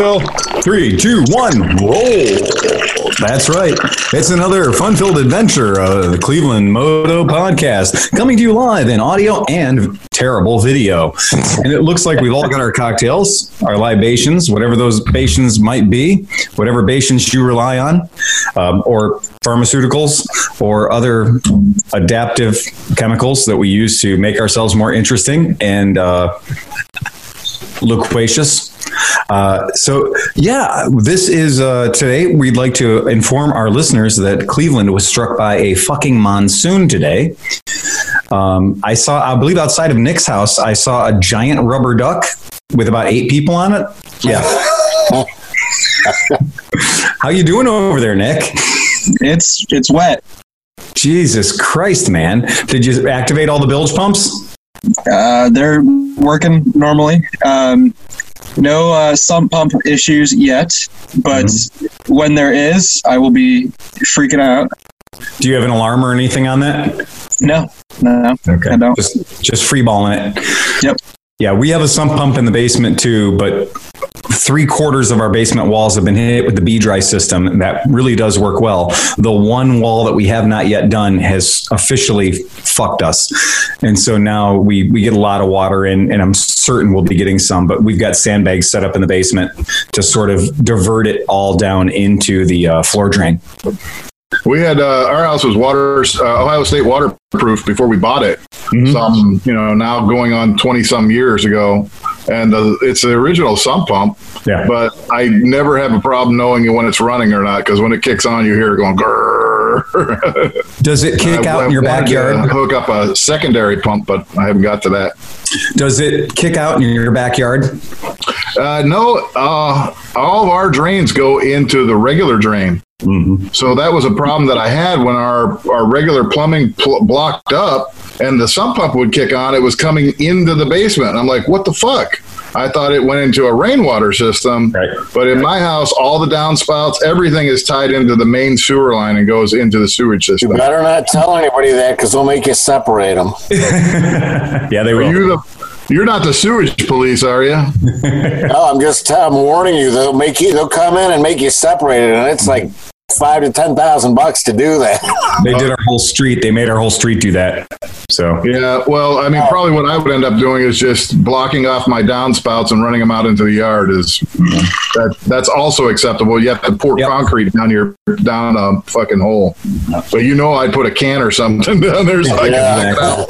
Three, two, one, roll. That's right. It's another fun filled adventure of the Cleveland Moto podcast coming to you live in audio and terrible video. And it looks like we've all got our cocktails, our libations, whatever those bations might be, whatever bations you rely on, um, or pharmaceuticals or other adaptive chemicals that we use to make ourselves more interesting and uh, loquacious. Uh, so, yeah, this is uh, today. We'd like to inform our listeners that Cleveland was struck by a fucking monsoon today. Um, I saw, I believe, outside of Nick's house, I saw a giant rubber duck with about eight people on it. Yeah. How you doing over there, Nick? It's it's wet. Jesus Christ, man! Did you activate all the bilge pumps? Uh, they're working normally. Um, no uh, sump pump issues yet, but Mm-hmm. when there is, I will be freaking out. Do you have an alarm or anything on that? No, no, Okay. I don't. Just just free balling it. Yep. Yeah, we have a sump pump in the basement too, but three quarters of our basement walls have been hit with the B-Dry system. That really does work well. The one wall that we have not yet done has officially fucked us. And so now we, we get a lot of water in, and I'm certain we'll be getting some, but we've got sandbags set up in the basement to sort of divert it all down into the uh, floor drain. We had uh, our house was water uh, Ohio State waterproof before we bought it. Mhm. Some you know now going on twenty some years ago, and uh, it's the original sump pump. Yeah. But I never have a problem knowing when it's running or not because when it kicks on, you hear it going grrr. Does it kick I- out I in your backyard? Hook up a secondary pump, but I haven't got to that. Does it kick out in your backyard? Uh, no, uh, all of our drains go into the regular drain. Mm-hmm. So that was a problem that I had when our, our regular plumbing pl- blocked up and the sump pump would kick on. It was coming into the basement. I'm like, what the fuck? I thought it went into a rainwater system. Right. But in my house, all the downspouts, everything is tied into the main sewer line and goes into the sewage system. You better not tell anybody that because they'll make you separate them. yeah, they Are will. you the, you're not the sewage police, are you? No, I'm just I'm warning you. They'll make you. They'll come in and make you separate it, and it's like five to ten thousand bucks to do that. They did our whole street. They made our whole street do that. So Yeah, well, I mean, probably what I would end up doing is just blocking off my downspouts and running them out into the yard. Is that that's also acceptable? You have to pour Yep. concrete down your down a fucking hole, but you know, I'd put a can or something down there so I can Yeah. back out.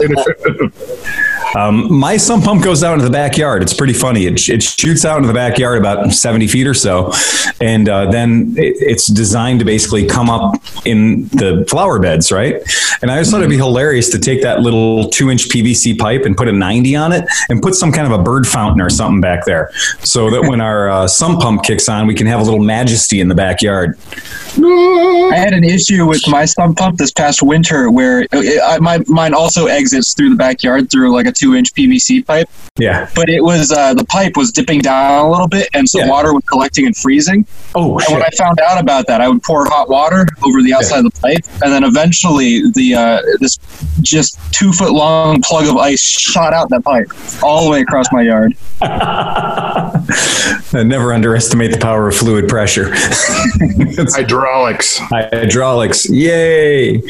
Um, my sump pump goes out into the backyard. It's pretty funny. It, it shoots out into the backyard about 70 feet or so. And uh, then it, it's designed to basically come up in the flower beds, right? And I just thought it'd be hilarious to take that little two inch PVC pipe and put a 90 on it and put some kind of a bird fountain or something back there so that when our uh, sump pump kicks on, we can have a little majesty in the backyard. I had an issue with my sump pump this past winter where it, I, my mine also exits through the backyard through like a two inch PVC pipe, Yeah. but it was uh, the pipe was dipping down a little bit, and so Yeah. water was collecting and freezing. Oh, And when. I found out about that, I would pour hot water over the outside of the pipe, and then eventually the uh, this just two foot long plug of ice shot out that pipe all the way across my yard. Never underestimate the power of fluid pressure. Hydraulics. Hydraulics, yay!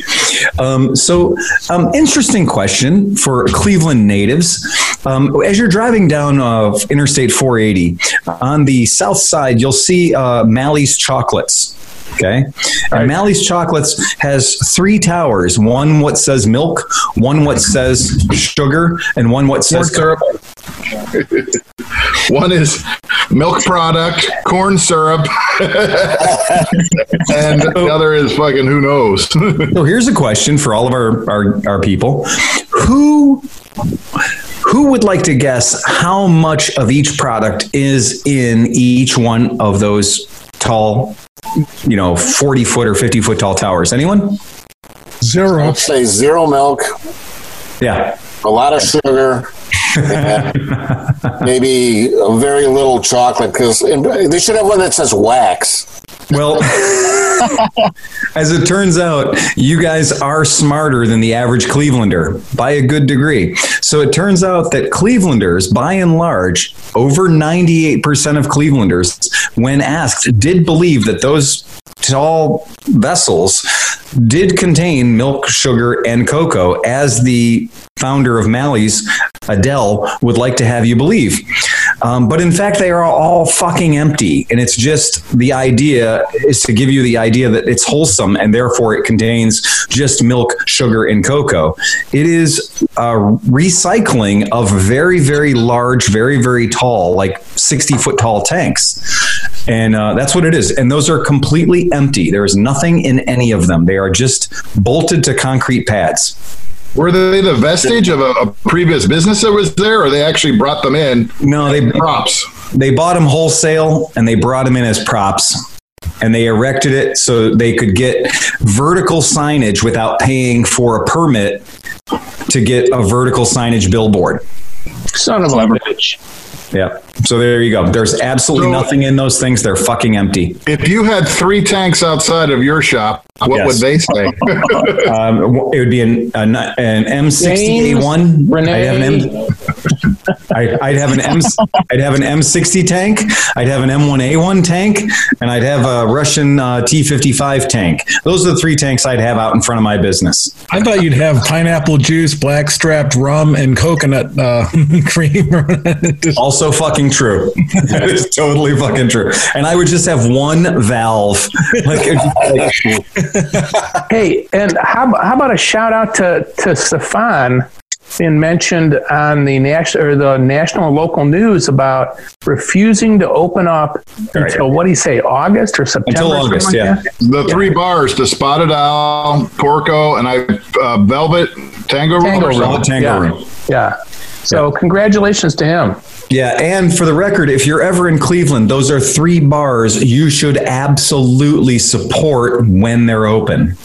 Um, so, um, interesting question for Cleveland natives. Um, as you're driving down uh, Interstate 480, on the south side, you'll see uh, Malley's Chocolates. Okay, and Malley's Chocolates has three towers: one what says milk, one what says sugar, and one what says syrup. One is milk product, corn syrup, and the other is fucking who knows. So here's a question for all of our, our, our people. Who who would like to guess how much of each product is in each one of those tall, you know, 40 foot or 50 foot tall towers? Anyone? Zero. Let's say zero milk, Yeah. a lot of sugar, maybe a very little chocolate. Because they should have one that says wax. Well, as it turns out, you guys are smarter than the average Clevelander by a good degree. So it turns out that Clevelanders, by and large, over 98% of Clevelanders, when asked, did believe that those tall vessels did contain milk, sugar, and cocoa, as the founder of Malley's, Adele, would like to have you believe. Um, but in fact, they are all fucking empty. And it's just the idea is to give you the idea that it's wholesome and therefore it contains just milk, sugar, and cocoa. It is a recycling of very, very large, very, very tall, like 60 foot tall tanks. And uh, that's what it is. And those are completely empty. There is nothing in any of them. They are just bolted to concrete pads. Were they the vestige of a, a previous business that was there, or they actually brought them in? No, they props. They bought them wholesale and they brought them in as props. And they erected it so they could get vertical signage without paying for a permit to get a vertical signage billboard. Son of a bitch. Yeah. So there you go. There's absolutely So- nothing in those things. They're fucking empty. If you had three tanks outside of your shop, what Yes. would they say? Um, it would be an, an, an M60A1. I'd have an M. I, I'd have an M. I'd have an M60 tank. I'd have an M1A1 tank, and I'd have a Russian uh, T55 tank. Those are the three tanks I'd have out in front of my business. I thought you'd have pineapple juice, blackstrapped rum, and coconut uh, cream. Also fucking true. that is totally fucking true. And I would just have one valve. Like, like Hey, and how, how about a shout out to, to Stefan being mentioned on the national or the national and local news about refusing to open up until what do you say, August or September? Until August, like yeah. that? the three bars: the Spotted Owl, Porco, and I uh, Velvet Tango Room. Tango or Room. something. Tango yeah. Room. Yeah. So congratulations to him. Yeah, and for the record, if you're ever in Cleveland, those are three bars you should absolutely support when they're open.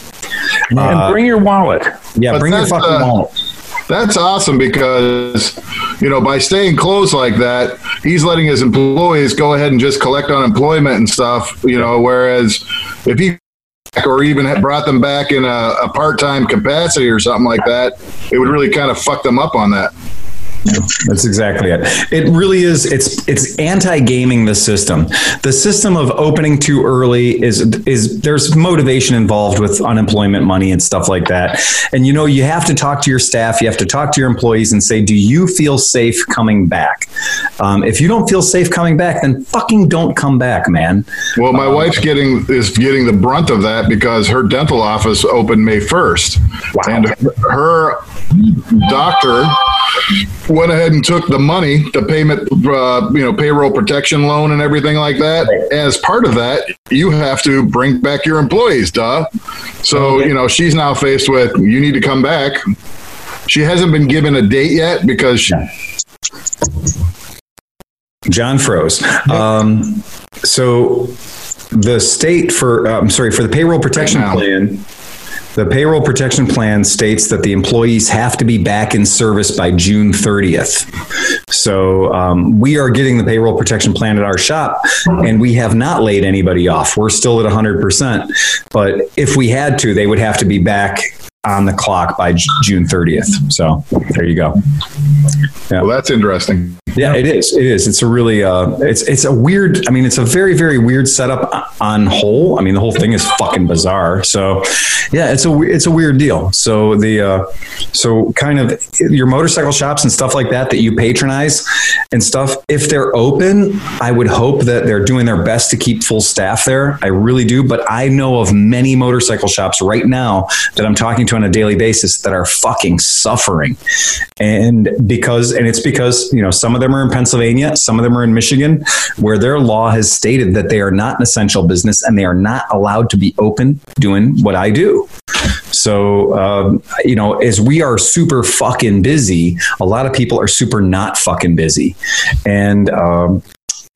and bring your wallet. Yeah, But bring your fucking uh, wallet. That's awesome because, you know, by staying closed like that, he's letting his employees go ahead and just collect unemployment and stuff, you know, whereas if he or even brought them back in a, a part-time capacity or something like that, it would really kind of fuck them up on that. That's exactly it. It really is. It's it's anti-gaming the system. The system of opening too early is is there's motivation involved with unemployment money and stuff like that. And you know you have to talk to your staff. You have to talk to your employees and say, do you feel safe coming back? Um, if you don't feel safe coming back, then fucking don't come back, man. Well, my wife's getting is getting the brunt of that because her dental office opened May first, and her doctor went ahead and took the money, the payment, uh, you know, payroll protection loan and everything like that. As part of that, you have to bring back your employees, duh. So you know, she's now faced with you need to come back. She hasn't been given a date yet because she, John froze. Um, so the state for uh, I'm sorry for the payroll protection Right plan. The payroll protection plan states that the employees have to be back in service by June 30th. So um, we are getting the payroll protection plan at our shop, and we have not laid anybody off. We're still at 100%. But if we had to, they would have to be back on the clock by June 30th. So there you go. well, that's interesting. Yeah, it is. It is. It's a really uh it's it's a weird I mean it's a very very weird setup on whole. I mean the whole thing is fucking bizarre. So yeah, it's a it's a weird deal. So the uh so kind of your motorcycle shops and stuff like that that you patronize and stuff if they're open, I would hope that they're doing their best to keep full staff there. I really do, but I know of many motorcycle shops right now that I'm talking to on a daily basis that are fucking suffering. And because and it's because, you know, some of them are in Pennsylvania, some of them are in Michigan where their law has stated that they are not an essential business and they are not allowed to be open doing what I do. So, um, you know, as we are super fucking busy, a lot of people are super not fucking busy. And, um,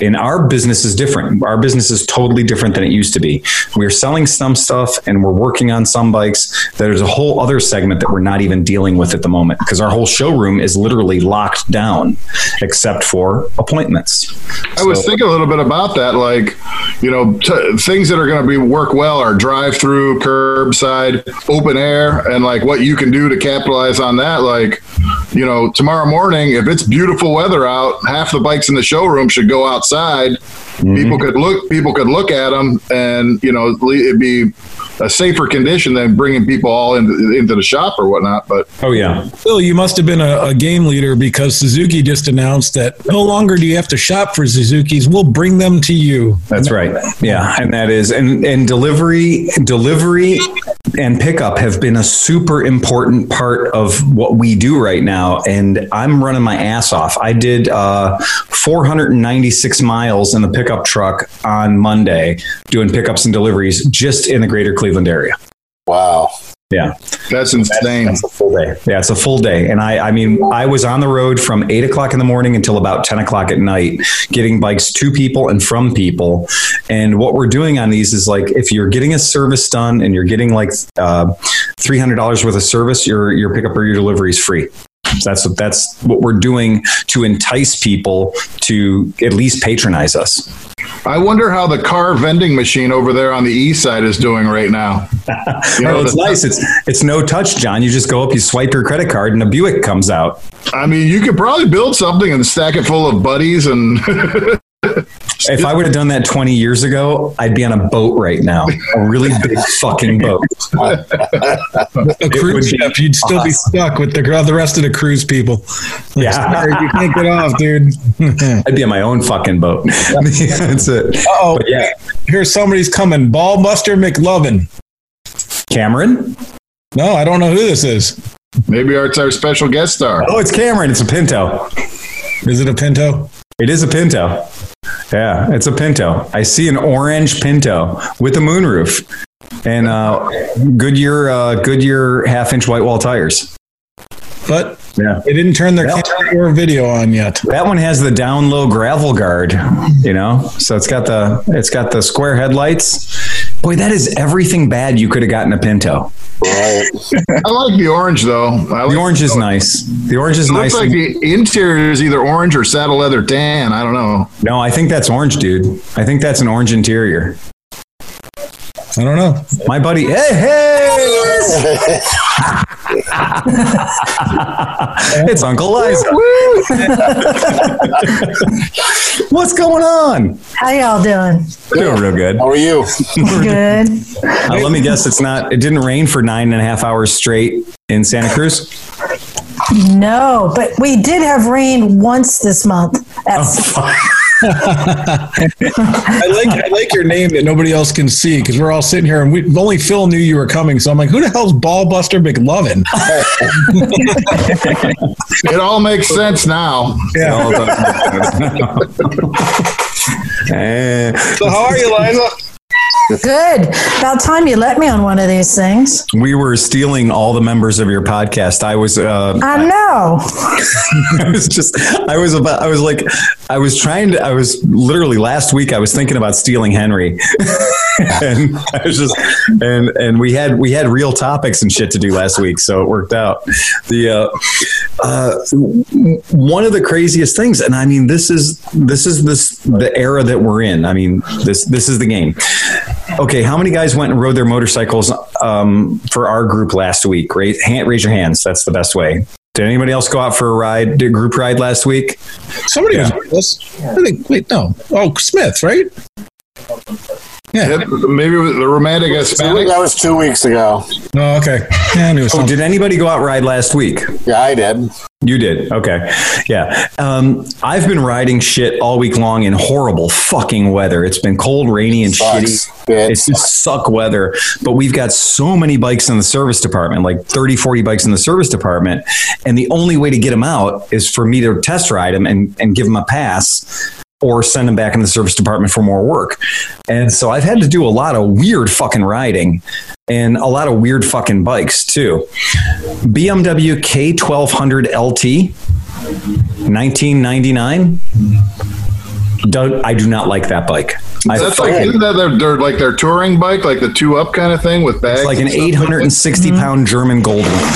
and our business is different. Our business is totally different than it used to be. We're selling some stuff and we're working on some bikes. There's a whole other segment that we're not even dealing with at the moment because our whole showroom is literally locked down except for appointments. I was thinking a little bit about that. Like, you know, t- things that are going to be work well are drive through, curbside, open air, and like what you can do to capitalize on that. Like, you know, tomorrow morning, if it's beautiful weather out, half the bikes in the showroom should go outside. Mm-hmm. People could look. People could look at them, and you know, it'd be a safer condition than bringing people all into, into the shop or whatnot. But Oh yeah. Phil, you must have been a, a game leader because Suzuki just announced that no longer do you have to shop for Suzuki's. We'll bring them to you. That's right. Yeah, and that is and and delivery delivery and pickup have been a super important part of what we do right now and I'm running my ass off. I did uh 496 miles in the pickup truck on Monday doing pickups and deliveries just in the greater Cleveland area. Wow. Yeah. that's insane. It's a full day. Yeah, it's a full day. And I, I mean, I was on the road from eight o'clock in the morning until about 10 o'clock at night, getting bikes to people and from people. And what we're doing on these is like, if you're getting a service done and you're getting like uh, $300 worth of service, your, your pickup or your delivery is free. That's what that's what we're doing to entice people to at least patronize us. I wonder how the car vending machine over there on the east side is doing right now. You know, oh, it's nice. It's it's no touch, John. You just go up, you swipe your credit card, and a Buick comes out. I mean, you could probably build something and stack it full of buddies and If I would have done that 20 years ago, I'd be on a boat right now, a really big fucking boat. A cruise would be ship, you'd still be stuck with the, the rest of the cruise people. Like, Yeah. sorry, you can't get off, dude. I'd be on my own fucking boat. That's it. oh, yeah, Here's somebody's coming. Ballbuster McLovin. Cameron. No, I don't know who this is. maybe it's our special guest star. Oh, it's Cameron. It's a Pinto. Is it a Pinto? It is a Pinto. Yeah, it's a Pinto. I see an orange Pinto with a moonroof and uh, Goodyear uh, Goodyear half inch white wall tires. But Yeah. they didn't turn their Yeah. camera or video on yet. That one has the down low gravel guard, you know. So it's got the it's got the square headlights. Boy, that is everything bad you could have gotten a Pinto. Right. I like the orange though. I like The orange is nice. The orange is It nice. looks like the interior is either orange or saddle leather tan. I don't know. no, I think that's orange, dude. I think that's an orange interior. I don't know. My buddy, hey, hey, it's Uncle Liza. What's going on? How y'all doing? We're doing real good. How are you? Good. Uh, let me guess, it's not. It didn't rain for nine and a half hours straight in Santa Cruz. No, but we did have rain once this month. That's, I like I like your name that nobody else can see because we're all sitting here and we only Phil knew you were coming. So I'm like, who the hell's Ballbuster McLovin? It all makes sense now. Yeah. Eh, So how are you, Liza? good. About time you let me on one of these things. we were stealing all the members of your podcast. I was. Uh, I know. I was just, I was about, I was like, I was trying to, I was literally last week, I was thinking about stealing Henry. and I was just, and, and we had, we had real topics and shit to do last week. So it worked out. The, uh, uh, one of the craziest things, and I mean, this is, this is this, the era that we're in. I mean, this, this is the game. Okay. How many guys went and rode their motorcycles, um, for our group last week? Hand, raise your hands. That's the best way. Did anybody else go out for a ride, did a group ride last week? Somebody was with us. I think. Wait, no. Oh, Smith, right? Yeah. Yep, Maybe it was the romantic Hispanic. that was two weeks ago. Oh, okay. Yeah, I knew Oh, something. did anybody go out ride last week? Yeah, I did. You did. Okay. Yeah. Um, I've been riding shit all week long in horrible fucking weather. It's been cold, rainy, and Sucks. shitty. It It's just suck weather. But we've got so many bikes in the service department, like 30, 40 bikes in the service department. And the only way to get them out is for me to test ride them and, and give them a pass or send them back in the service department for more work. And so I've had to do a lot of weird fucking riding and a lot of weird fucking bikes too. BMW K1200 LT, 1999. do, I do not like that bike. I That's like isn't that their, their like their touring bike, like the two up kind of thing with bags? it's like an and stuff? 860 pound German Gold Wing.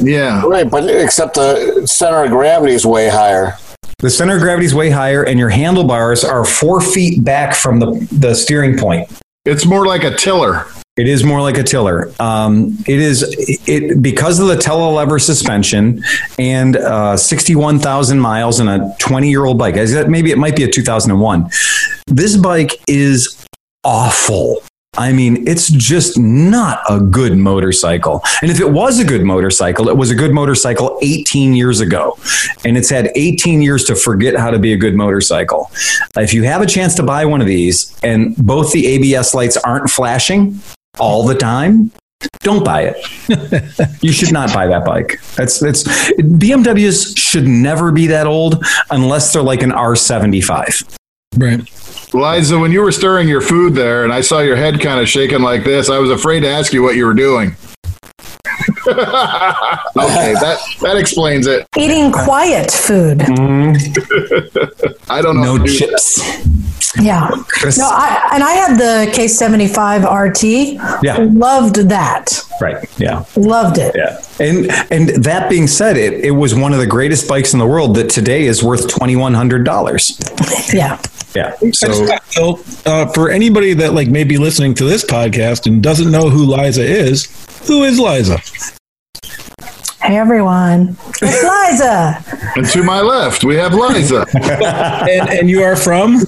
Yeah, Right, but except the center of gravity is way higher. The center of gravity is way higher, and your handlebars are four feet back from the, the steering point. it's more like a tiller. It is more like a tiller. Um, it is it because of the telelever suspension and uh, sixty-one thousand miles and a twenty-year-old bike. I said Maybe it might be a two thousand and one. This bike is awful. I mean, it's just not a good motorcycle. And if it was a good motorcycle, it was a good motorcycle 18 years ago. And it's had 18 years to forget how to be a good motorcycle. If you have a chance to buy one of these and both the ABS lights aren't flashing all the time, don't buy it. you should not buy that bike. That's that's BMWs should never be that old unless they're like an R75. Right. Liza, when you were stirring your food there, and I saw your head kind of shaking like this, I was afraid to ask you what you were doing. okay, that that explains it. Eating quiet food. Mm-hmm. I don't know. No how to do chips. Yeah. Chris- No, I and I had the K75 RT. Yeah. Loved that. Right. Yeah. Loved it. Yeah. And and that being said, it, it was one of the greatest bikes in the world that today is worth twenty one hundred dollars. Yeah. Yeah. So, So uh, for anybody that like may be listening to this podcast and doesn't know who Liza is, who is Liza? Hey everyone. It's Liza. And to my left, we have Liza. And, and you are from?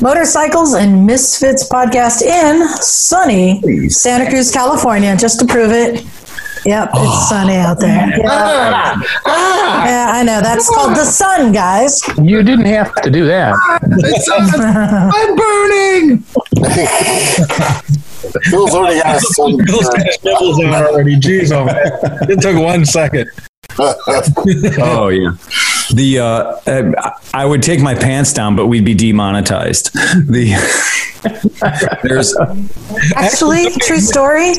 Motorcycles and Misfits podcast in sunny Santa Cruz, California, just to prove it. Yep, it's oh. sunny out there. Yeah. Ah. Yeah, I know. That's called the sun, guys. You didn't have to do that. I'm burning. Bill's already got some. Bill's got his nipples already. Jeez, oh man. It took one second. oh yeah. The uh, uh, I would take my pants down, but we'd be demonetized. The there's Actually, true story.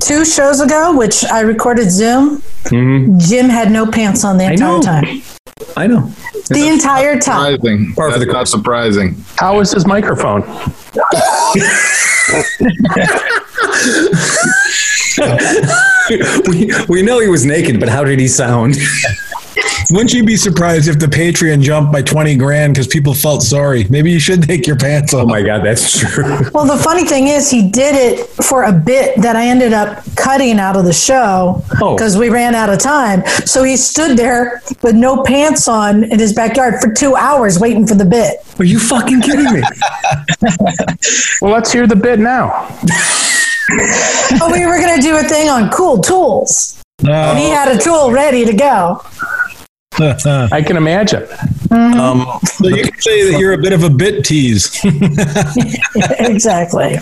Two shows ago, which I recorded Zoom, Mm-hmm. Jim had no pants on the entire know. time. I know. The entire time. Surprising. Par for the not surprising. How was his microphone? we we know he was naked, but how did he sound? Wouldn't you be surprised if the Patreon jumped by 20 grand because people felt sorry? Maybe you should take your pants oh off. Oh my god, that's true. Well, the funny thing is, he did it for a bit that I ended up cutting out of the show Oh. because we ran out of time. So he stood there with no pants on in his backyard for two hours waiting for the bit. Are you fucking kidding me? Well, let's hear the bit now. Oh, we were going to do a thing on cool tools. And he had a tool ready to go. I can imagine. Um, so you can say that you're a bit of a bit tease. exactly.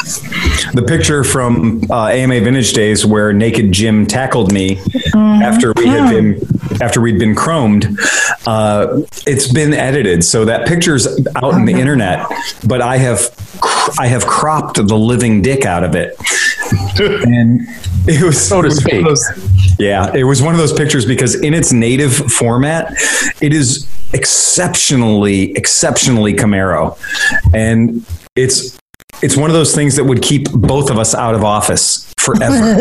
the picture from uh, AMA Vintage Days where Naked Jim tackled me after we had been after we'd been chromed. Uh, it's been edited, so that picture's out in the internet. But I have I have cropped the living dick out of it, and it was So to speak. Yeah, it was one of those pictures because in its native format, it is exceptionally, exceptionally Camaro, and it's it's one of those things that would keep both of us out of office forever.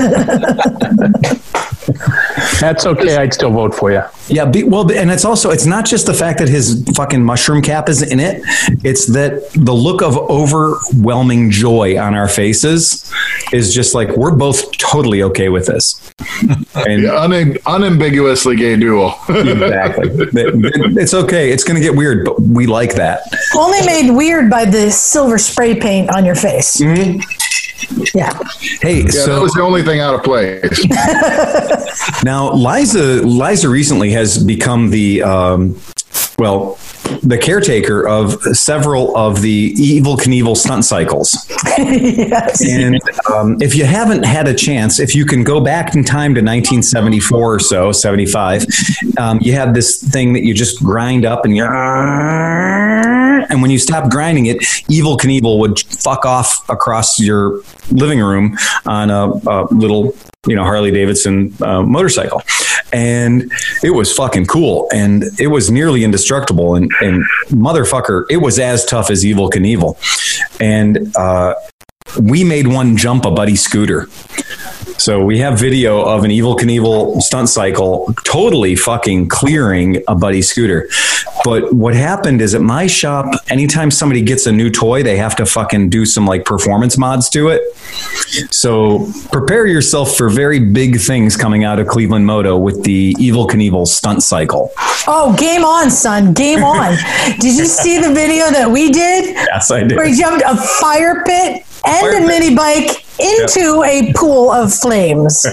That's okay. I'd still vote for you. yeah, be, well, and it's also it's not just the fact that his fucking mushroom cap is in it; it's that the look of overwhelming joy on our faces is just like we're both totally okay with this. And Un- unambiguously gay duel. exactly, it's okay. It's going to get weird, but we like that. Only made weird by the silver spray paint on your face. Mm-hmm. Yeah. Hey, Yeah, so that was the only thing out of place. now Liza, Liza recently has become the um, well, the caretaker of several of the Evel Knievel stunt cycles. yes. And um, if you haven't had a chance, if you can go back in time to 1974 or so, 75, um, you have this thing that you just grind up and you. And when you stop grinding it, Evel Knievel would fuck off across your living room on a, a little you know Harley Davidson uh, motorcycle, and it was fucking cool, and it was nearly indestructible, and and motherfucker, it was as tough as Evel Knievel, and uh, we made one jump a buddy scooter. So we have video of an Evel Knievel stunt cycle totally fucking clearing a buddy scooter. But what happened is at my shop, anytime somebody gets a new toy, they have to fucking do some like performance mods to it. So prepare yourself for very big things coming out of Cleveland Moto with the Evel Knievel stunt cycle. Oh, game on, son. Game on. did you see the video that we did? Yes, I did. Where he jumped a fire pit and Fire a pit. mini bike into a pool of flames. oh,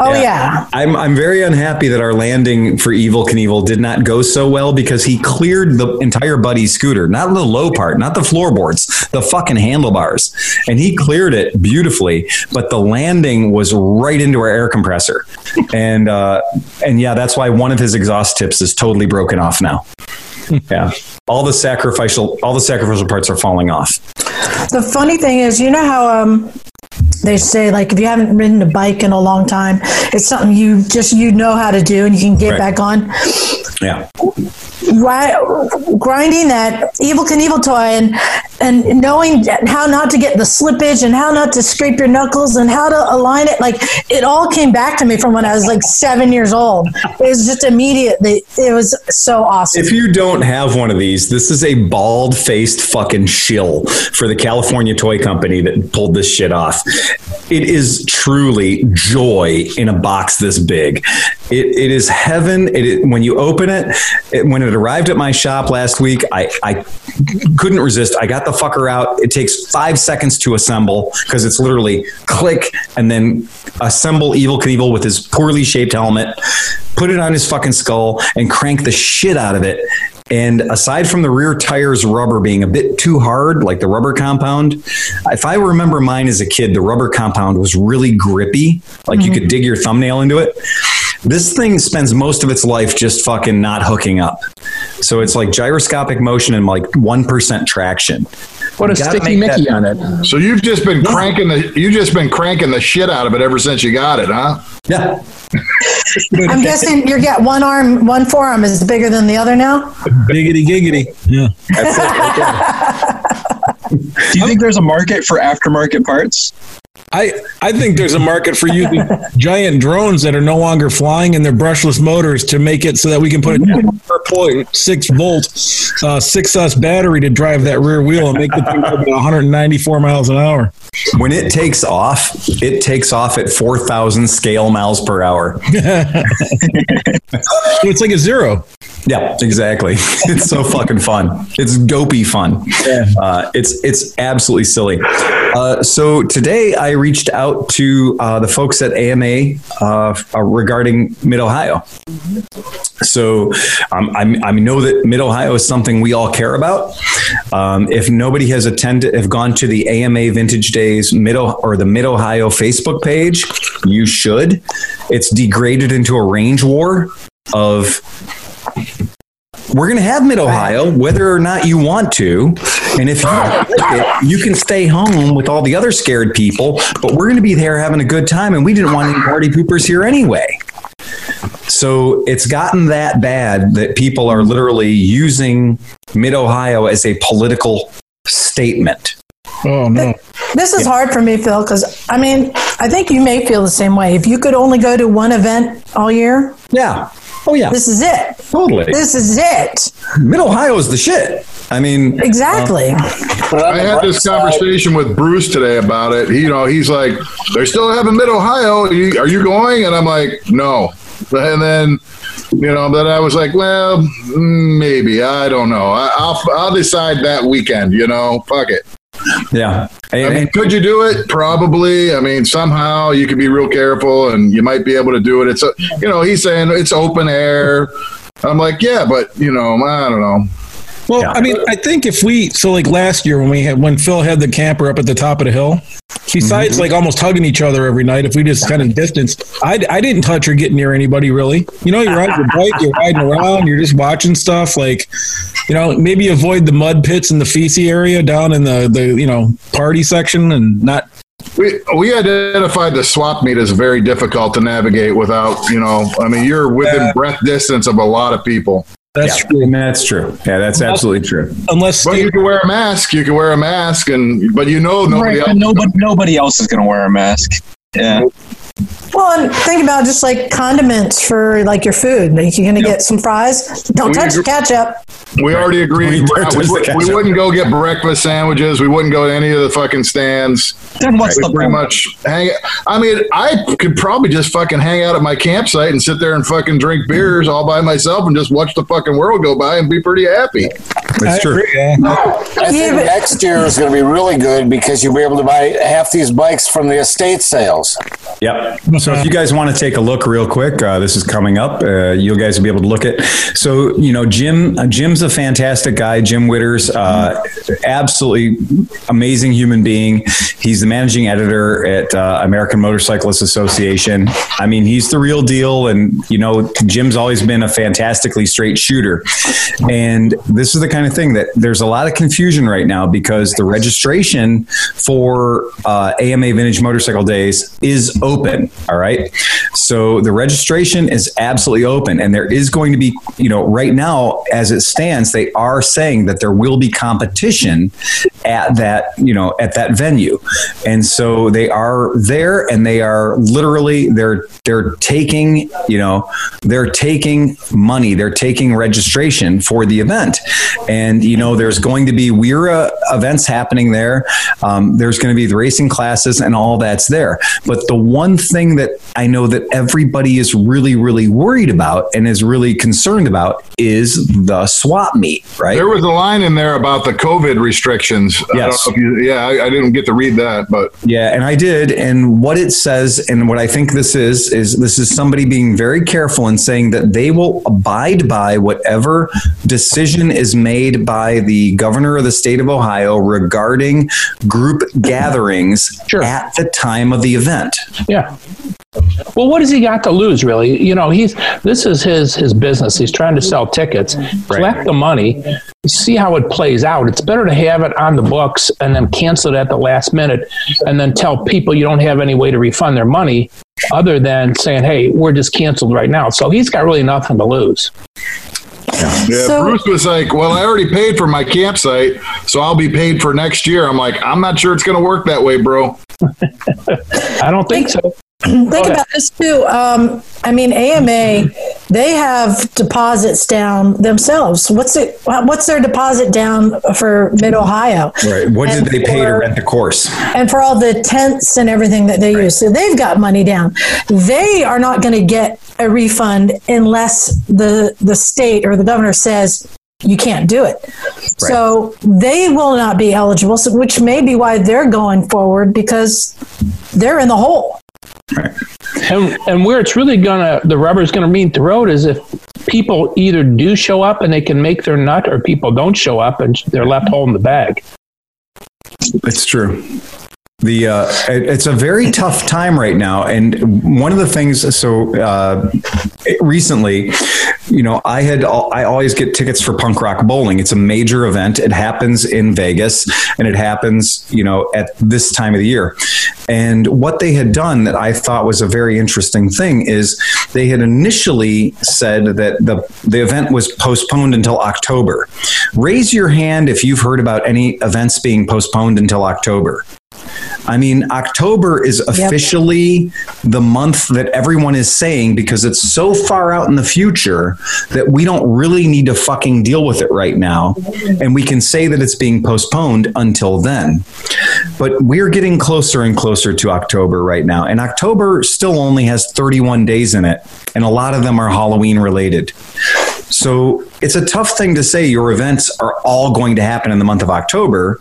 yeah. I'm I'm very unhappy that our landing for Evel Knievel did not go so well because he cleared the entire buddy scooter, not the low part, not the floorboards, the fucking handlebars, and he cleared it beautifully. But the landing was right into our air compressor, and uh, and yeah, that's why one of his exhaust tips is totally broken off now. Yeah, all the sacrificial all the sacrificial parts are falling off. The funny thing is, you know how um, they say like if you haven't ridden a bike in a long time, it's something you just you know how to do and you can get Right. back on. Yeah. Ri- grinding that Evel Knievel toy and and knowing how not to get the slippage and how not to scrape your knuckles and how to align it like it all came back to me from when I was like seven years old. It was just immediately. It was so awesome. If you don't have one of these, this is a bald faced fucking shill for the California Toy Company that pulled this shit off. It is truly joy in a box this big. It, it is heaven. It, is- when you open it, it, when it arrived at my shop last week, I, I couldn't resist. I got the fucker out. It takes five seconds to assemble because it's literally click and then assemble Evel Knievel with his poorly shaped helmet, put it on his fucking skull, and crank the shit out of it. And aside from the rear tires rubber being a bit too hard, like the rubber compound, if I remember mine as a kid, the rubber compound was really grippy, like you mm-hmm. could dig your thumbnail into it. This thing spends most of its life just fucking not hooking up. So it's like gyroscopic motion and like 1% traction. Put a sticky make that- Mickey on it. So you've just been cranking the you just been cranking the shit out of it ever since you got it, huh? Yeah. I'm guessing your get one arm, one forearm is bigger than the other now. Giggity giggity. Yeah. That's it right. Do you think there's a market for aftermarket parts? I, I think there's a market for using giant drones that are no longer flying and their brushless motors to make it so that we can put a 4.6 volt uh, 6S battery to drive that rear wheel and make the thing go about 194 miles an hour. When it takes off, it takes off at 4,000 scale miles per hour. So it's like a zero. Yeah, exactly. It's so fucking fun. It's dopey fun. Uh, it's it's absolutely silly. Uh, so today I reached out to uh, the folks at AMA uh, uh, regarding Mid Ohio. So um, I'm, I know that Mid Ohio is something we all care about. Um, if nobody has attended, have gone to the AMA Vintage Days Mid or the Mid Ohio Facebook page, you should. It's degraded into a range war of we're going to have Mid Ohio, whether or not you want to. And if you like it, you can stay home with all the other scared people, but we're going to be there having a good time. And we didn't want any party poopers here anyway. So it's gotten that bad that people are literally using Mid Ohio as a political statement. Oh, no. This is hard for me, Phil, because I mean, I think you may feel the same way. If you could only go to one event all year, Yeah. Oh, yeah. this is it. Totally. This is it. Mid Ohio is the shit. I mean, Exactly. I had this conversation with Bruce today about it. He, you know, he's like, "They're still having Mid Ohio. Are you, going?" And I'm like, "No." And then, you know, then I was like, "Well, mm, maybe. I don't know. I, I'll I'll decide that weekend. You know, fuck it." Yeah. I mean, could you do it? Probably. I mean, somehow you could be real careful, and you might be able to do it. It's a, you know, he's saying it's open air. I'm like, yeah, but you know, I don't know. Well, Yeah. I mean, I think if we so like last year when we had when Phil had the camper up at the top of the hill, besides mm-hmm. like almost hugging each other every night, if we just kind of distanced, I, I didn't touch or get near anybody really. You know, you're on your bike, you're riding around, you're just watching stuff. Like, you know, maybe avoid the mud pits in the feces area down in the the you know party section and not We we identified the swap meet as very difficult to navigate without you know. I mean, you're within breath distance of a lot of people. That's yeah, true. That's true. Yeah, that's absolutely true. Unless, but you can wear a mask. You can wear a mask, and but you know nobody right, else. Nobody, nobody else is going to wear a mask. Yeah. Well, and think about just like condiments for like your food. Like you're going to Yep. get some fries. Don't We touch the agree- ketchup. We already agreed. We We, we, would- we ketchup. wouldn't go get breakfast sandwiches. We wouldn't go to any of the fucking stands. Then what's the pretty much hang. I mean, I could probably just fucking hang out at my campsite and sit there and fucking drink beers all by myself and just watch the fucking world go by and be pretty happy. It's true. Eh? I Yeah, think next year is going to be really good because you'll be able to buy half these bikes from the estate sales. Yep. So if you guys want to take a look real quick, uh, this is coming up. Uh, you guys will be able to look at. So you know, Jim. Uh, Jim's a fantastic guy. Jim Witters, uh, absolutely amazing human being. He's the managing editor at uh, American Motorcyclists Association. I mean, he's the real deal. And you know, Jim's always been a fantastically straight shooter. And this is the kind of thing that there's a lot of confusion right now because the registration for uh, AMA Vintage Motorcycle Days is open. All right. So the registration is absolutely open. And there is going to be, you know, right now, as it stands, they are saying that there will be competition at that, you know, at that venue. And so they are there and they are literally, they're, they're taking, you know, they're taking money, they're taking registration for the event. And, you know, there's going to be WERA events happening there. Um, there's going to be the racing classes and all that's there. But the one thing that I know that everybody is really, really worried about and is really concerned about is the swap meet, right? There was a line in there about the COVID restrictions. I don't Yes. know if you- yeah, I, I didn't get to read that, but Yeah, and I did. And what it says, and what I think this is, is this is somebody being very careful and saying that they will abide by whatever decision is made by the governor of the state of Ohio regarding group gatherings Sure. at the time of the event. Yeah. Well, what has he got to lose, really? You know, he's this is his his business. He's trying to sell tickets, collect the money, see how it plays out. It's better to have it on the books and then cancel it at the last minute, and then tell people you don't have any way to refund their money, other than saying, "Hey, we're just canceled right now." So he's got really nothing to lose. yeah, So- Bruce was like, "Well, I already paid for my campsite, so I'll be paid for next year." I'm like, "I'm not sure it's going to work that way, bro." I don't think so. Think about this too. Um, I mean, AMA, they have deposits down themselves. What's it? What's their deposit down for Mid Ohio? Right. What did And they pay to rent the course? and for all the tents and everything that they use. So they've got money down. They are not going to get a refund unless the the state or the governor says you can't do it. So they will not be eligible, so, which may be why they're going forward because they're in the hole. And and where it's really gonna the rubber's gonna meet the road is if people either do show up and they can make their nut, or people don't show up and they're left holding the bag. It's true. The uh, it- it's a very tough time right now, and one of the things. So uh, recently, you know, I had I always get tickets for punk rock bowling. It's a major event. It happens in Vegas, and it happens, you know, at this time of the year. And what they had done that I thought was a very interesting thing is they had initially said that the the event was postponed until October. Raise your hand if you've heard about any events being postponed until October. I mean, October is officially the month that everyone is saying because it's so far out in the future that we don't really need to fucking deal with it right now. And we can say that it's being postponed until then. But we're getting closer and closer to October right now. And October still only has 31 days in it. And a lot of them are Halloween related. So it's a tough thing to say your events are all going to happen in the month of October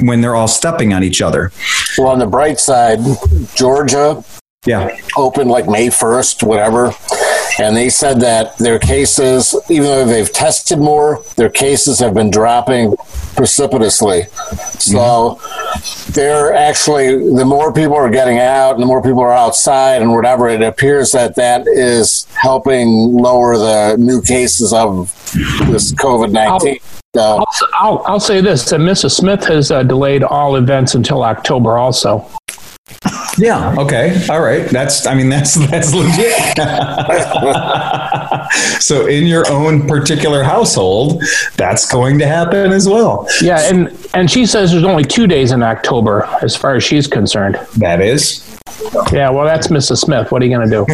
when they're all stepping on each other. Well, on the bright side, Georgia Yeah. opened like May 1st, whatever. And they said that their cases, even though they've tested more, their cases have been dropping precipitously. So mm-hmm. they're actually, the more people are getting out and the more people are outside and whatever, it appears that that is helping lower the new cases of this COVID 19. So, I'll, I'll, I'll say this: that Mrs. Smith has uh, delayed all events until October. Also, Yeah. Okay. All right. That's. I mean, that's that's legit. so, in your own particular household, that's going to happen as well. Yeah, and and she says there's only two days in October as far as she's concerned. That is Yeah, well, that's Mrs. Smith. What are you going to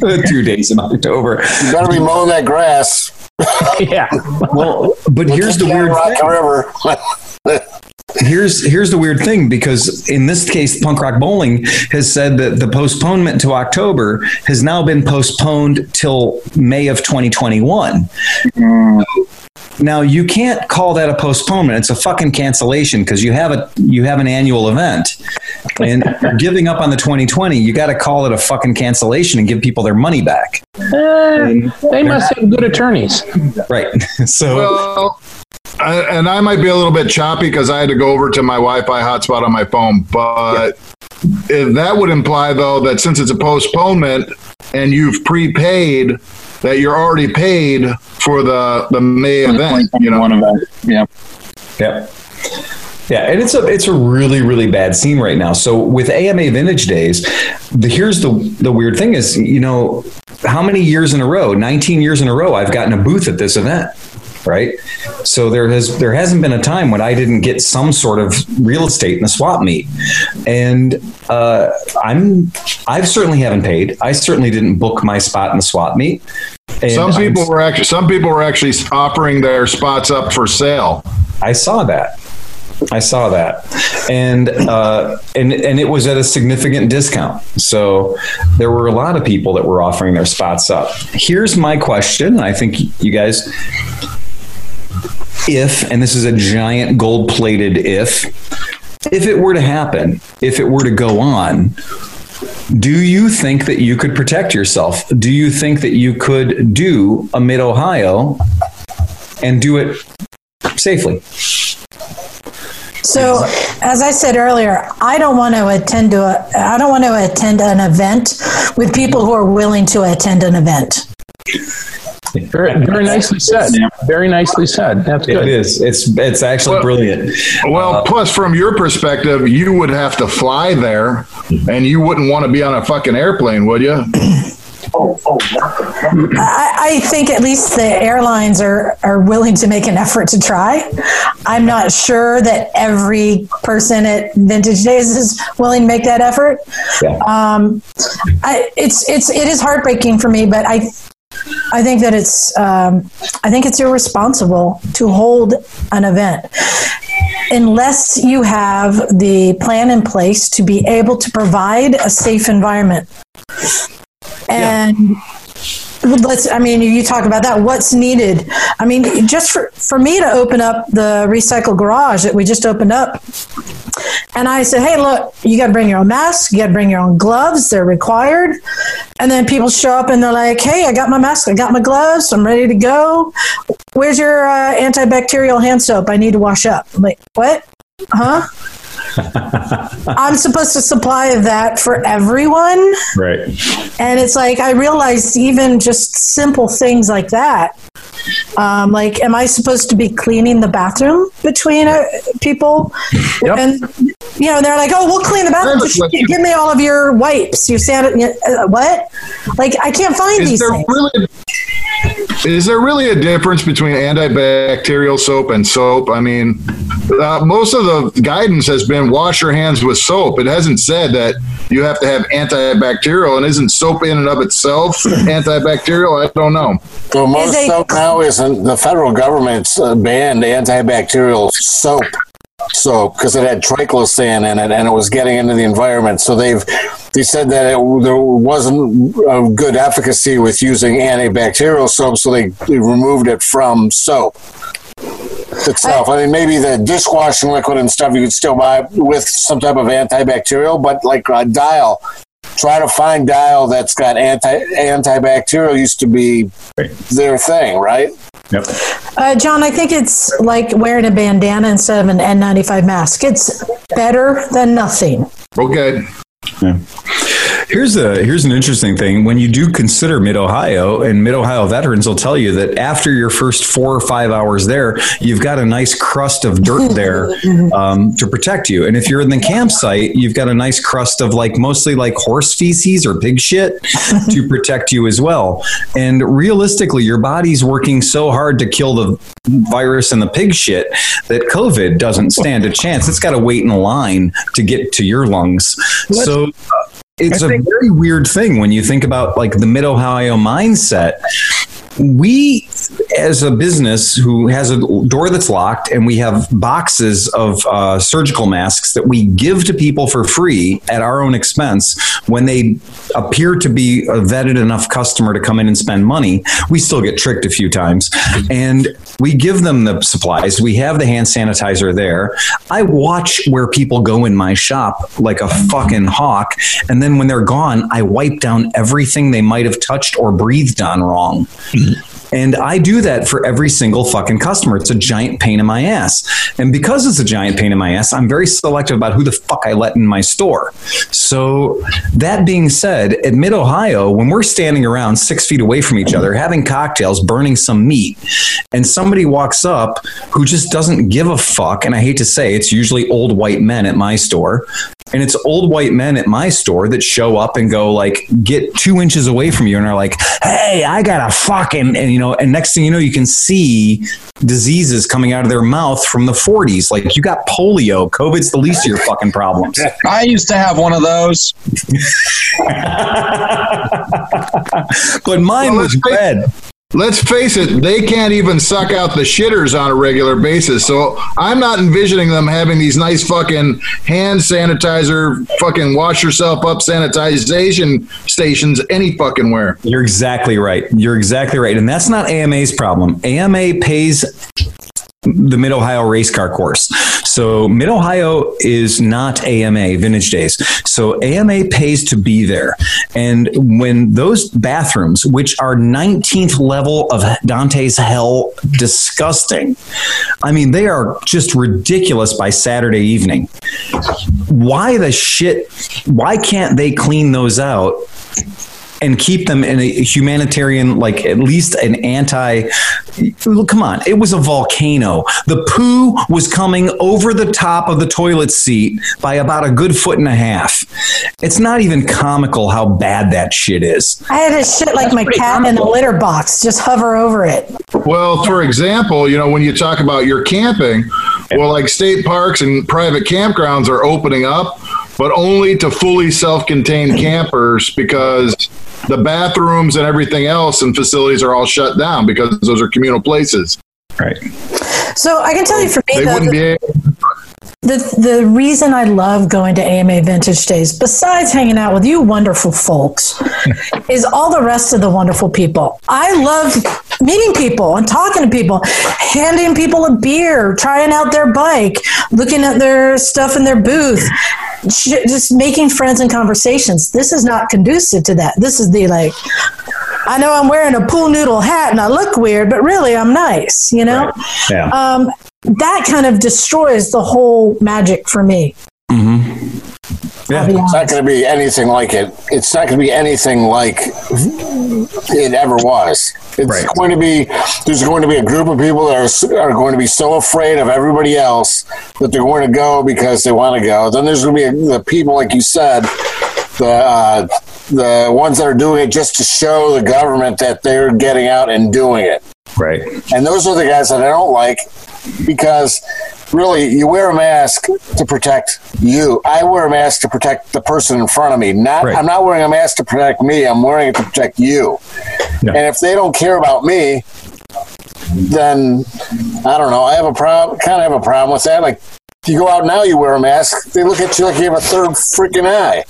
do? two days in October. You better be mowing that grass. yeah. Well, but here's the weird Rock thing. River. Here's here's the weird thing because in this case, Punk Rock Bowling has said that the postponement to October has now been postponed till May of 2021. Hmm. Now you can't call that a postponement; it's a fucking cancellation because you have a you have an annual event, and if you're giving up on the 2020. You got to call it a fucking cancellation and give people their money back, Eh, they must have good attorneys. right? So Well, I, and I might be a little bit choppy because I had to go over to my Wi-Fi hotspot on my phone, but if that would imply though that since it's a postponement and you've prepaid, that you're already paid for the the May event. You know, One event. Yeah. Yeah. Yeah, and it's a it's a really really bad scene right now. So with AMA Vintage Days, the, here's the the weird thing is, you know, how many years in a row? 19 years in a row I've gotten a booth at this event, right? So there has there hasn't been a time when I didn't get some sort of real estate in the swap meet. And uh, I'm I've certainly haven't paid. I certainly didn't book my spot in the swap meet. And some I'm- people were actually some people were actually offering their spots up for sale. I saw that. I saw that, and uh, and and it was at a significant discount. So there were a lot of people that were offering their spots up. Here's my question. I think you guys, if and this is a giant gold plated if, if it were to happen, if it were to go on. Do you think that you could protect yourself? Do you think that you could do a mid Ohio and do it safely? So, as I said earlier, I don't want to attend to a. I don't want to attend an event with people who are willing to attend an event. Very, very nicely said. Very nicely said. That's good. is. It's it's actually Well- brilliant. Well, uh, plus from your perspective, you would have to fly there, and you wouldn't want to be on a fucking airplane, would you? I, I think at least the airlines are, are willing to make an effort to try. I'm not sure that every person at Vintage Days is willing to make that effort. Yeah. Um, I, it's it's it is heartbreaking for me, but I I think that it's um, I think it's irresponsible to hold an event unless you have the plan in place to be able to provide a safe environment. And let's i mean you talk about that. What's needed? I mean just for, for me to open up the recycle garage that we just opened up and i said hey look you got to bring your own mask you got to bring your own gloves they're required. And then people show up and they're like hey i got my mask i got my gloves i'm ready to go. Where's your uh, antibacterial hand soap? I need to wash up. I'm like what? Huh i'm supposed to supply that for everyone Right. and it's like I realized even just simple things like that. Um, like, am I supposed to be cleaning the bathroom between uh, people? Yep. And you know, they're like, "Oh, we'll clean the bathroom. Just give me all of your wipes. You sand uh, what? Like, I can't find Is these there things. really is there really a difference between antibacterial soap and soap? I mean, uh, most of the guidance has been wash your hands with soap. It hasn't said that you have to have antibacterial, and isn't soap in and of itself antibacterial? I don't know. Well, most they- soap now isn't the federal government's uh, banned antibacterial soap soap because it had triclosan in it and it was getting into the environment. So they've they said that it, there wasn't a good efficacy with using antibacterial soap, so they, they removed it from soap itself. I, mean, maybe the dishwashing liquid and stuff you could still buy with some type of antibacterial, but like a dial. Try to find dial that's got anti antibacterial used to be their thing, right? Yep. Uh, John, I think it's like wearing a bandana instead of an N95 mask. It's better than nothing. Okay. Here's a here's an interesting thing. When you do consider Mid Ohio, and Mid Ohio veterans will tell you that after your first four or five hours there, you've got a nice crust of dirt there um, to protect you. And if you're in the campsite, you've got a nice crust of like mostly like horse feces or pig shit to protect you as well. And realistically, your body's working so hard to kill the virus and the pig shit that COVID doesn't stand a chance. It's got to wait in line to get to your lungs. So it's a very weird thing when you think about like the mid Ohio mindset. We, as a business who has a door that's locked, and we have boxes of uh, surgical masks that we give to people for free at our own expense when they appear to be a vetted enough customer to come in and spend money, we still get tricked a few times. And we give them the supplies. We have the hand sanitizer there. I watch where people go in my shop like a fucking hawk. And then when they're gone, I wipe down everything they might have touched or breathed on wrong. And I do that for every single fucking customer. It's a giant pain in my ass. And because it's a giant pain in my ass, I'm very selective about who the fuck I let in my store. So, that being said, at Mid Ohio, when we're standing around six feet away from each other, having cocktails, burning some meat, and somebody walks up who just doesn't give a fuck, and I hate to say it's usually old white men at my store, and it's old white men at my store that show up and go like get two inches away from you and are like hey i got a fucking and you know and next thing you know you can see diseases coming out of their mouth from the 40s like you got polio. Covid's the least of your fucking problems. I used to have one of those. but mine Well, was let's red Let's face it, they can't even suck out the shitters on a regular basis. So I'm not envisioning them having these nice fucking hand sanitizer, fucking wash yourself up sanitization stations any fucking where. You're exactly right. You're exactly right. And that's not AMA's problem. AMA pays the Mid Ohio race car course. So Mid Ohio is not AMA Vintage Days. So AMA pays to be there. And when those bathrooms, which are 19th level of Dante's hell, disgusting. I mean, they are just ridiculous by Saturday evening. Why the shit? Why can't they clean those out and keep them in a humanitarian, like at least an anti. Come on, it was a volcano. The poo was coming over the top of the toilet seat by about a good foot and a half. It's not even comical how bad that shit is. I had to shit like my cat in a litter box, just hover over it. Well, for example, you know, when you talk about your camping, well, like state parks and private campgrounds are opening up, but only to fully self contained campers because the bathrooms and everything else and facilities are all shut down because those are communal places. Right. So I can tell you for me, They the, wouldn't be able the the reason I love going to AMA Vintage Days, besides hanging out with you wonderful folks, is all the rest of the wonderful people. I love meeting people and talking to people, handing people a beer, trying out their bike, looking at their stuff in their booth, j- just making friends and conversations. This is not conducive to that. This is the like. I know I'm wearing a pool noodle hat and I look weird, but really I'm nice, you know? Yeah. um, that kind of destroys the whole magic for me. Yeah. It's not going to be anything like it. It's not going to be anything like it ever was. It's Right. going to be. There's going to be a group of people that are are going to be so afraid of everybody else that they're going to go because they want to go. Then there's going to be the people, like you said, the uh, the ones that are doing it just to show the government that they're getting out and doing it. Right. And those are the guys that I don't like because really you wear a mask to protect you. I wear a mask to protect the person in front of me. Not Right. I'm not wearing a mask to protect me. I'm wearing it to protect you. Yeah. And if they don't care about me, then I don't know. I have a problem kind of have a problem with that. Like if you go out now, you wear a mask. They look at you like you have a third freaking eye.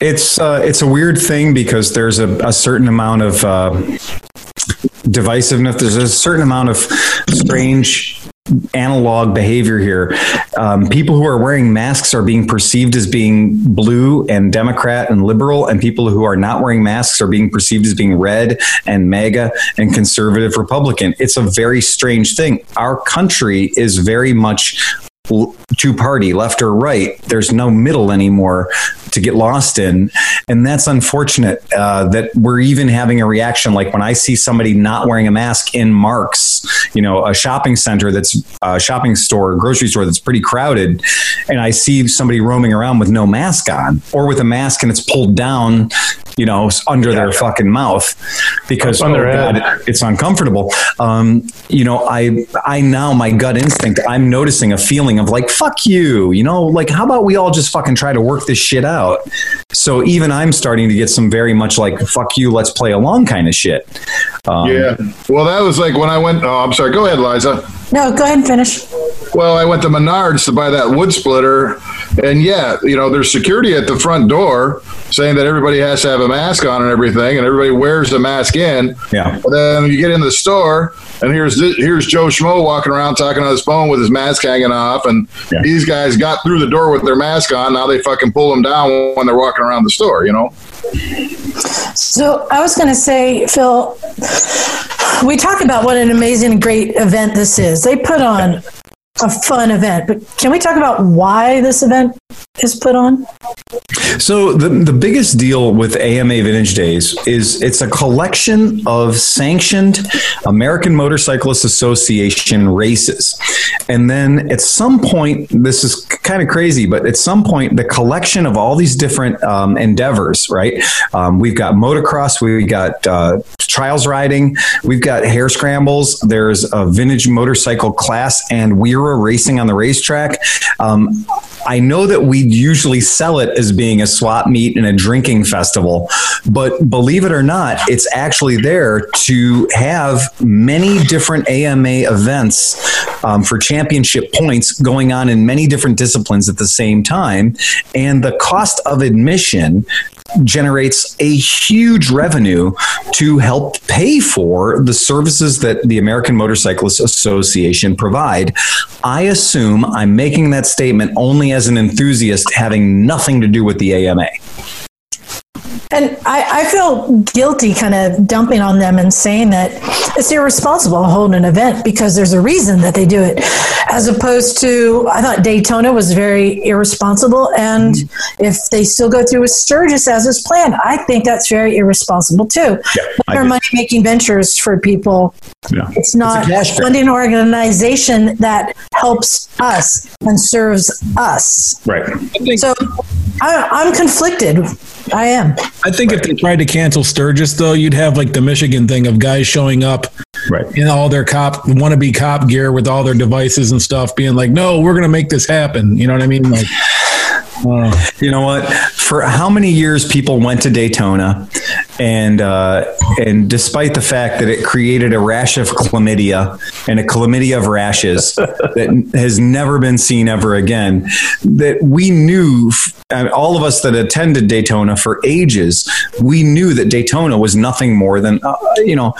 It's uh, it's a weird thing because there's a, a certain amount of uh, divisiveness. There's a certain amount of strange analog behavior here. Um, people who are wearing masks are being perceived as being blue and Democrat and liberal, and people who are not wearing masks are being perceived as being red and MAGA and conservative Republican. It's a very strange thing. Our country is very much to party, left or right. There's no middle anymore to get lost in. And that's unfortunate uh, that we're even having a reaction like when I see somebody not wearing a mask in Marc's, you know, a shopping center that's a shopping store, grocery store that's pretty crowded, and I see somebody roaming around with no mask on or with a mask and it's pulled down, you know, under their fucking mouth because oh. God, it's uncomfortable. Um, you know, I I now my gut instinct, I'm noticing a feeling of like fuck you. You know, like how about we all just fucking try to work this shit out? So even I'm starting to get some very much like fuck you, let's play along kind of shit. Um, Yeah. Well, that was like when I went. Oh, I'm sorry. Go ahead, Liza. No, go ahead and finish. Well, I went to Menards to buy that wood splitter, and yeah, you know, there's security at the front door saying that everybody has to have a mask on and everything, and everybody wears a mask in. Yeah. But then you get in the store, and here's here's Joe Schmo walking around talking on his phone with his mask hanging off, and Yeah. these guys got through the door with their mask on. Now they fucking pull them down when they're walking around the store. You know. So I was going to say, Phil, we talk about what an amazing, great event this is. They put on a fun event, but can we talk about why this event is put on? So the the biggest deal with AMA Vintage Days is it's a collection of sanctioned American Motorcyclist Association races. And then at some point, this is kind of crazy, but at some point, the collection of all these different um, endeavors, right? Um, we've got motocross, we've got uh, trials riding, we've got hare scrambles, there's a vintage motorcycle class, and WERA racing on the racetrack. Um, I know that we usually sell it as being a swap meet and a drinking festival, but believe it or not, it's actually there to have many different AMA events um, for championship points going on in many different disciplines at the same time. And the cost of admission generates a huge revenue to help pay for the services that the American Motorcyclists Association provide. I assume I'm making that statement only as an enthusiast having nothing to do with the AMA. And I, I feel guilty kind of dumping on them and saying that it's irresponsible to hold an event because there's a reason that they do it. As opposed to, I thought Daytona was very irresponsible. And if they still go through with Sturgis as is planned, I think that's very irresponsible too. They're money making ventures for people. Yeah. It's not grab. funding an organization that helps us and serves us. Right. So I, I'm conflicted. I am. I think if they tried to cancel Sturgis, though, you'd have like the Michigan thing of guys showing up Right. in all their cop wannabe cop gear with all their devices and stuff, being like, "No, we're going to make this happen." You know what I mean? Like, uh, You know what? For how many years people went to Daytona, and uh, and despite the fact that it created a rash of chlamydia and a chlamydia of rashes that has never been seen ever again, that we knew, all of us that attended Daytona for ages, we knew that Daytona was nothing more than uh, you know.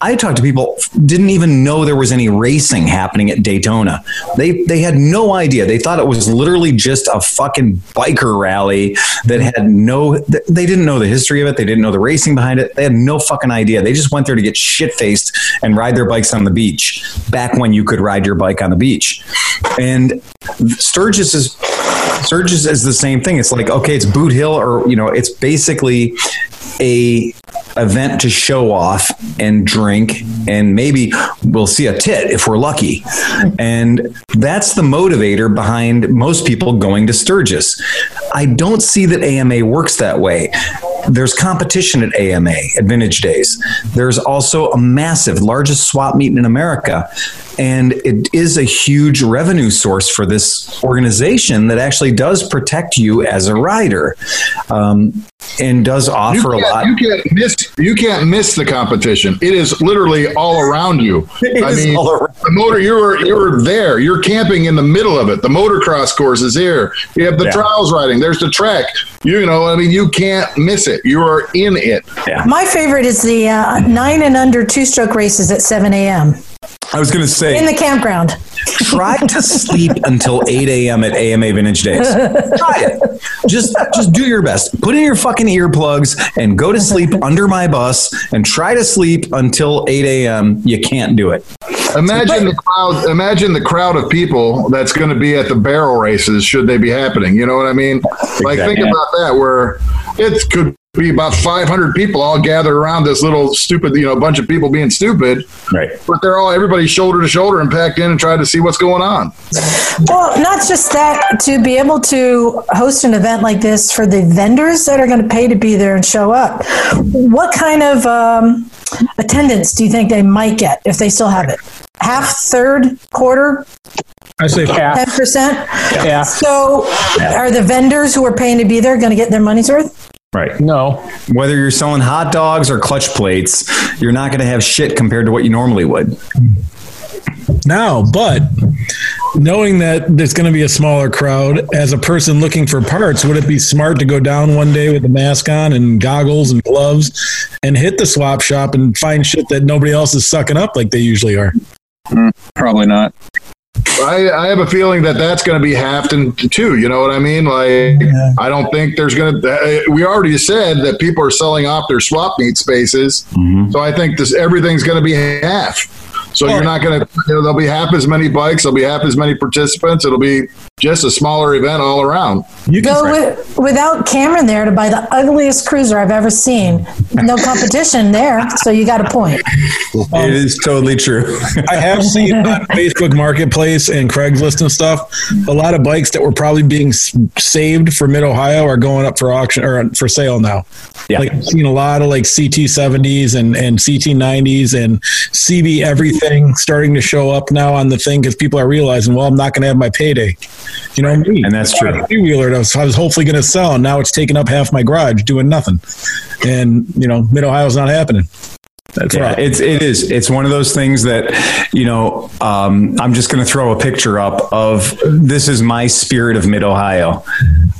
I talked to people didn't even know there was any racing happening at Daytona. They they had no idea. They thought it was literally just a fucking biker rally that had no. They didn't know the history of it. They didn't know the racing behind it. They had no fucking idea. They just went there to get shit faced and ride their bikes on the beach. Back when you could ride your bike on the beach, and Sturgis is Sturgis is the same thing. It's like okay, it's Boot Hill, or you know, it's basically a event to show off and drink and maybe we'll see a tit if we're lucky and that's the motivator behind most people going to sturgis i don't see that ama works that way there's competition at ama at vintage days there's also a massive largest swap meet in america and it is a huge revenue source for this organization that actually does protect you as a rider um, and does offer a lot you can't miss. You can't miss the competition. It is literally all around you. It I is mean, all around. the motor. You were you were there. You're camping in the middle of it. The motocross course is here. You have the Yeah. trials riding. There's the track. You know. I mean, you can't miss it. You are in it. My favorite is the uh, nine and under two stroke races at 7 a.m. I was going to say, in the campground. try to sleep until 8 a.m. at AMA Vintage Days. Try it. Just, just do your best. Put in your fucking earplugs and go to sleep under my bus and try to sleep until 8 a.m. You can't do it. Imagine the crowd. Imagine the crowd of people that's going to be at the barrel races. Should they be happening? You know what I mean? Like think about that. Where it could be about 500 people all gathered around this little stupid, you know, bunch of people being stupid, Right. but they're all everybody shoulder to shoulder and packed in and trying to see what's going on. Well, not just that, to be able to host an event like this for the vendors that are going to pay to be there and show up, what kind of um, attendance do you think they might get if they still have it? Half, third, quarter, I say Yeah. 10%? Yeah. So are the vendors who are paying to be there going to get their money's worth? Right. No. Whether you're selling hot dogs or clutch plates, you're not going to have shit compared to what you normally would. now, but knowing that there's going to be a smaller crowd, as a person looking for parts, would it be smart to go down one day with a mask on and goggles and gloves and hit the swap shop and find shit that nobody else is sucking up like they usually are? Mm, probably not. I, I have a feeling that that's going to be Hafton too. You know what I mean? Like, I don't think there's going to. Uh, we already said that people are selling off their swap meet spaces, mm-hmm. so I think this everything's going to be half. So you're not going to. You know, there'll be half as many bikes. There'll be half as many participants. It'll be just a smaller event all around. You Go with, without Cameron there to buy the ugliest cruiser I've ever seen. No competition there, so you got a point. it is totally true. I have seen on Facebook Marketplace and Craigslist and stuff a lot of bikes that were probably being saved for Mid Ohio are going up for auction or for sale now. Yeah. Like I've seen a lot of like CT 70s and and CT 90s and CB everything starting to show up now on the thing because people are realizing, well, I'm not going to have my payday. You know, me. And that's true. Three wheeler I was, I was hopefully going to sell, and now it's taking up half my garage doing nothing. And you know, Mid Ohio's not happening. That's Yeah, right. it's it is. It's one of those things that you know. Um, I'm just going to throw a picture up of this is my spirit of Mid Ohio.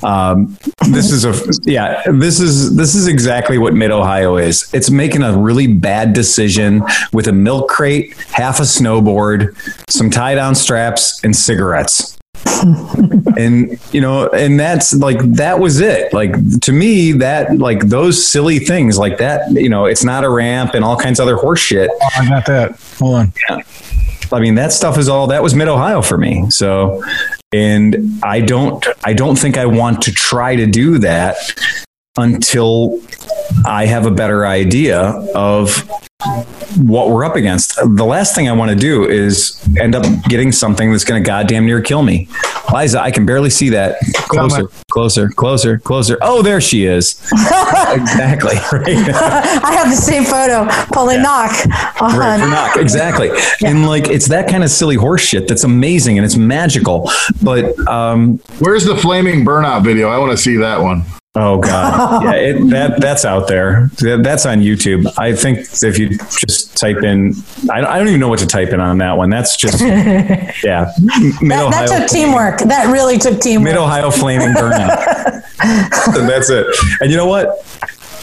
Um, this is a yeah. This is this is exactly what Mid Ohio is. It's making a really bad decision with a milk crate, half a snowboard, some tie down straps, and cigarettes and you know and that's like that was it like to me that like those silly things like that you know it's not a ramp and all kinds of other horse shit Oh, I got that. Hold on. i mean that stuff is all that was mid ohio for me so and i don't i don't think i want to try to do that until i have a better idea of what we're up against. The last thing I want to do is end up getting something that's going to goddamn near kill me. Liza, I can barely see that. Closer, closer, closer, closer. Oh, there she is. exactly. Right. I have the same photo. Pulling knock on. Right, for knock. Exactly. And like, it's that kind of silly horse shit that's amazing and it's magical. But, um, Where's the flaming burnout video? I want to see that one. Oh God. Yeah. It, that, that's out there. That's on YouTube. I think if you just type in, I, I don't even know what to type in on that one. That's just, yeah. Mid That, that took teamwork. That really took teamwork. Mid Ohio flaming burnout. and that's it. And you know what?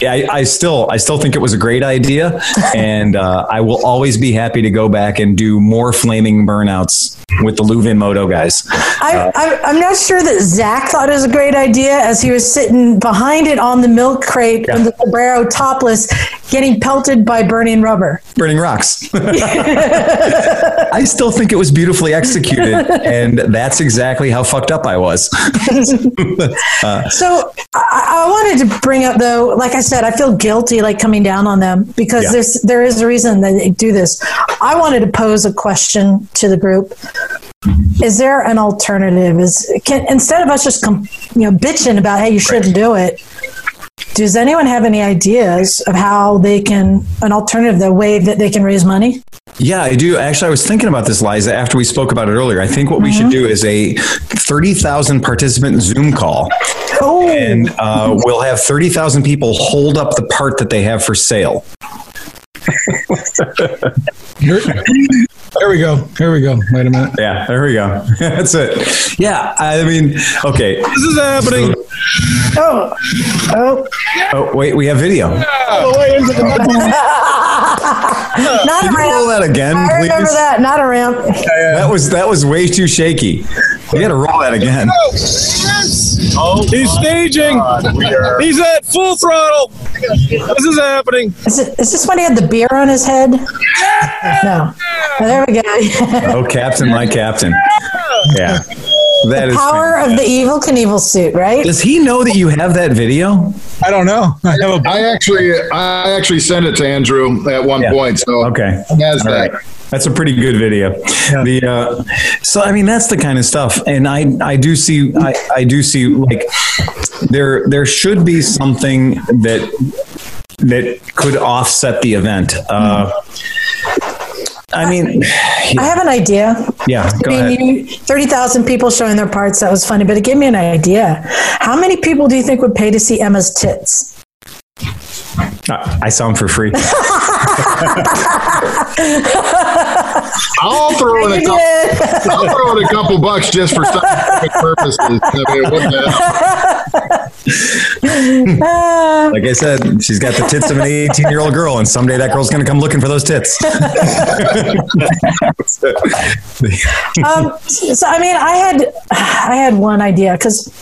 Yeah, I, I still, I still think it was a great idea, and uh, I will always be happy to go back and do more flaming burnouts with the Luvin Moto guys. I, I, I'm not sure that Zach thought it was a great idea as he was sitting behind it on the milk crate Yeah. in the sombrero topless, getting pelted by burning rubber. Burning rocks. I still think it was beautifully executed, and that's exactly how fucked up I was. So I, I wanted to bring up though, like I said, I feel guilty like coming down on them because Yeah. there's there is a reason that they do this. I wanted to pose a question to the group. Is there an alternative? Is can instead of us just com, you know bitching about hey you shouldn't do it? Does anyone have any ideas of how they can an alternative, the way that they can raise money? Yeah, I do. Actually, I was thinking about this, Liza, after we spoke about it earlier. I think what we should do is a 30,000 participant Zoom call. Oh, And uh, we'll have 30,000 people hold up the part that they have for sale. Here, there we go. Here we go. Wait a minute. Yeah, there we go. That's it. Yeah, I mean, okay. This is happening. oh, oh! Oh, wait, we have video. Not Can a you roll that again, I please? remember that. Not a ramp. That was that was way too shaky. We got to roll that again. He's staging. He's at full throttle. This is happening. Is, it, is this when he had the beer on his head? No. Oh, there we go. Oh, Captain, my Captain. Yeah. That is Power of the Evel Knievel suit, right? Does he know that you have that video? I don't know. I have a I actually, I actually sent it to Andrew at one Yeah. point. So Okay. he has that. right. That's a pretty good video. The uh, so I mean that's the kind of stuff, and I I do see I, I do see like there there should be something that that could offset the event. Uh, I mean, I have an idea. yeah. Go I mean, you, 30,000 people showing their parts. That was funny, but it gave me an idea. How many people do you think would pay to see Emma's tits? I I saw them for free. I'll throw in a couple. I'll throw in a couple bucks just for scientific purposes. I mean, what the hell? Like I said, she's got the tits of an 18 year old girl, and someday that girl's going to come looking for those tits. um, so I mean, I had I had one idea because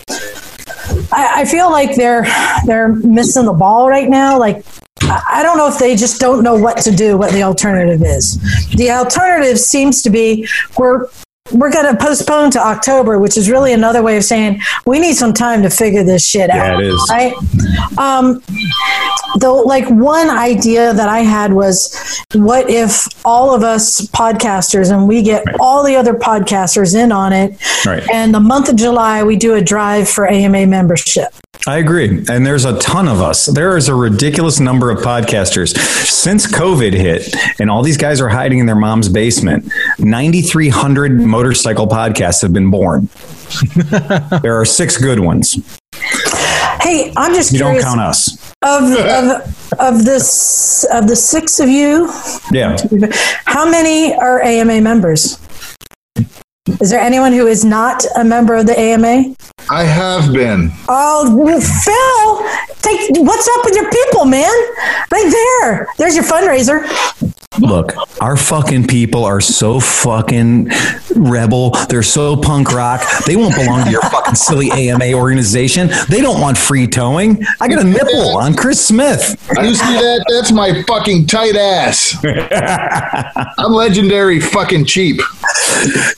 I, I feel like they're they're missing the ball right now. Like I I don't know if they just don't know what to do, what the alternative is. The alternative seems to be we're we're going to postpone to October, which is really another way of saying we need some time to figure this shit Yeah, out. it is. Right? Um, though, like one idea that I had was, what if all of us podcasters and we get all the other podcasters in on it, Right. and the month of July we do a drive for AMA membership. I agree. And there's a ton of us. There is a ridiculous number of podcasters. Since COVID hit and all these guys are hiding in their mom's basement, 9,300 motorcycle podcasts have been born. there are six good ones. Hey, I'm just You don't count us. of of of this of the six of you, Yeah. how many are AMA members? Is there anyone who is not a member of the AMA? I have been. Oh, Phil, take what's up with your people, man? Right there. There's your fundraiser. Look, our fucking people are so fucking rebel. They're so punk rock. They won't belong to your fucking silly AMA organization. They don't want free towing. I got a nipple on Chris Smith. You see that? That's my fucking tight ass. I'm legendary fucking cheap.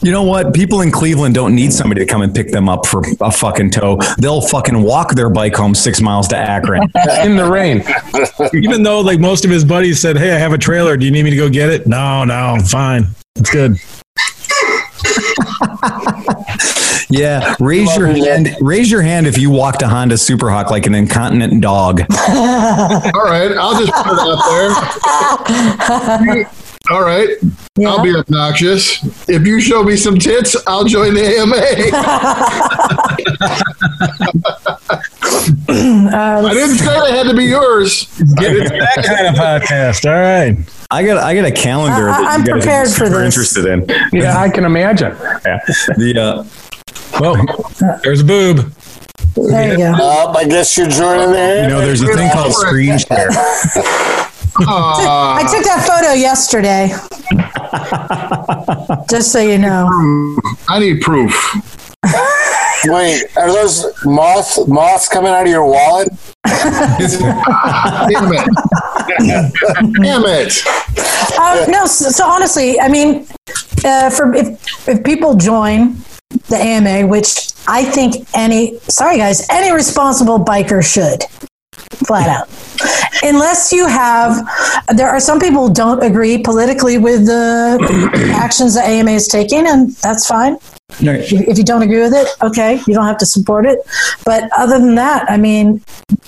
You know what? People in Cleveland don't need somebody to come and pick them up for a fucking tow. They'll fucking walk their bike home six miles to Akron. in the rain. Even though like most of his buddies said, "Hey, I have a trailer. Do you need me to go get it?" No, no, I'm fine. It's good. Yeah, raise your hand. Raise your hand if you walked a Honda Superhawk like an incontinent dog. All right, I'll just put it out there. All right, I'll be obnoxious. If you show me some tits, I'll join the AMA. Uh, I didn't say they had to be yours. I didn't- That kind of podcast. All right. I got. I got a calendar I- that I'm you guys are prepared for super this. interested in. Yeah, I can imagine. Yeah. The uh, Well, there's a boob. There you go. Uh, I guess you're joining there. you know, there's a thing called screen share. I took that photo yesterday. Just so you know. I need proof. Wait, are those moth moths coming out of your wallet? Damn it. Damn it. Um, no, so, so honestly, I mean, uh, for if if people join the AMA, which I think any sorry guys, any responsible biker should, flat out. Unless you have, there are some people don't agree politically with the actions that AMA is taking, and that's fine. If you don't agree with it, okay, you don't have to support it. But other than that, I mean,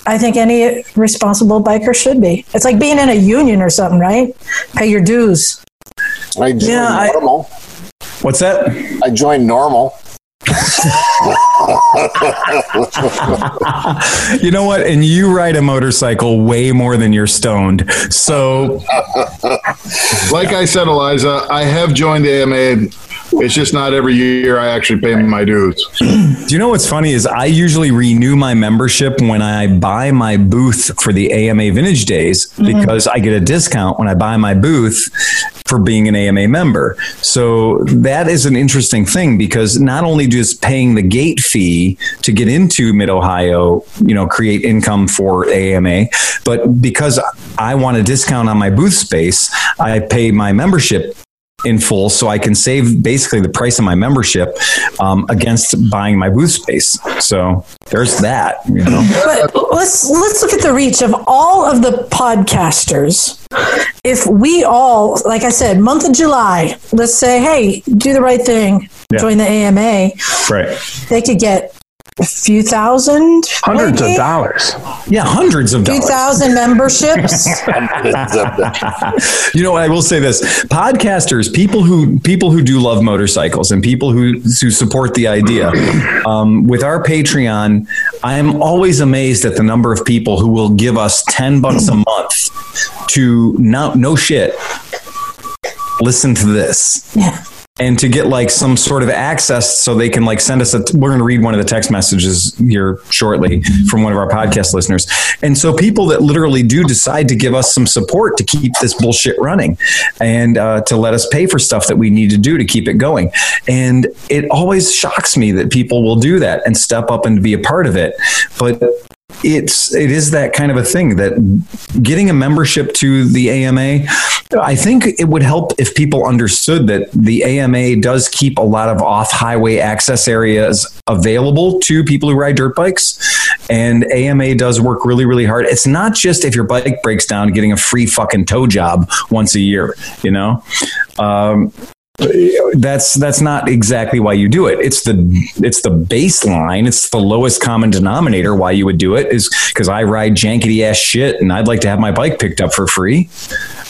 I think any responsible biker should be. It's like being in a union or something, right? Pay your dues. I joined Yeah, I- NORML. What's that? I joined NORML. You know what? And you ride a motorcycle way more than you're stoned. So Like I said, Eliza, I have joined the AMA. It's just not every year I actually pay my dues. Do you know what's funny is I usually renew my membership when I buy my booth for the AMA Vintage Days mm-hmm. because I get a discount when I buy my booth for being an AMA member. So that is an interesting thing because not only just paying the gate fee to get into Mid Ohio, you know, create income for AMA, but because I want a discount on my booth space, I pay my membership in full so I can save basically the price of my membership um, against buying my booth space. So there's that, you know. But let's let's look at the reach of all of the podcasters. If we all, like I said, month of July, let's say, hey, do the right thing, Yeah. join the AMA, Right. they could get a few thousand, Hundreds of dollars. Yeah, hundreds of few dollars. thousand memberships. you know, I will say this: podcasters, people who people who do love motorcycles, and people who who support the idea. Um, with our Patreon, I am always amazed at the number of people who will give us ten bucks a month to no no shit. Listen to this. yeah. And to get like some sort of access so they can like send us a we're going to read one of the text messages here shortly from one of our podcast listeners. And so people that literally do decide to give us some support to keep this bullshit running and uh, to let us pay for stuff that we need to do to keep it going. And it always shocks me that people will do that and step up and be a part of it. But it's it is that kind of a thing that getting a membership to the AMA I think it would help if people understood that the AMA does keep a lot of off highway access areas available to people who ride dirt bikes. And AMA does work really really hard. It's not just if your bike breaks down getting a free fucking tow job once a year you know? Um, that's that's not exactly why you do it. It's the it's the baseline. It's the lowest common denominator. Why you would do it is because I ride jankety ass shit, and I'd like to have my bike picked up for free.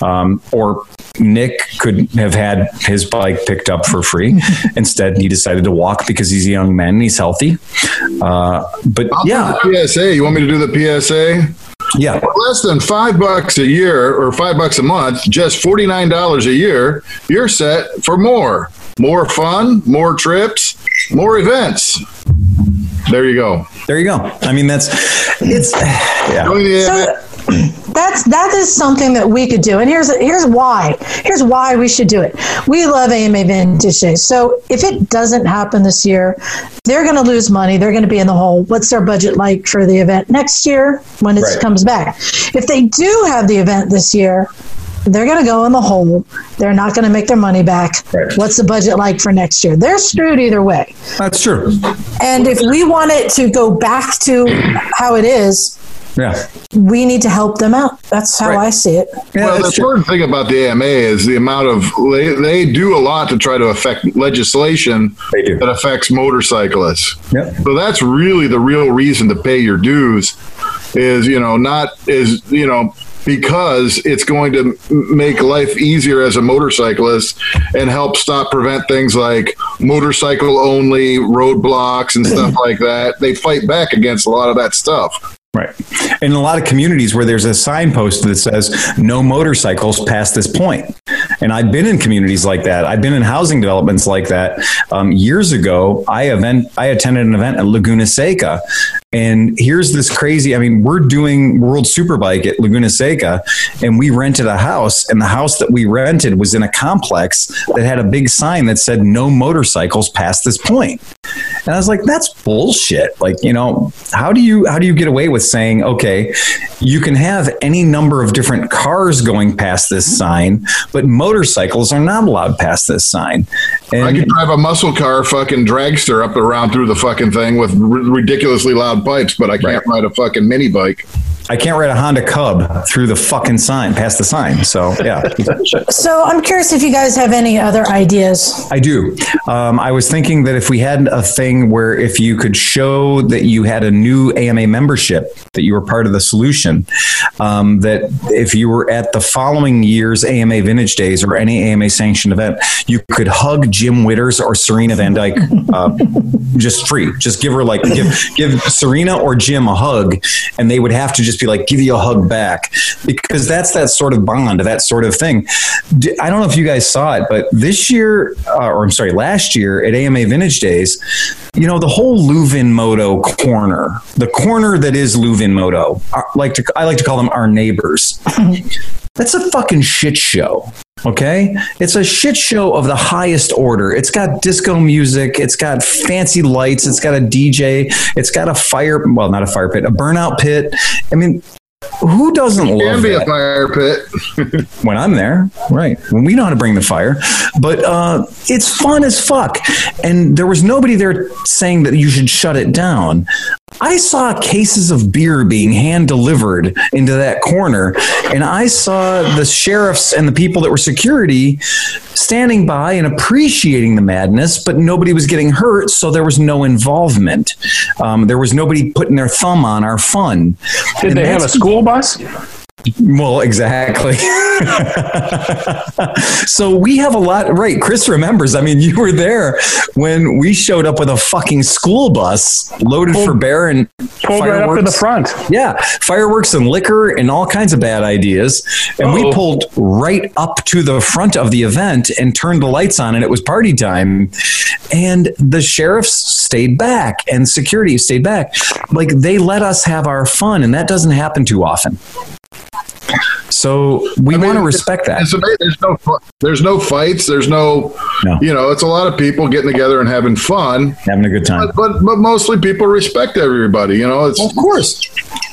Um, or Nick could have had his bike picked up for free. Instead, he decided to walk because he's a young man and he's healthy. Uh, but I'll yeah, PSA. You want me to do the PSA? Yeah, Less than five bucks a year or five bucks a month, just $49 a year, you're set for more. More fun, more trips, more events. There you go. there you go. I mean, that's it's yeah. Join the So that's that is something that we could do. And here's here's why. Here's why we should do it. We love AMA Vintage Days. So if it doesn't happen this year, they're going to lose money. They're going to be in the hole. What's their budget like for the event next year when it Right. comes back? If they do have the event this year, they're going to go in the hole. They're not going to make their money back. Right. What's the budget like for next year? They're screwed either way. That's true. And if we want it to go back to how it is, Yeah. we need to help them out. That's how Right. I see it. Yeah, well, the that's true. important thing about the AMA is the amount of they, they do a lot to try to affect legislation that affects motorcyclists. Yep. So that's really the real reason to pay your dues is, you know, not is, you know, because it's going to make life easier as a motorcyclist and help stop prevent things like motorcycle only roadblocks and stuff like that. They fight back against a lot of that stuff. Right. In a lot of communities where there's a signpost that says no motorcycles past this point. And I've been in communities like that. I've been in housing developments like that. Um, years ago, I event I attended an event at Laguna Seca. And here's this crazy, I mean, we're doing World Superbike at Laguna Seca, and we rented a house, and the house that we rented was in a complex that had a big sign that said no motorcycles past this point. And I was like, that's bullshit. Like, you know, how do you how do you get away with saying, okay, you can have any number of different cars going past this sign, but motorcycles are not allowed past this sign. I And could drive a muscle car fucking dragster up around through the fucking thing with r- ridiculously loud pipes, but I can't ride a fucking mini bike. I can't ride a Honda Cub through the fucking sign, past the sign. So yeah, So I'm curious if you guys have any other ideas. I do. Um, I was thinking that if we had a thing where if you could show that you had a new AMA membership, that you were part of the solution, um, that if you were at the following year's AMA Vintage Days or any AMA sanctioned event, you could hug Jim Witters or Serena Van Dyke uh, just free. Just give her like give give Serena or Jim a hug, and they would have to just be like give you a hug back because that's that sort of bond, that sort of thing. I don't know if you guys saw it, but this year, uh, or I'm sorry, last year at AMA Vintage Days, you know the whole Luvin Moto corner, the corner that is Luvin Moto, I like to I like to call them our neighbors. That's a fucking shit show. Okay. It's a shit show of the highest order. It's got disco music. It's got fancy lights. It's got a DJ. It's got a fire, well, not a fire pit, a burnout pit. I mean, who doesn't Can love be a fire pit. when I'm there, right? When we know how to bring the fire, but uh, it's fun as fuck. And there was nobody there saying that you should shut it down. I saw cases of beer being hand delivered into that corner, and I saw the sheriffs and the people that were security standing by and appreciating the madness, but nobody was getting hurt, so there was no involvement. Um, there was nobody putting their thumb on our fun. Did And they have a school bus? Well, exactly. so we have a lot, right? Chris remembers. I mean, you were there when we showed up with a fucking school bus loaded for bear and Pulled right up to the front. Yeah, fireworks and liquor and all kinds of bad ideas. And we Uh-oh. pulled right up to the front of the event and turned the lights on, and it was party time. And the sheriffs stayed back and security stayed back. Like they let us have our fun, and that doesn't happen too often. So we I mean, want to respect that. There's no, there's no fights. There's no, No. you know, it's a lot of people getting together and having fun. Having a good time. But, but but mostly people respect everybody. You know, it's Of course.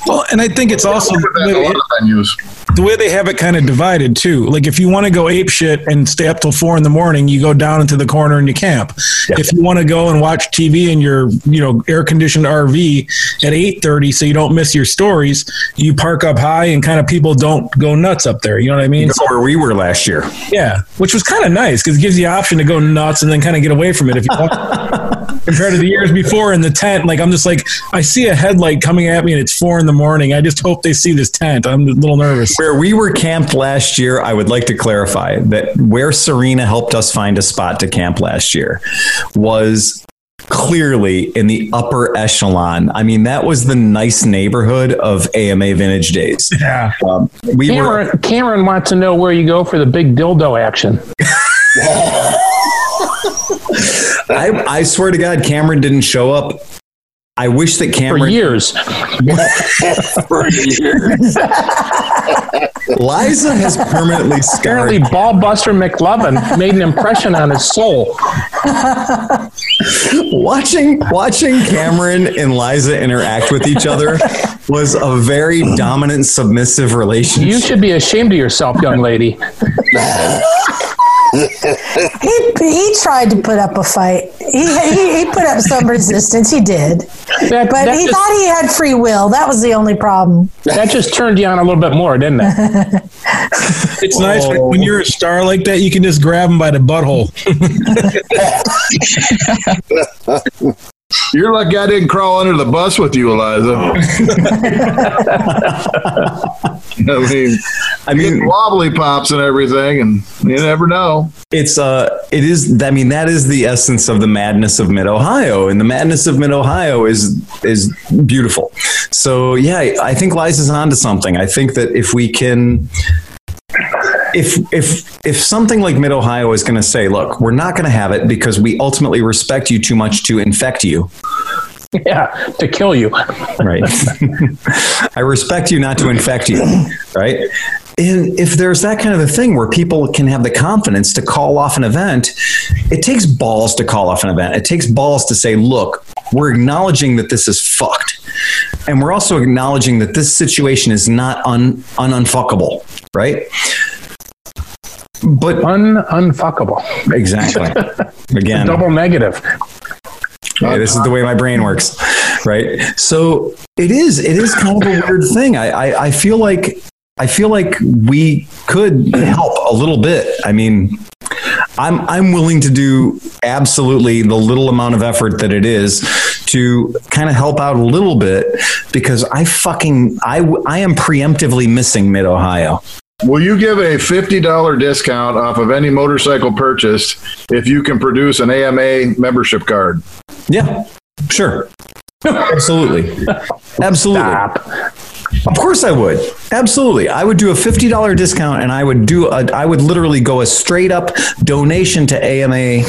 Well, and I think it's also Look at that a lot of venues. the way they have it kind of divided too. Like if you want to go ape shit and stay up till four in the morning, you go down into the corner and you camp. If you want to go and watch TV in your you know air conditioned RV at eight thirty, so you don't miss your stories, you park up high and kind of people don't go nuts up there. You know what I mean? That's where we were last year. Yeah, which was kind of nice because it gives you the option to go nuts and then kind of get away from it if you want. Compared to the years before in the tent, like I'm just like I see a headlight coming at me and it's four in the morning. I just hope they see this tent. I'm a little nervous. Where we were camped last year, I would like to clarify that where Serena helped us find a spot to camp last year was clearly in the upper echelon. I mean, that was the nice neighborhood of AMA Vintage Days. Yeah. Um, we were Cameron, Cameron wants to know where you go for the big dildo action. I, I swear to God, Cameron didn't show up. I wish that Cameron For years. For years. Liza has permanently scarred Apparently, Ballbuster McLovin made an impression on his soul. watching watching Cameron and Liza interact with each other was a very dominant submissive relationship. You should be ashamed of yourself, young lady. He, he tried to put up a fight. He, he, he put up some resistance. He did. That, But that he just, thought he had free will. That was the only problem. that just turned you on a little bit more, didn't it? It's nice when, when you're a star like that, you can just grab him by the butthole. You're lucky I didn't crawl under the bus with you, Eliza. I mean, I mean, wobbly pops and everything, and you never know. it's uh, it is. I mean, that is the essence of the madness of Mid Ohio, and the madness of Mid Ohio is is beautiful. So yeah, I think Liza's onto something. I think that if we can. If if if something like Mid Ohio is going to say, look, we're not going to have it because we ultimately respect you too much to infect you, Yeah, to kill you. right? I respect you not to infect you, right? And if there's that kind of a thing where people can have the confidence to call off an event, it takes balls to call off an event. It takes balls to say, look, we're acknowledging that this is fucked. And we're also acknowledging that this situation is not un, un unfuckable, right? But Un unfuckable. exactly. Again, Double negative. Yeah, this is the way my brain works, right? So it is. It is kind of a weird thing. I, I, I feel like I feel like we could help a little bit. I mean, I'm I'm willing to do absolutely the little amount of effort that it is to kind of help out a little bit because I fucking I I am preemptively missing Mid Ohio. Will you give a fifty dollar discount off of any motorcycle purchased if you can produce an AMA membership card? Yeah, sure, absolutely, absolutely. Stop. Of course I would. Absolutely. I would do a $50 discount and I would do a, I would literally go a straight up donation to AMA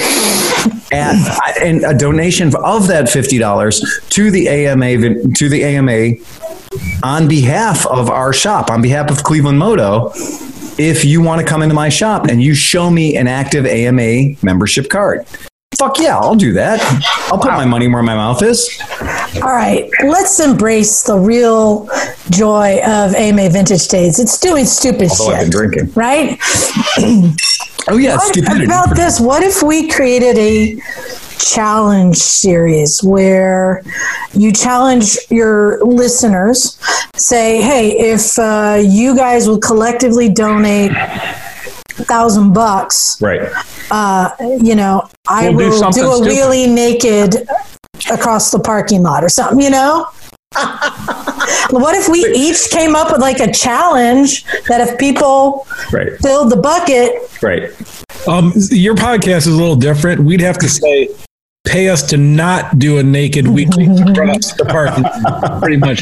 at, and a donation of that $50 to the AMA to the AMA on behalf of our shop, on behalf of Cleveland Moto. If you want to come into my shop and you show me an active AMA membership card, Fuck yeah, I'll do that. I'll put my money where my mouth is. All right, let's embrace the real joy of AMA Vintage Days. It's doing stupid Although I've been shit, drinking. right? Oh yeah, What stupidity. about this? What if we created a challenge series where you challenge your listeners? Say, hey, if uh, you guys will collectively donate a thousand bucks, Right. uh, you know, I We'll do will do, something a stupid. wheelie naked across the parking lot or something, you know? what if we each came up with like a challenge that if people Right. filled the bucket, Right. Um, your podcast is a little different. We'd have to say, pay us to not do a naked wheelie across the parking. lot. Pretty much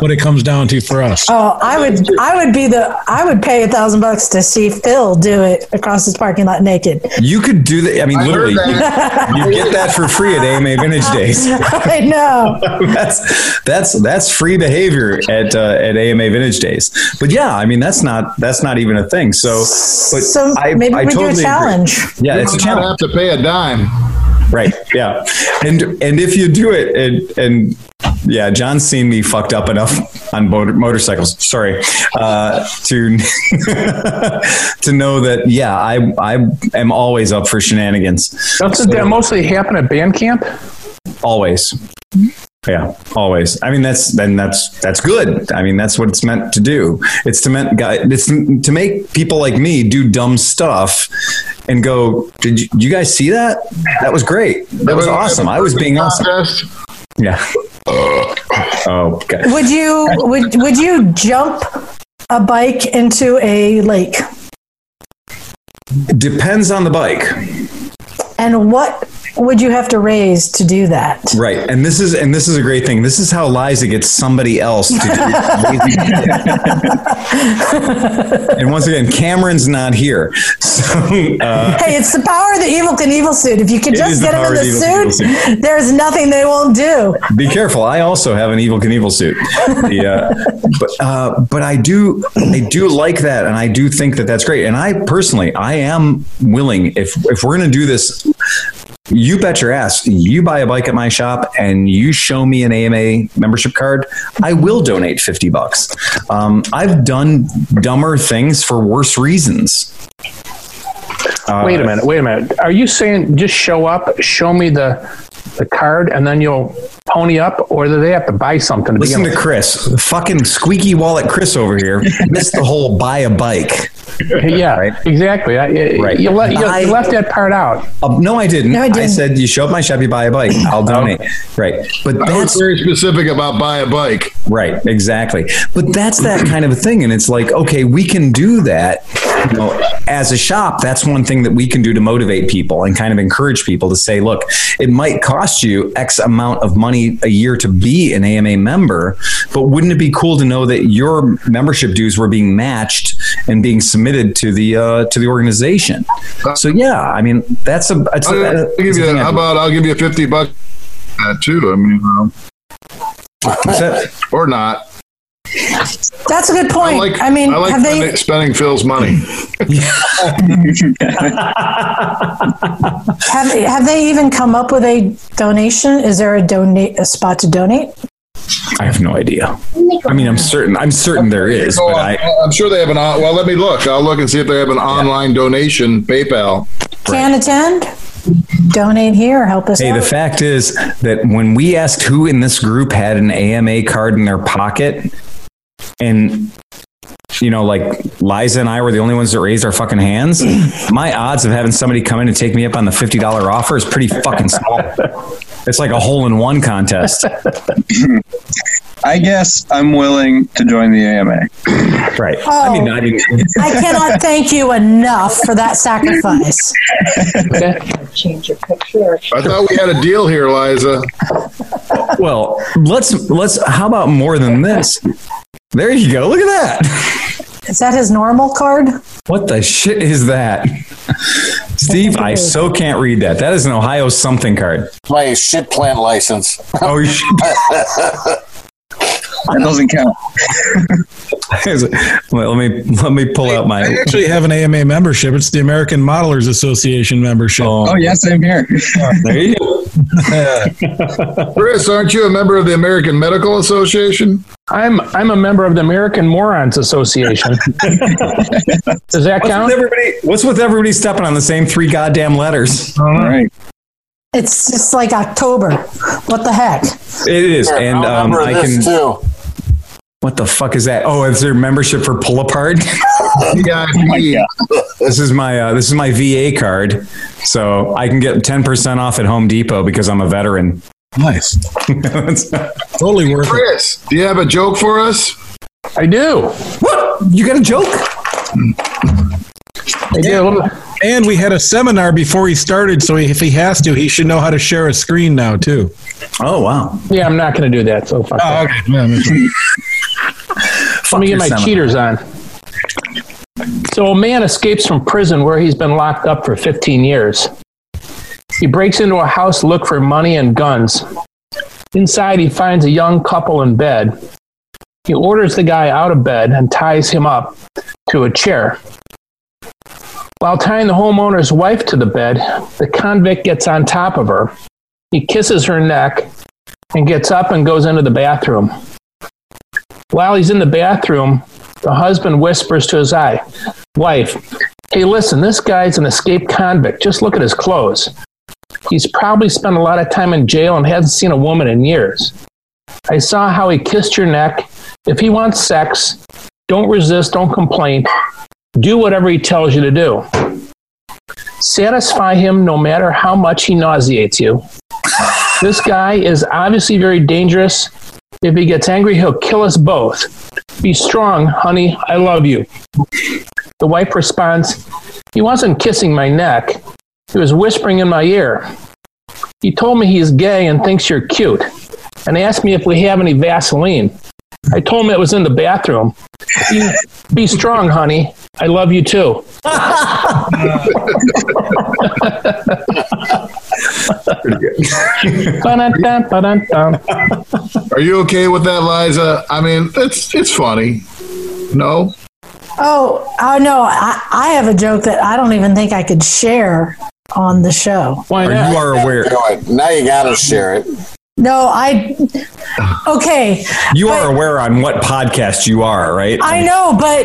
what it comes down to for us. oh, I would, I would be the, I would pay a thousand bucks to see Phil do it across his parking lot naked. You could do that. I mean, I literally, you, you get that for free at AMA Vintage Days. I know. that's that's that's free behavior at uh, at AMA Vintage Days. But yeah, I mean, that's not that's not even a thing. So, but So I, maybe I we do totally a agree. challenge. Yeah, You it's a don't challenge. have to pay a dime. Right. Yeah. And and if you do it and and yeah, John's seen me fucked up enough on motor, motorcycles. Sorry, uh, to to know that yeah, I I am always up for shenanigans. Doesn't that mostly happen at band camp? Always. Yeah, always. I mean, that's then that's that's good. I mean, that's what it's meant to do. It's to meant. It's to make people like me do dumb stuff and go. Did you, you guys see that? That was great. That was awesome. I was being awesome. Yeah. Oh, God. Would you, would, would you jump a bike into a lake? Depends on the bike. And what would you have to raise to do that? Right. And this is and this is a great thing. This is how Liza gets somebody else to do And once again, Cameron's not here. So uh, Hey, it's the power of the Evel Knievel suit. If you can just get them in the Evel suit, there's nothing they won't do. be careful. I also have an Evel Knievel suit. Yeah, uh, but uh, but I do I do like that, and I do think that that's great. And I personally, I am willing if if we're going to do this. You bet your ass. You buy a bike at my shop and you show me an AMA membership card. I will donate fifty bucks. Um, I've done dumber things for worse reasons. Uh, Wait a minute. Wait a minute. Are you saying just show up, show me the the card, and then you'll pony up, or do they have to buy something? To Listen begin to Chris, fucking squeaky wallet Chris over here. Missed the whole buy a bike. yeah, Right. exactly. I, I- Right. You, let, you, I- you left that part out. Uh, no, I didn't. No, I I, didn't. said you show up my shop, you buy a bike. I'll donate. Right, but I was that's very specific about buy a bike. right, exactly. But that's that kind of a thing, and it's like, okay, we can do that. You know, as a shop, that's one thing that we can do to motivate people and kind of encourage people to say, look, it might cost you X amount of money a year to be an AMA member, but wouldn't it be cool to know that your membership dues were being matched and being submitted to the uh, to the organization? So yeah, I mean, that's a that's a, I'll, I'll that's give a you. thing How about I'll give you fifty bucks too? I mean, um, or not. That's a good I point. like. I mean, I like have spending, they spending Phil's money. have have they even come up with a donation? Is there a donate a spot to donate? I have no idea. I mean, I'm certain. I'm certain there is, but. I I'm sure they have an. Well, let me look. I'll look and see if they have an online donation PayPal. Can attend? Donate here. Help us Hey, out. the fact is that when we asked who in this group had an AMA card in their pocket, and you know, like Liza and I were the only ones that raised our fucking hands, my odds of having somebody come in and take me up on the fifty dollar offer is pretty fucking small. It's like a hole in one contest, I guess I'm willing to join the AMA. right? Oh. I mean, oh, I mean, I cannot thank you enough for that sacrifice. Change your picture. I thought we had a deal here, Liza. well, let's let's. How about more than this? There you go. Look at that. Is that his normal card? What the shit is that? Steve, I so can't read that. That is an Ohio something card. My shit plant license. Oh, you should. That doesn't count. Let me let me pull out my. I my. actually have an AMA membership. It's the American Modelers Association membership. Oh, Oh yeah, same here. there you go. Chris, aren't you a member of the American Medical Association? I'm I'm a member of the American Morons Association. Does that What's with count? everybody? What's with everybody stepping on the same three goddamn letters? All right. It's just like October. What the heck? It is, Here, and I'll um, I can. too. What the fuck is that? Oh, it's their membership for Pull Apart. Yeah, this is my uh, this is my VA card, so I can get ten percent off at Home Depot because I'm a veteran. Nice. Totally worth it. Chris, do you have a joke for us? I do. what? You got a joke? I do. And we had a seminar before he started, so if he has to, he should know how to share a screen now too. Oh wow! Yeah, I'm not going to do that. So fuck that. okay. That's- Let me get my cheaters on. So, a man escapes from prison where he's been locked up for 15 years. He breaks into a house to look for money and guns. Inside, he finds a young couple in bed. He orders the guy out of bed and ties him up to a chair. While tying the homeowner's wife to the bed, the convict gets on top of her. He kisses her neck and gets up and goes into the bathroom. While he's in the bathroom, the husband whispers to his eye, wife, hey, listen, this guy's an escaped convict. Just look at his clothes. He's probably spent a lot of time in jail and hasn't seen a woman in years. I saw how he kissed your neck. If he wants sex, don't resist, don't complain. Do whatever he tells you to do. Satisfy him no matter how much he nauseates you. This guy is obviously very dangerous. If he gets angry, he'll kill us both. Be strong, honey. I love you. The wife responds, He wasn't kissing my neck. He was whispering in my ear. He told me he's gay and thinks you're cute and asked me if we have any Vaseline. I told him it was in the bathroom. Be, be strong, honey. I love you too. Ba-dun-dun, ba-dun-dun. Are you okay with that, Liza? I mean, it's it's funny. No, Oh, oh no, I, I have a joke that I don't even think I could share on the show. Why not? you are aware? Now you got to share it. No, I. Okay, You are aware on what podcast you are, right? I know, but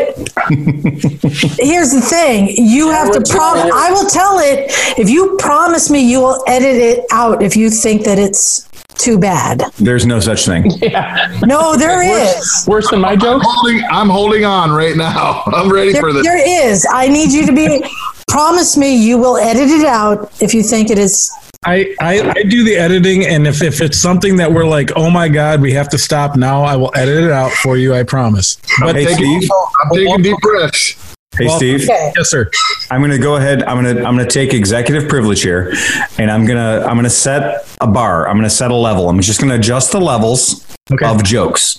here's the thing: you have to would prom. tell you. I will tell it if you promise me you will edit it out if you think that it's too bad. There's no such thing. Yeah. No, there is. Worse than my joke? holding. I'm holding on right now. I'm ready There, for this. there is. I need you to be. Promise me you will edit it out if you think it is. I, I, I do the editing, and if, if it's something that we're like, oh my God, we have to stop now, I will edit it out for you, I promise. But Hey, Steve. I'm taking deep breaths. Hey, Steve. Okay. yes, sir. I'm going to go ahead. I'm going to I'm going to take executive privilege here, and I'm gonna I'm going to set a bar. I'm going to set a level. I'm just going to adjust the levels Okay. of jokes.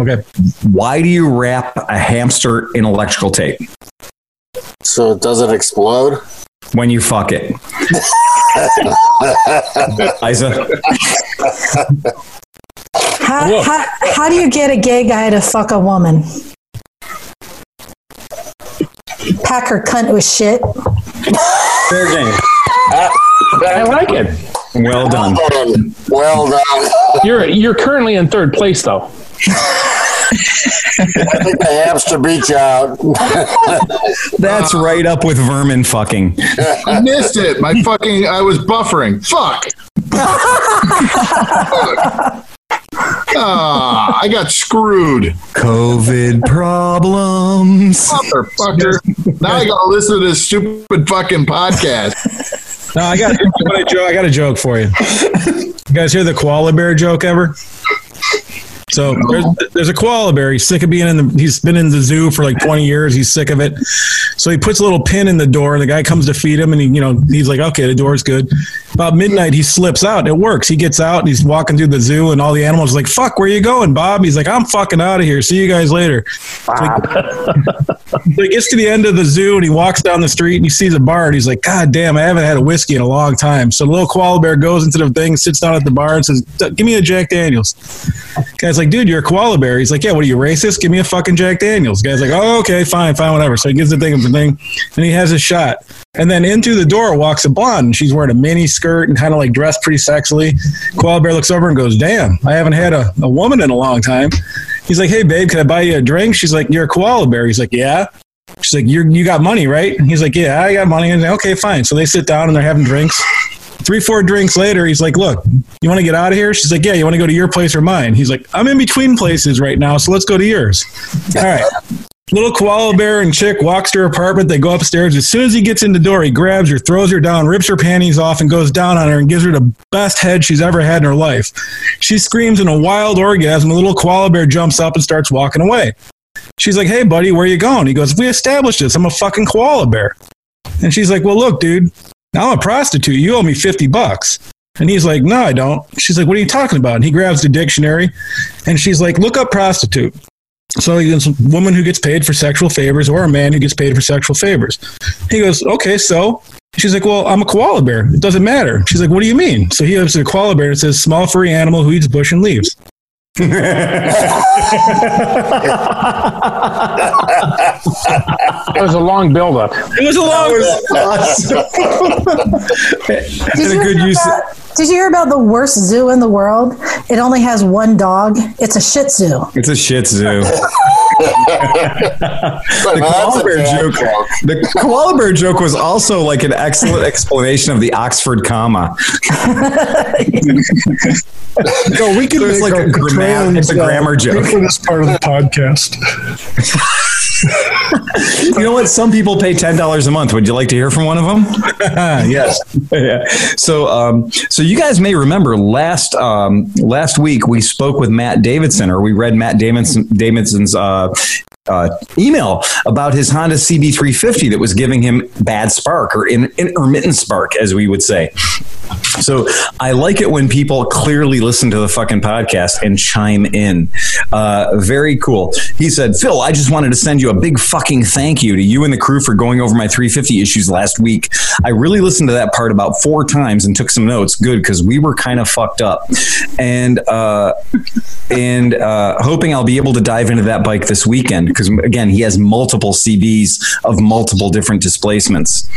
Okay. Why do you wrap a hamster in electrical tape So it doesn't explode. When you fuck it? Isa, How, how, how do you get a gay guy to fuck a woman? Pack her cunt with shit. fair game. I like it. Well done. Well done. You're you're currently in third place though. I think the hamster beat you out. That's right up with vermin fucking. I missed it. My fucking. I was buffering. Fuck. Ah, I got screwed. COVID problems. Motherfucker. Now I gotta listen to this stupid fucking podcast. No, I got, what a joke, I got a joke for you. You guys hear the koala bear joke ever? So there's, there's a koala bear. He's sick of being in the. He's been in the zoo for like 20 years. He's sick of it. So he puts a little pin in the door, and the guy comes to feed him, and he, you know, he's like, "Okay, the door's good." About midnight, he slips out. It works. He gets out and he's walking through the zoo, and all the animals are like, "Fuck, where you going, Bob?" He's like, "I'm fucking out of here. See you guys later." So he gets to the end of the zoo and he walks down the street and he sees a bar and he's like, God damn, I haven't had a whiskey in a long time. So the little koala bear goes into the thing, sits down at the bar and says, Give me a Jack Daniels. Guy's like, Dude, you're a koala bear. He's like, Yeah, what are you, racist? Give me a fucking Jack Daniels. Guy's like, Oh, okay, fine, fine, whatever. So he gives the thing the thing and he has a shot. And then into the door walks a blonde she's wearing a mini skirt and kind of like dressed pretty sexily. Koala bear looks over and goes, Damn, I haven't had a, a woman in a long time. He's like, "Hey, babe, can I buy you a drink?" She's like, "You're a koala bear." He's like, "Yeah." She's like, "You you got money, right?" He's like, "Yeah, I got money." And like, okay, fine. So they sit down and they're having drinks. Three, four drinks later, he's like, "Look, you want to get out of here?" She's like, "Yeah, you want to go to your place or mine?" He's like, "I'm in between places right now, so let's go to yours." All right. Little koala bear and chick walks to her apartment. They go upstairs. As soon as he gets in the door, he grabs her, throws her down, rips her panties off, and goes down on her and gives her the best head she's ever had in her life. She screams in a wild orgasm. The little koala bear jumps up and starts walking away. She's like, "Hey, buddy, where you going?" He goes, "We established this. I'm a fucking koala bear." And she's like, "Well, look, dude, I'm a prostitute. You owe me fifty bucks." And he's like, "No, I don't." She's like, "What are you talking about?" And he grabs the dictionary, and she's like, "Look up prostitute." So it's a woman who gets paid for sexual favors or a man who gets paid for sexual favors. He goes, okay, so she's like, well, I'm a koala bear. It doesn't matter. She's like, what do you mean? So he looks at a koala bear and says small furry animal who eats bush and leaves. It was a long buildup. It was a long. Did you, a good hear use- about, did you hear about the worst zoo in the world? It only has one dog. It's a Shih Tzu. It's a shit zoo. The koala bear dad joke. The koala bear joke was also like an excellent explanation of the Oxford comma. No, we can So it's make like our a grammar- it's a uh, grammar joke. for this part of the podcast. You know what? Some people pay ten dollars a month. Would you like to hear from one of them? yes. yeah. So, um, so you guys may remember last um, last week we spoke with Matt Davidson, or we read Matt Davidson Davidson's uh, uh, email about his Honda CB350 that was giving him bad spark or in, intermittent spark, as we would say. So I like it when people clearly listen to the fucking podcast and chime in. Uh, very cool. He said, Phil, I just wanted to send you a big fucking thank you to you and the crew for going over my 350 issues last week. I really listened to that part about four times and took some notes. Good, because we were kind of fucked up. And, uh, and uh, hoping I'll be able to dive into that bike this weekend because again he has multiple CBs of multiple different displacements.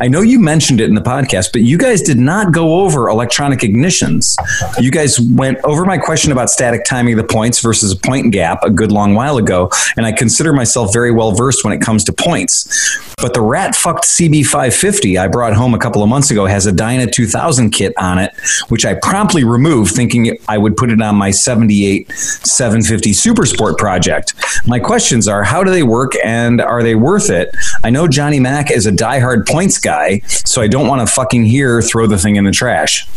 I know you mentioned it in the podcast, but you guys did not go over electronic ignitions. You guys went over my question about static timing of the points versus a point gap a good long while ago, and I consider myself very well versed when it comes to points. But the rat fucked CB550 I brought home a couple of months ago has a Dyna 2000 kit on it, which I promptly removed, thinking I would put it on my 78 750 Super Sport project. My questions are how do they work and are they worth it? I know Johnny Mack is a diehard points guy, so I don't want to fucking hear throw the thing in the trash.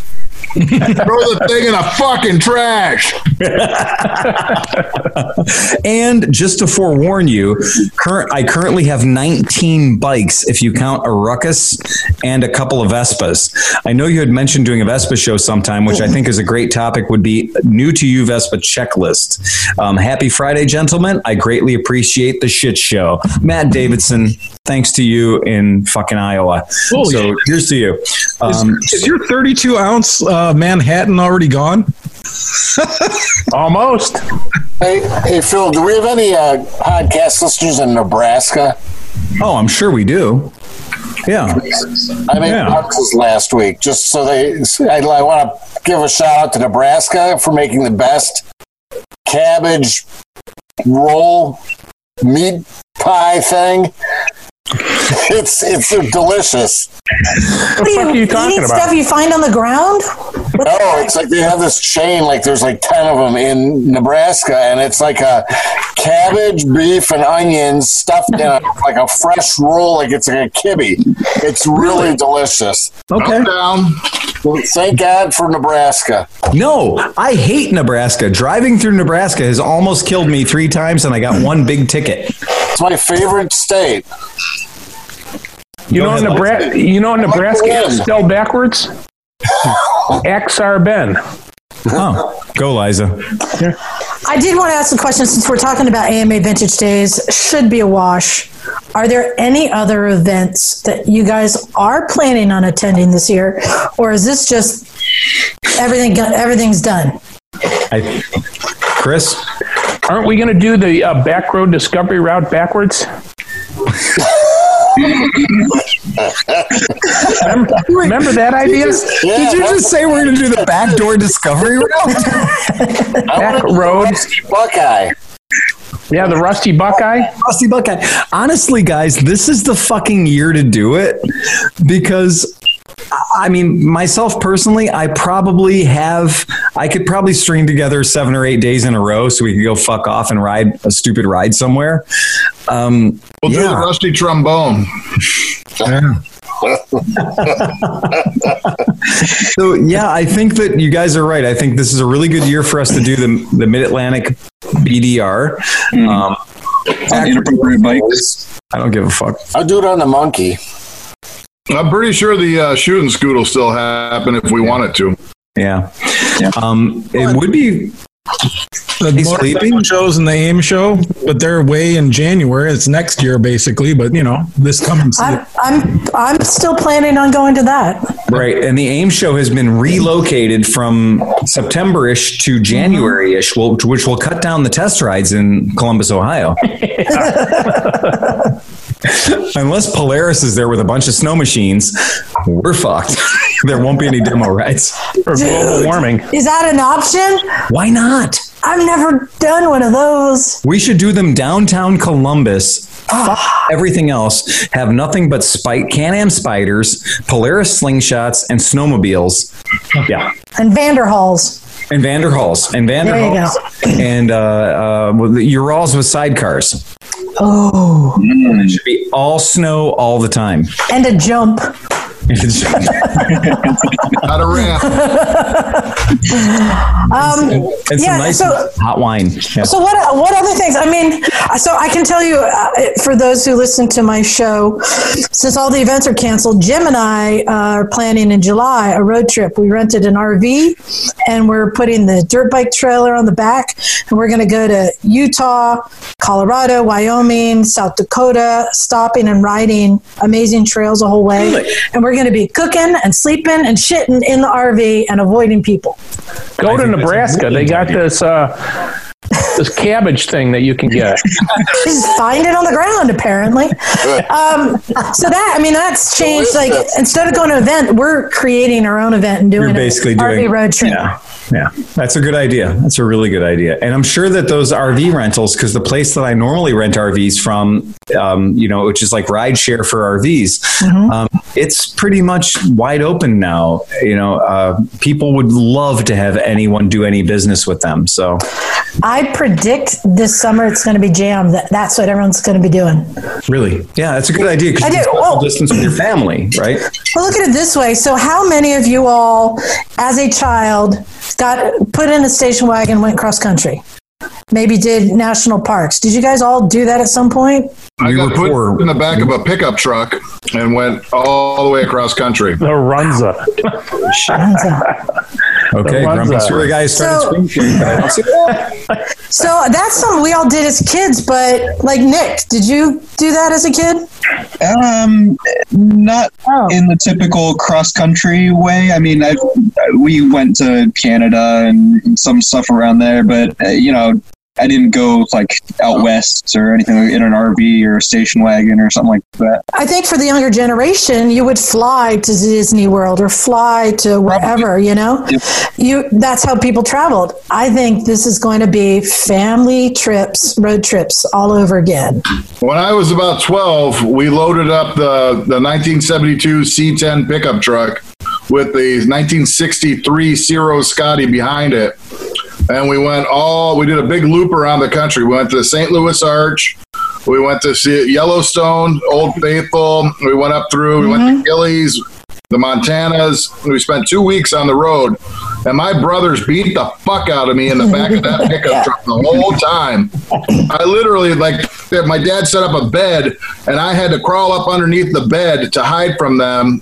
Throw the thing in a fucking trash. And just to forewarn you, current I currently have 19 bikes if you count a Ruckus and a couple of Vespas. I know you had mentioned doing a Vespa show sometime, which I think is a great topic. Would be new to you Vespa checklist. Um, happy Friday, gentlemen! I greatly appreciate the shit show. Matt Davidson, thanks to you in fucking Iowa. Holy so here's to you. Is, Um, is your 32 ounce uh, Manhattan already gone? Almost. Hey, hey, Phil, do we have any uh, podcast listeners in Nebraska? oh, I'm sure we do. Yeah. I mean, Yeah. this is last week, just so they. I, I want to give a shout out to Nebraska for making the best cabbage roll meat pie thing. It's it's delicious. What are fuck are you talking eating about? stuff you find on the ground? What the Oh, it's like they have this chain, like there's like 10 of them in Nebraska, and it's like a cabbage, beef, and onions stuffed in a, like a fresh roll, like it's like a kibbe. It's really delicious. Okay. I'm down. Thank God for Nebraska. No, I hate Nebraska. Driving through Nebraska has almost killed me three times, and I got one big ticket. It's my favorite state. You know, ahead, Nebraska. You know, Nebraska is spelled backwards. Aksarben. Oh, go, Liza. I did want to ask a question since we're talking about AMA Vintage Days, should be a wash. Are there any other events that you guys are planning on attending this year, or is this just everything? Everything's done. I, Chris? Aren't we going to do the uh, back road discovery route backwards? remember, remember that idea? Did you just say we're going to do the backdoor discovery route? Back road. Rusty Buckeye. Yeah, the Rusty Buckeye. Rusty Buckeye. Honestly, guys, this is the fucking year to do it because I mean, myself personally, I probably have, I could probably string together seven or eight days in a row so we could go fuck off and ride a stupid ride somewhere. Um, We'll do the yeah. rusty trombone. So yeah, I think that you guys are right. I think this is a really good year for us to do the the Mid Atlantic BDR. Um, On inappropriate bikes. I don't give a fuck. I'll do it on the monkey. I'm pretty sure the uh, shooting scoot will still happen if we want it to. Yeah. Um, it would be. The He's sleeping? shows and the AIM show, but they're way in January. It's next year, basically. But you know, this coming. I'm, I'm, I'm still planning on going to that. Right. And the AIM show has been relocated from September ish to January ish, which will cut down the test rides in Columbus, Ohio. Unless Polaris is there with a bunch of snow machines, we're fucked. there won't be any demo rides. For global warming. Is that an option? Why not? I've never done one of those. We should do them downtown Columbus. Fuck everything else. Have nothing but spike Can-Am spiders, Polaris slingshots, and snowmobiles. Yeah. And Vanderhalls. And Vanderhalls. And There Vanderhalls. And uh, uh, Urals with sidecars. Oh, mm. It should be all snow all the time. and a jump. Not a ramp. Um, and some yeah, nice so hot wine. Yeah. So what? What other things? I mean, so I can tell you uh, for those who listen to my show, since all the events are canceled, Jim and I uh, are planning in July a road trip. We rented an RV, and we're putting the dirt bike trailer on the back, and we're going to go to Utah, Colorado, Wyoming, South Dakota, stopping and riding amazing trails the whole way, and we're going to be cooking and sleeping and shitting in the RV and avoiding people. Go to think that's a Nebraska. They got idea. this uh, this cabbage thing that you can get. Just find it on the ground, apparently. Um, so that, I mean, that's changed. Like, instead of going to an event, we're creating our own event and doing You're basically RV doing road trip. Yeah, yeah, that's a good idea. That's a really good idea. And I'm sure that those RV rentals, because the place that I normally rent RVs from, um, you know, which is like ride share for RVs, Mm-hmm. um, it's pretty much wide open now. You know, uh, people would love to have anyone do any business with them. So I predict this summer it's going to be jammed. That's what everyone's going to be doing. really, yeah, that's a good idea I because you. Well- distance with your family, right? Well, look at it this way. So, how many of you all, as a child, got put in a station wagon went cross country? Maybe did national parks. Did you guys all do that at some point? I We got were put poor. in the back of a pickup truck and went all the way across country. The Runza. Okay, The ones grumpy that- sewer guy started So- screen sharing, but I don't see that. So that's something we all did as kids. But like Nick, did you do that as a kid? Um, not Oh. in the typical cross country way. I mean, I, we went to Canada and some stuff around there, but uh, you know, I didn't go like out oh. west or anything like in an RV or a station wagon or something like that. I think for the younger generation, you would fly to Disney World or fly to wherever, you know? Yep. You that's how people traveled. I think this is going to be family trips, road trips all over again. When I was about 12, we loaded up the, the 1972 C10 pickup truck with the 1963 Serro Scotty behind it. And we went all, we did a big loop around the country. We went to the St. Louis Arch. We went to see Yellowstone, Old Faithful. We went up through, we went to mm-hmm. Gillies, the Montanas. We spent two weeks on the road. And my brothers beat the fuck out of me in the back of that pickup truck the whole time. I literally like my dad set up a bed and I had to crawl up underneath the bed to hide from them.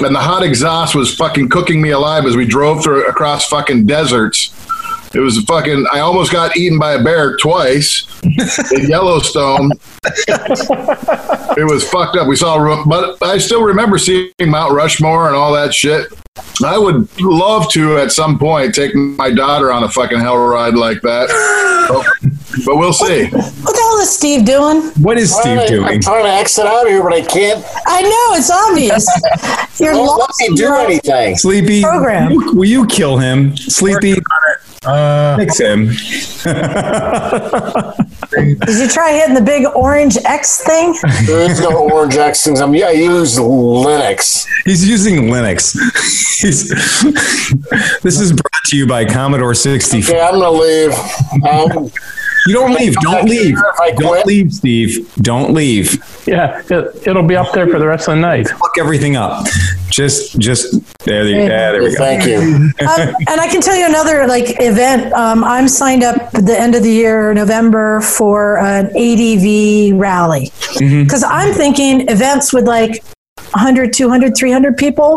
and the hot exhaust was fucking cooking me alive as we drove through across fucking deserts. It was a fucking. I almost got eaten by a bear twice in Yellowstone. it was fucked up. We saw, but I still remember seeing Mount Rushmore and all that shit. I would love to at some point take my daughter on a fucking hell ride like that, but, but we'll see. What the hell is Steve doing? What is Steve I'm doing? trying to exit out of here, but I can't. I know it's obvious. You're Don't let me do anything. Sleepy, Program. will you- will you kill him? Sleepy, Uh, fix him. Did you try hitting the big orange X thing? There is no orange X things. I mean, I use Linux. He's using Linux. He's, this is brought to you by Commodore 64. Okay, I'm gonna leave. Um, You don't leave. Don't leave. Don't leave, Steve. Don't leave. Yeah, it, it'll be up there for the rest of the night. Look everything up. Just, just there. There, yeah, there we go. thank you. um, and I can tell you another like event. Um, I'm signed up at the end of the year, November, for an ADV rally because I'm thinking events with like 100, 200, 300 people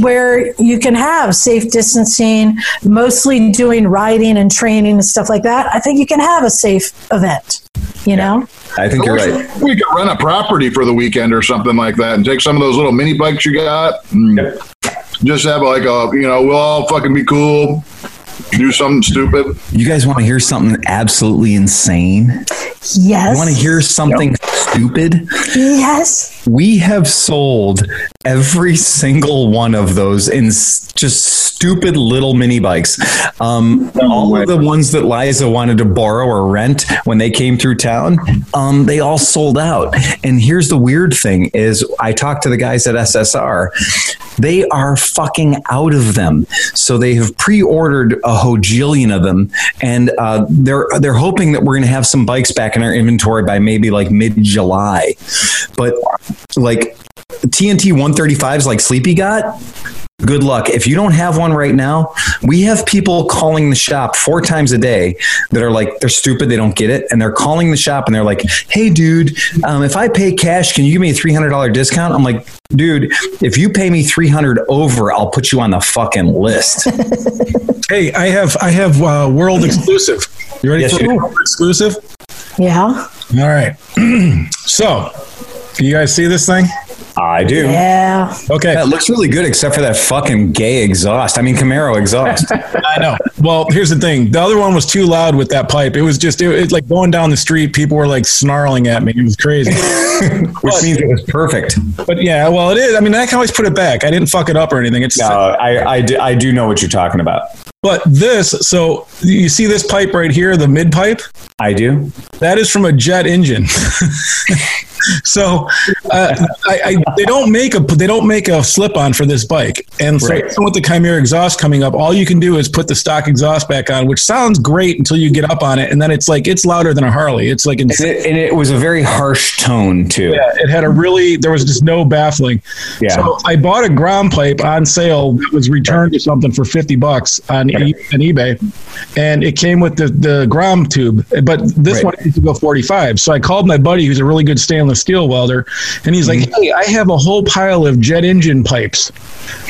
where you can have safe distancing, mostly doing riding and training and stuff like that. I think you can have a safe event. You know, I think you're right. We could rent a property for the weekend or something like that, and take some of those little mini bikes you got. And Just have like a, you know, we'll all fucking be cool. Do something stupid. You guys want to hear something absolutely insane? yes, You want to hear something stupid? yes. We have sold every single one of those in just stupid little mini bikes. Um, all of the ones that Liza wanted to borrow or rent when they came through town, um, they all sold out. And here's the weird thing: is I talked to the guys at SSR. They are fucking out of them, so they have pre-ordered a hojillion of them, and uh, they're they're hoping that we're going to have some bikes back in our inventory by maybe like mid-July. But like TNT 135s like Sleepy got, good luck. If you don't have one right now, we have people calling the shop four times a day that are like, they're stupid, they don't get it. And they're calling the shop and they're like, hey, dude, um, if I pay cash, can you give me a $300 discount? I'm like, dude, if you pay me 300 over, I'll put you on the fucking list. hey, I have I have uh, world exclusive. You ready Yes, for you world exclusive? Yeah, All right. so, can you guys see this thing? I do. yeah. Okay. That looks really good, except for that fucking gay exhaust. I mean, Camaro exhaust. I know. Well, here's the thing. The other one was too loud with that pipe. It was just, it, it's like going down the street. People were like snarling at me. It was crazy. which means it was perfect. but yeah, well, it is. I mean, I can always put it back. I didn't fuck it up or anything. It's No, I, I, do, I do know what you're talking about. but this. So you see this pipe right here, the mid pipe. I do. That is from a jet engine. so uh, I, I, they don't make a they don't make a slip on for this bike, and so Right. with the Chimera exhaust coming up, all you can do is put the stock exhaust back on, which sounds great until you get up on it, and then it's like it's louder than a Harley. It's like And it, and it was a very harsh tone too. Yeah, it had a really there was just no baffling. Yeah. So I bought a ground pipe on sale that was returned to something for fifty bucks on, e- on eBay, and it came with the the ground tube. But this Right. one needs to go forty five. So I called my buddy who's a really good stainless steel welder, and he's Mm-hmm. like, "Hey, I have a whole pile of jet engine pipes."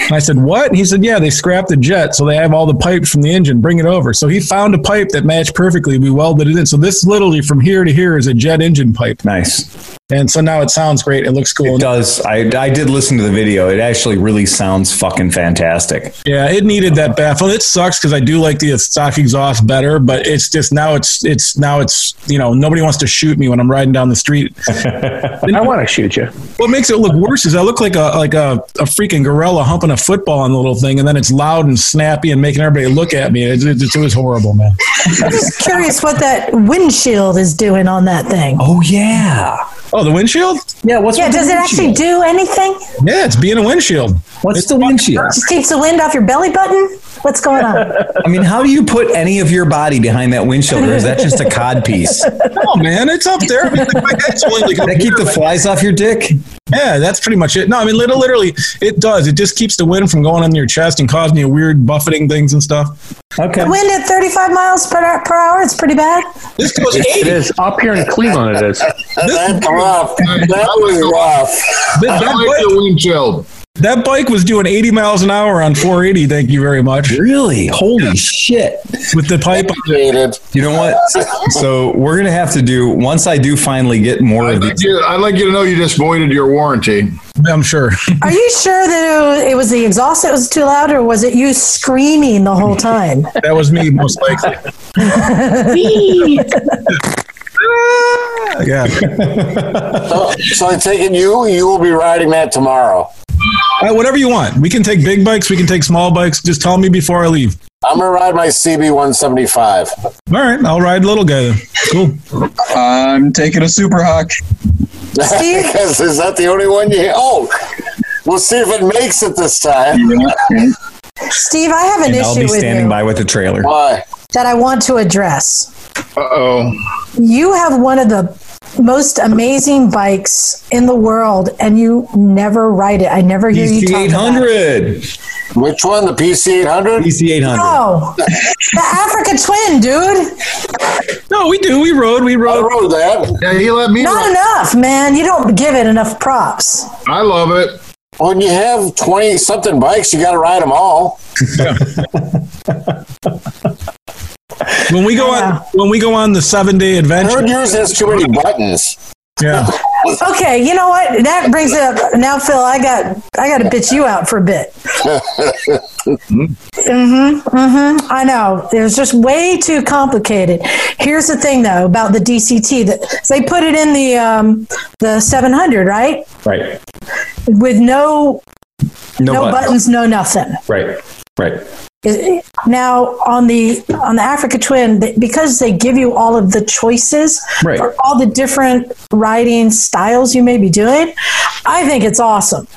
And I said, "What?" And he said, "Yeah, they scrapped the jet, so they have all the pipes from the engine. Bring it over." So he found a pipe that matched perfectly. We welded it in. So this literally from here to here is a jet engine pipe, Nice. And so now it sounds great. It looks cool. It does. I, I did listen to the video. It actually really sounds fucking fantastic. Yeah, it needed that baffle. It sucks because I do like the stock exhaust better, but it's just now it's it's now it's you know nobody wants to shoot me when I'm riding down the street. I want to shoot you. what makes it look worse is I look like a like a, a freaking gorilla humping a football on the little thing, and then it's loud and snappy and making everybody look at me. It, it, it was horrible, man. I'm just curious what that windshield is doing on that thing. Oh yeah. Oh, the windshield? Yeah. What's Yeah, with the does it actually do anything? Yeah, it's being a windshield. What's the windshield? Just keeps the wind off your belly button? What's going on? I mean, how do you put any of your body behind that windshield, or is that just a cod piece? Oh man, it's up there. I mean, like, my head's only like Did that keep the flies off your dick? Yeah, that's pretty much it. No, I mean, lit- literally, it does. It just keeps the wind from going on your chest and causing you weird buffeting things and stuff. Okay. Wind at 35 miles per, per hour. It's pretty bad. This goes It 80. is up here in Cleveland. It is. That's rough. That was rough. That, I that, like the windshield. That bike was doing 80 miles an hour on 480. Thank you very much. Really? Holy shit. With the pipe. Hated. You know what? So we're gonna have to do once I do finally get more I'd of like, these. you, I'd like you to know you just voided your warranty. I'm sure. Are you sure that it was, it was the exhaust that was too loud, or was it you screaming the whole time? That was me, most likely. Yeah. So, so I'm taking you you will be riding that tomorrow. Uh, whatever you want. We can take big bikes. We can take small bikes. Just tell me before I leave. I'm gonna ride my CB 175. All right. I'll ride little guy. then. Cool. I'm taking a Super Hawk. Steve? Because is that the only one you? Oh, we'll see if it makes it this time. Steve, I have an And I'll be standing you by with the trailer. Why? that I want to address. Uh oh. You have one of the most amazing bikes in the world, and you never ride it. I never hear you PC talk about it. 800. Which one? The PC 800? PC 800. Oh, the Africa Twin, dude. No, we do. We rode. We I rode. rode that. Yeah, he let me. Not ride. enough, man. You don't give it enough props. I love it. When you have 20 something bikes, you got to ride them all. When we go Yeah. on, when we go on the seven day I adventure. heard yours has too many buttons. Yeah. Okay, you know what? That brings it up. Now, Phil, I got I got to bitch you out for a bit. mm-hmm, mm-hmm. I know. It was just way too complicated. Here's the thing, though, about the DCT. That they put it in the um, the 700, right? Right. With no No, no buttons. buttons, no nothing. Right. Right. Now on the on the Africa Twin, because they give you all of the choices Right. for all the different riding styles you may be doing, I think it's awesome.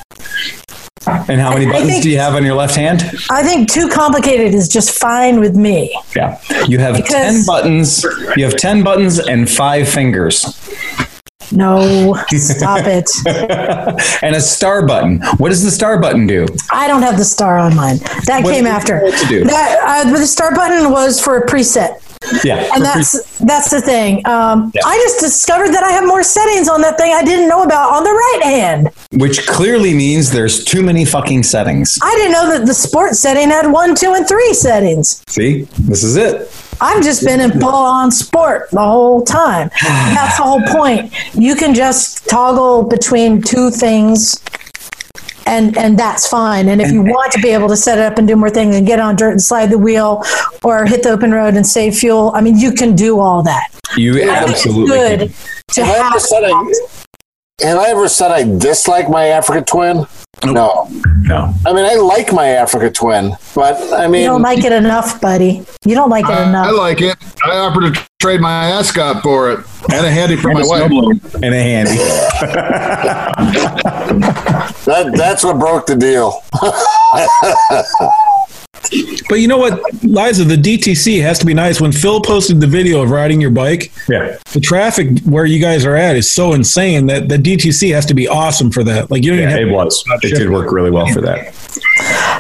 And how many buttons think- do you have on your left hand? I think too complicated is just fine with me. Yeah. You have Because- 10 buttons. You have 10 buttons and five fingers. No, stop it. and a star button. What does the star button do? I don't have the star on mine. That What came after. to do? That uh, the star button was for a preset. Yeah. and that's that's the thing. Um, Yeah. I just discovered that I have more settings on that thing I didn't know about on the right hand. which clearly means there's too many fucking settings. I didn't know that the sports setting had one, two, and three settings. See? This is it. I've just been in full on sport the whole time. That's the whole point. You can just toggle between two things. And, and that's fine. And if you want to be able to set it up and do more things and get on dirt and slide the wheel or hit the open road and save fuel, I mean, you can do all that. You I absolutely good can. to Have I ever have. said I, have I ever said I dislike my Africa twin? No. No. I mean, I like my Africa twin, but I mean, You don't like it enough, buddy. You don't like it I, enough. I like it. I offered to trade my ascot for it and a handy for And my a wife. And a handy. that, that's what broke the deal. But you know what, Liza, the DTC has to be nice. When Phil posted the video of riding your bike, yeah. the traffic where you guys are at is so insane that the DTC has to be awesome for that. Like you don't Yeah, it was. It did work really well for that.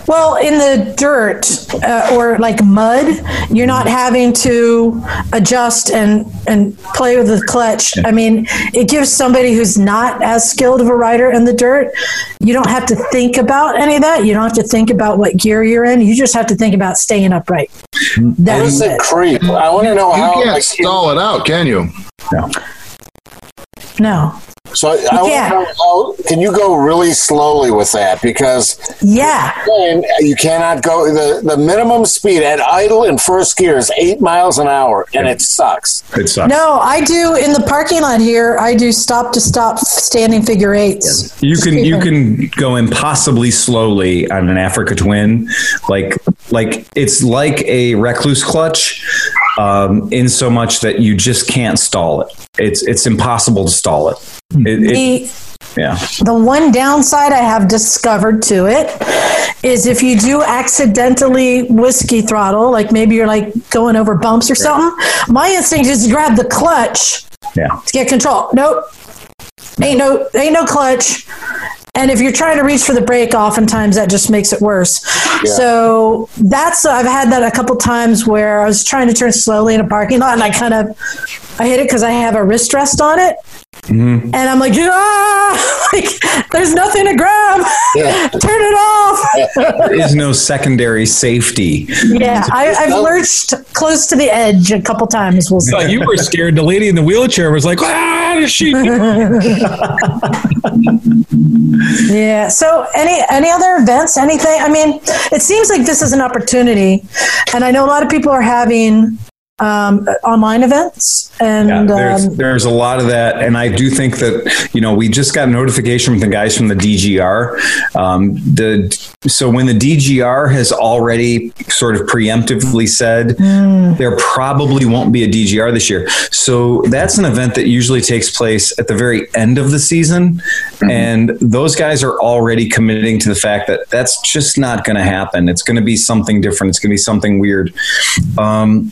Well, in the dirt uh, or like mud, you're not having to adjust and and play with the clutch. I mean, it gives somebody who's not as skilled of a rider in the dirt. You don't have to think about any of that. You don't have to think about what gear you're in. You just have to think about staying upright. That's is it. it creep? I want to know You how. can't like, stall it out, can you? No. No. So I want to can't. how. Can you go really slowly with that? Because Yeah. You cannot go the, the minimum speed at idle in first gear is eight miles an hour and it sucks It sucks. No, I do in the parking lot here. I do stop to stop standing figure eights. You can you can go impossibly slowly on an Africa Twin, like like it's like a Rekluse clutch, um, in so much that you just can't stall it. It's it's impossible to stall it. it, it The, yeah, The one downside I have discovered to it is if you do accidentally whiskey throttle, like maybe you're like going over bumps or something, my instinct is to grab the clutch yeah. to get control. Nope. Ain't no ain't no clutch. And if you're trying to reach for the brake, oftentimes that just makes it worse. So that's I've had that a couple times where I was trying to turn slowly in a parking lot, and I kind of I hit it because I have a wrist rest on it, and I'm like, ah, like there's nothing to grab. Yeah. Turn it off. There is no secondary safety. Yeah, I, I've lurched close to the edge a couple times. We'll So say. you were scared. The lady in the wheelchair was like, ah, does she? Yeah. So, any any other events? Anything? I mean, it seems like this is an opportunity, and I know a lot of people are having um, online events, and Yeah, there's, um, there's a lot of that, and I do think that you know we just got a notification from the guys from the DGR. Um, the so when the DGR has already sort of preemptively said there probably won't be a DGR this year, so that's an event that usually takes place at the very end of the season, and those guys are already committing to the fact that that's just not going to happen. It's going to be something different. It's going to be something weird. Um,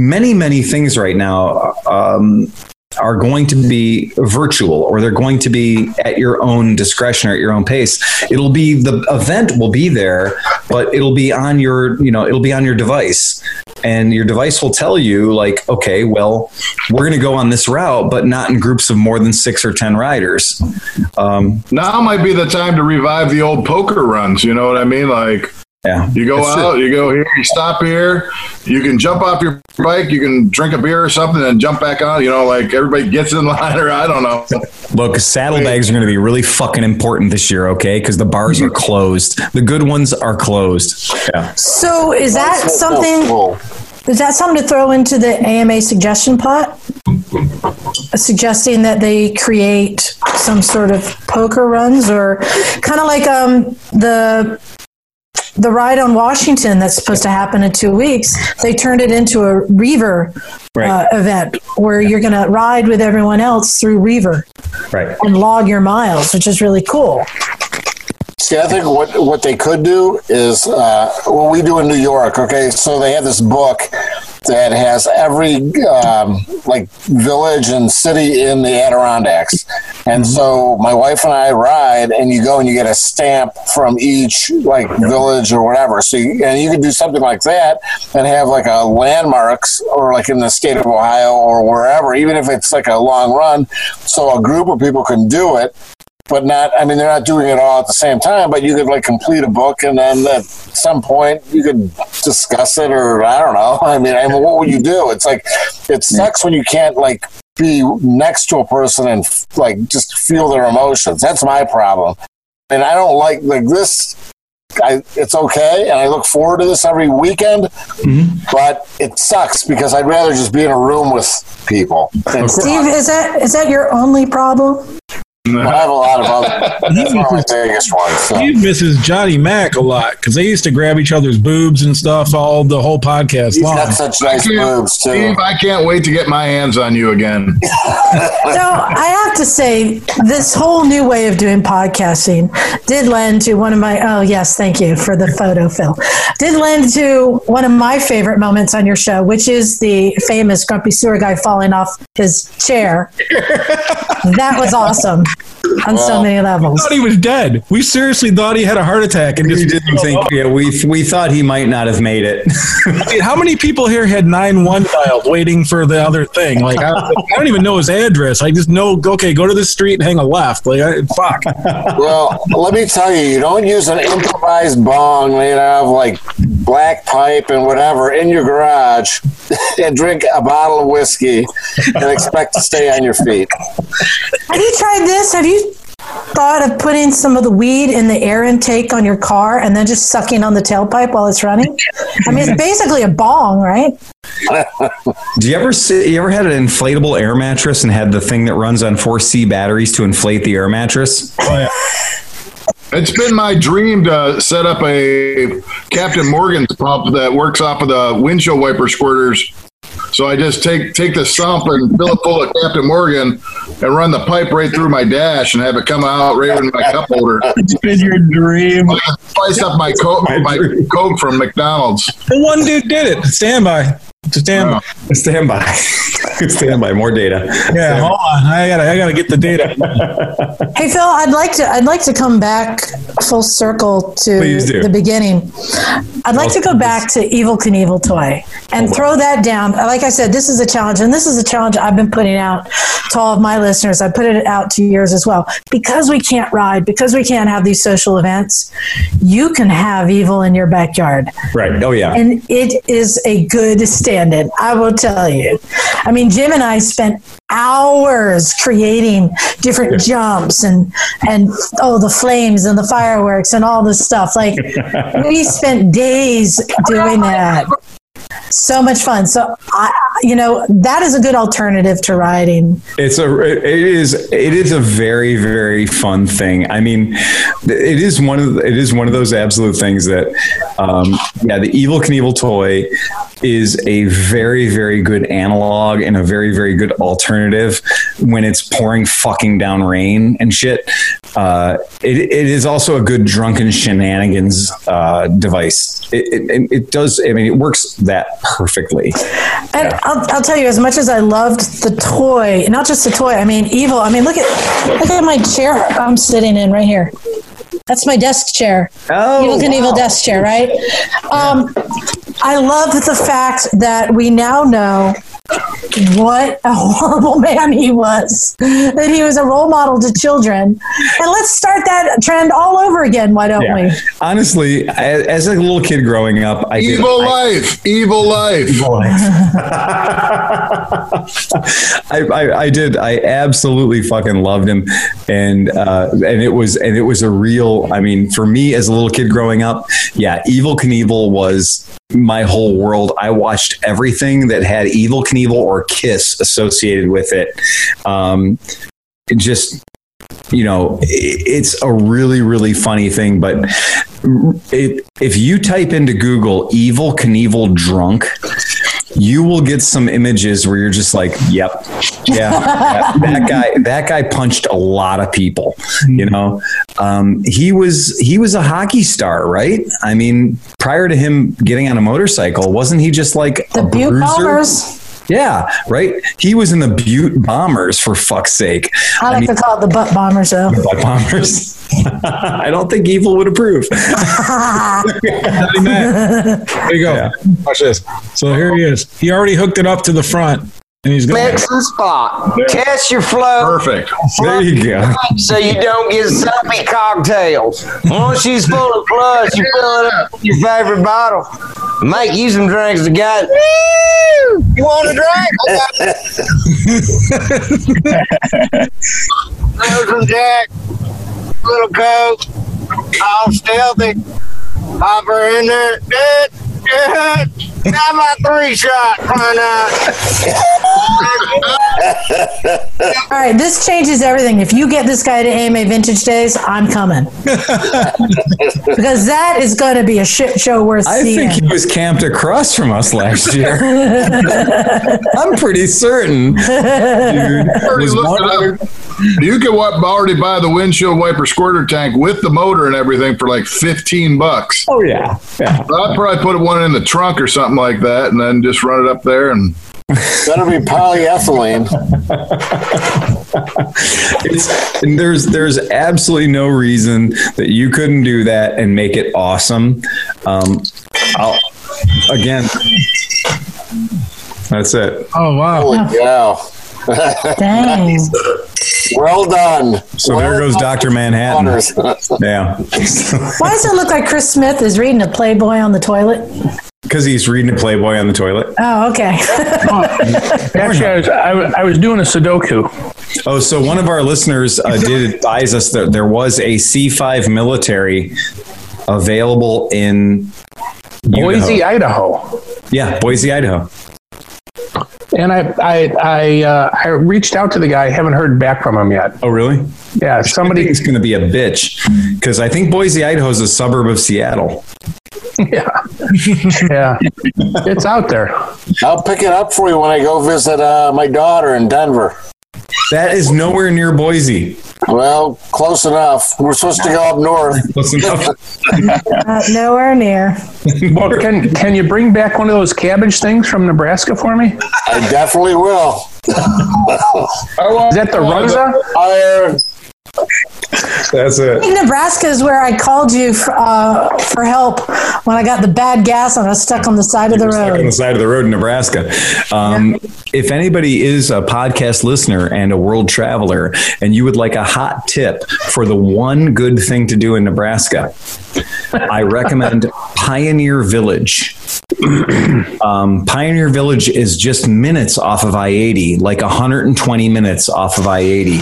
many many things right now um, are going to be virtual or they're going to be at your own discretion or at your own pace it'll be the event will be there but it'll be on your you know it'll be on your device and your device will tell you like okay well we're going to go on this route but not in groups of more than six or ten riders um, Now might be the time to revive the old poker runs. You know what I mean? Like yeah you go That's out, you go here, you stop here, you can jump off your bike, you can drink a beer or something, and jump back on. You know, like everybody gets in line, or I don't know. Look, saddlebags are going to be really fucking important this year, okay? Because the bars are closed. The good ones are closed. Yeah. so is that something? Is that something to throw into the AMA suggestion pot? Suggesting that they create some sort of poker runs, or kind of like um, the the ride on Washington that's supposed to happen in two weeks. They turned it into a REVER Right. uh, event where you're going to ride with everyone else through REVER Right. and log your miles, which is really cool. See, I think what what they could do is uh, what we do in New York. Okay, so they have this book that has every um, like village and city in the Adirondacks, and so my wife and I ride, and you go and you get a stamp from each like village or whatever. So you, and you could do something like that and have like a landmarks or like in the state of Ohio or wherever, even if it's like a long run, so a group of people can do it but not i mean they're not doing it all at the same time but you could like complete a book and then at some point you could discuss it or i don't know i mean, I mean what would you do it's like it sucks when you can't like be next to a person and like just feel their emotions that's my problem and i don't like like this I, it's okay, and I look forward to this every weekend. Mm-hmm. But it sucks because I'd rather just be in a room with people. Steve, is that is that your only problem? I have a lot of other. That's one of my biggest ones. So. He misses Johnny Mac a lot because they used to grab each other's boobs and stuff all the whole podcast He's long. got such nice boobs too. Steve, I can't wait to get my hands on you again. So I have to say, this whole new way of doing podcasting did lend to one of my. Oh yes, thank you for the photo, Phil. Did lend to one of my favorite moments on your show, which is the famous grumpy sewer guy falling off his chair. that was awesome on so many levels. thought he was dead. We seriously thought he had a heart attack and We just didn't think, oh. yeah, we, we thought he might not have made it. Dude, How many people here had nine one dialed waiting for the other thing? Like I, I don't even know his address. I just know okay, go to this street and hang a left. Like I, fuck. Well, let me tell you, you don't use an improvised bong made out of like black pipe and whatever in your garage and drink a bottle of whiskey and expect to stay on your feet. Have you tried this? Have you thought of putting some of the weed in the air intake on your car and then just sucking on the tailpipe while it's running? I mean, it's basically a bong, right? Do you ever see, you ever had an inflatable air mattress and had the thing that runs on 4C batteries to inflate the air mattress? Oh, it's been my dream to set up a Captain Morgan's pump that works off of the windshield wiper squirters. So I just take take the sump and fill it full of Captain Morgan and run the pipe right through my dash and have it come out right in my cup holder. It's been your dream. I spice up my coke, my coke from McDonald's. The one dude did it. Stand by. Stand by. Stand by. Stand by. More data. Yeah, hold on. I gotta, I gotta get the data. Hey Phil, I'd like to I'd like to come back full circle to the beginning. I'd like oh, to go back to Evil Knievel toy and throw that down. Like I said, this is a challenge, and this is a challenge I've been putting out to all of my listeners. I put it out to yours as well. Because we can't ride, because we can't have these social events, you can have evil in your backyard. Right. Oh yeah. And it is a good stand in, I will tell you. I mean, Jim and I spent hours creating different jumps and and oh the flames and the fireworks and all this stuff. Like we spent days doing that. So much fun. So I you know, that is a good alternative to riding. It's a it is it is a very very fun thing. I mean, it is one of the- it is one of those absolute things that um, yeah, the Evel Knievel toy is a very very good analog and a very very good alternative when it's pouring fucking down rain and shit. Uh, it, it is also a good drunken shenanigans uh, device. It, it, it does. I mean, it works that perfectly. And I'll, I'll tell you, as much as I loved the toy, not just the toy, I mean, evil. I mean, look at look at my chair I'm sitting in right here. That's my desk chair. Oh, Evel Knievel desk chair, right? Um, I love the fact that we now know what a horrible man he was. That he was a role model to children. And let's start that trend all over again. Why don't we? Honestly, as, as a little kid growing up, I did- Evil I- life. Evil life. I, I, I did. I absolutely fucking loved him, and uh, and it was and it was a real. I mean, for me as a little kid growing up, yeah, Evel Knievel was my whole world. I watched everything that had Evel Knievel or Kiss associated with it. Um, it just you know, it's a really, really funny thing. But it, if you type into Google "Evel Knievel drunk," you will get some images where you're just like, "Yep, yeah, that, that guy, that guy punched a lot of people." You know, um, he was he was a hockey star, right? I mean, prior to him getting on a motorcycle, wasn't he just like The a bruiser? Bombers. Yeah, right. He was in the Butte Bombers for fuck's sake. I like mean- to call it the butt bombers, though. Butt bombers. I don't think evil would approve. There you go. Yeah. Watch this. So here he is. He already hooked it up to the front, and he's going. Mix and spot. Test your flow Perfect. There you go. so you don't get soapy cocktails. Once she's full of flush, you fill it up with your favorite bottle. Make you some drinks to go. You want a drink? Frozen Jack, little Coke, all stealthy. Pop her in there. Good, good. How about three shot? Why not? All right, this changes everything. If you get this guy to AMA Vintage Days, I'm coming. because that is going to be a shit show worth I seeing. think he was camped across from us last year. I'm pretty certain. Dude, Already was looked one it up. You can already buy the windshield wiper squirter tank with the motor and everything for like 15 bucks. Oh yeah, yeah. I'd probably put one in the trunk or something like that and then just run it up there and That'll be polyethylene. It's, and there's there's absolutely no reason that you couldn't do that and make it awesome. Um, I'll, again, that's it. Oh wow! Holy cow. Dang. Well done. So there goes Doctor Manhattan. Yeah, Why does it look like Chris Smith is reading a Playboy on the toilet? Because he's reading a Playboy on the toilet. Oh, okay. Actually, I was, I, was- I was doing a Sudoku. Oh, so one of our listeners uh, did advise us that there was a C5 military available in Boise, Idaho. Idaho. Yeah, Boise, Idaho. And I I I, uh, I reached out to the guy. Haven't heard back from him yet. Oh, really? Yeah, I somebody. think it's going to be a bitch because I think Boise, Idaho is a suburb of Seattle. Yeah, yeah, it's out there. I'll pick it up for you when I go visit uh, my daughter in Denver. That is nowhere near Boise. Well, close enough. We're supposed to go up north. Close enough. Uh, nowhere near. Well, can can you bring back one of those cabbage things from Nebraska for me? I definitely will. Is that the Runza? Iron. That's it. I Nebraska is where I called you for, uh, for help when I got the bad gas and I was stuck on the side of the Stuck on the side of the road in Nebraska. Um, If anybody is a podcast listener and a world traveler, and you would like a hot tip for the one good thing to do in Nebraska, I recommend Pioneer Village. Um, Pioneer Village is just minutes off of I 80, like 120 minutes off of I 80.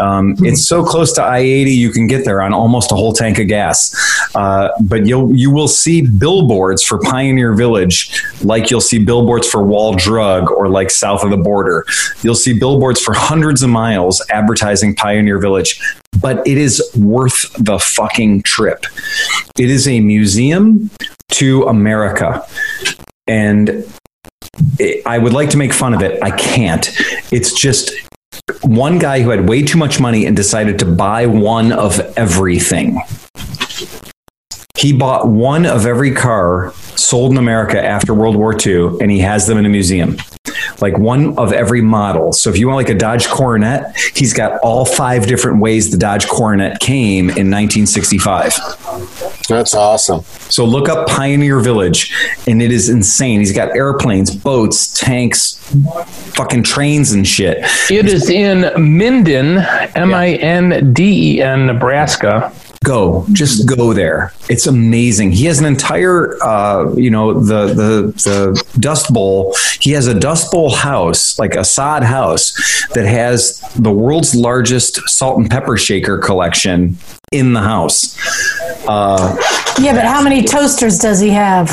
Um, it's so close to I 80, you can get there on almost a whole tank of gas. Uh, but you'll, you will see billboards for Pioneer Village, like you'll see billboards for Wall Drug or like south of the border. You'll see billboards for hundreds of miles advertising Pioneer Village. But it is worth the fucking trip. It is a museum to America. And I would like to make fun of it. I can't. It's just one guy who had way too much money and decided to buy one of everything. He bought one of every car sold in America after World War II, and he has them in a museum. Like one of every model. So if you want like a Dodge Coronet, he's got all five different ways the Dodge Coronet came in 1965. That's awesome. So look up Pioneer Village, and it is insane. He's got airplanes, boats, tanks, fucking trains, and shit. It is in Minden, M I N D E N, Nebraska. Go, just go there. It's amazing. He has an entire, uh, you know, the the the Dust Bowl. He has a Dust Bowl house, like a sod house, that has the world's largest salt and pepper shaker collection in the house. Uh, Yeah, but how many toasters does he have?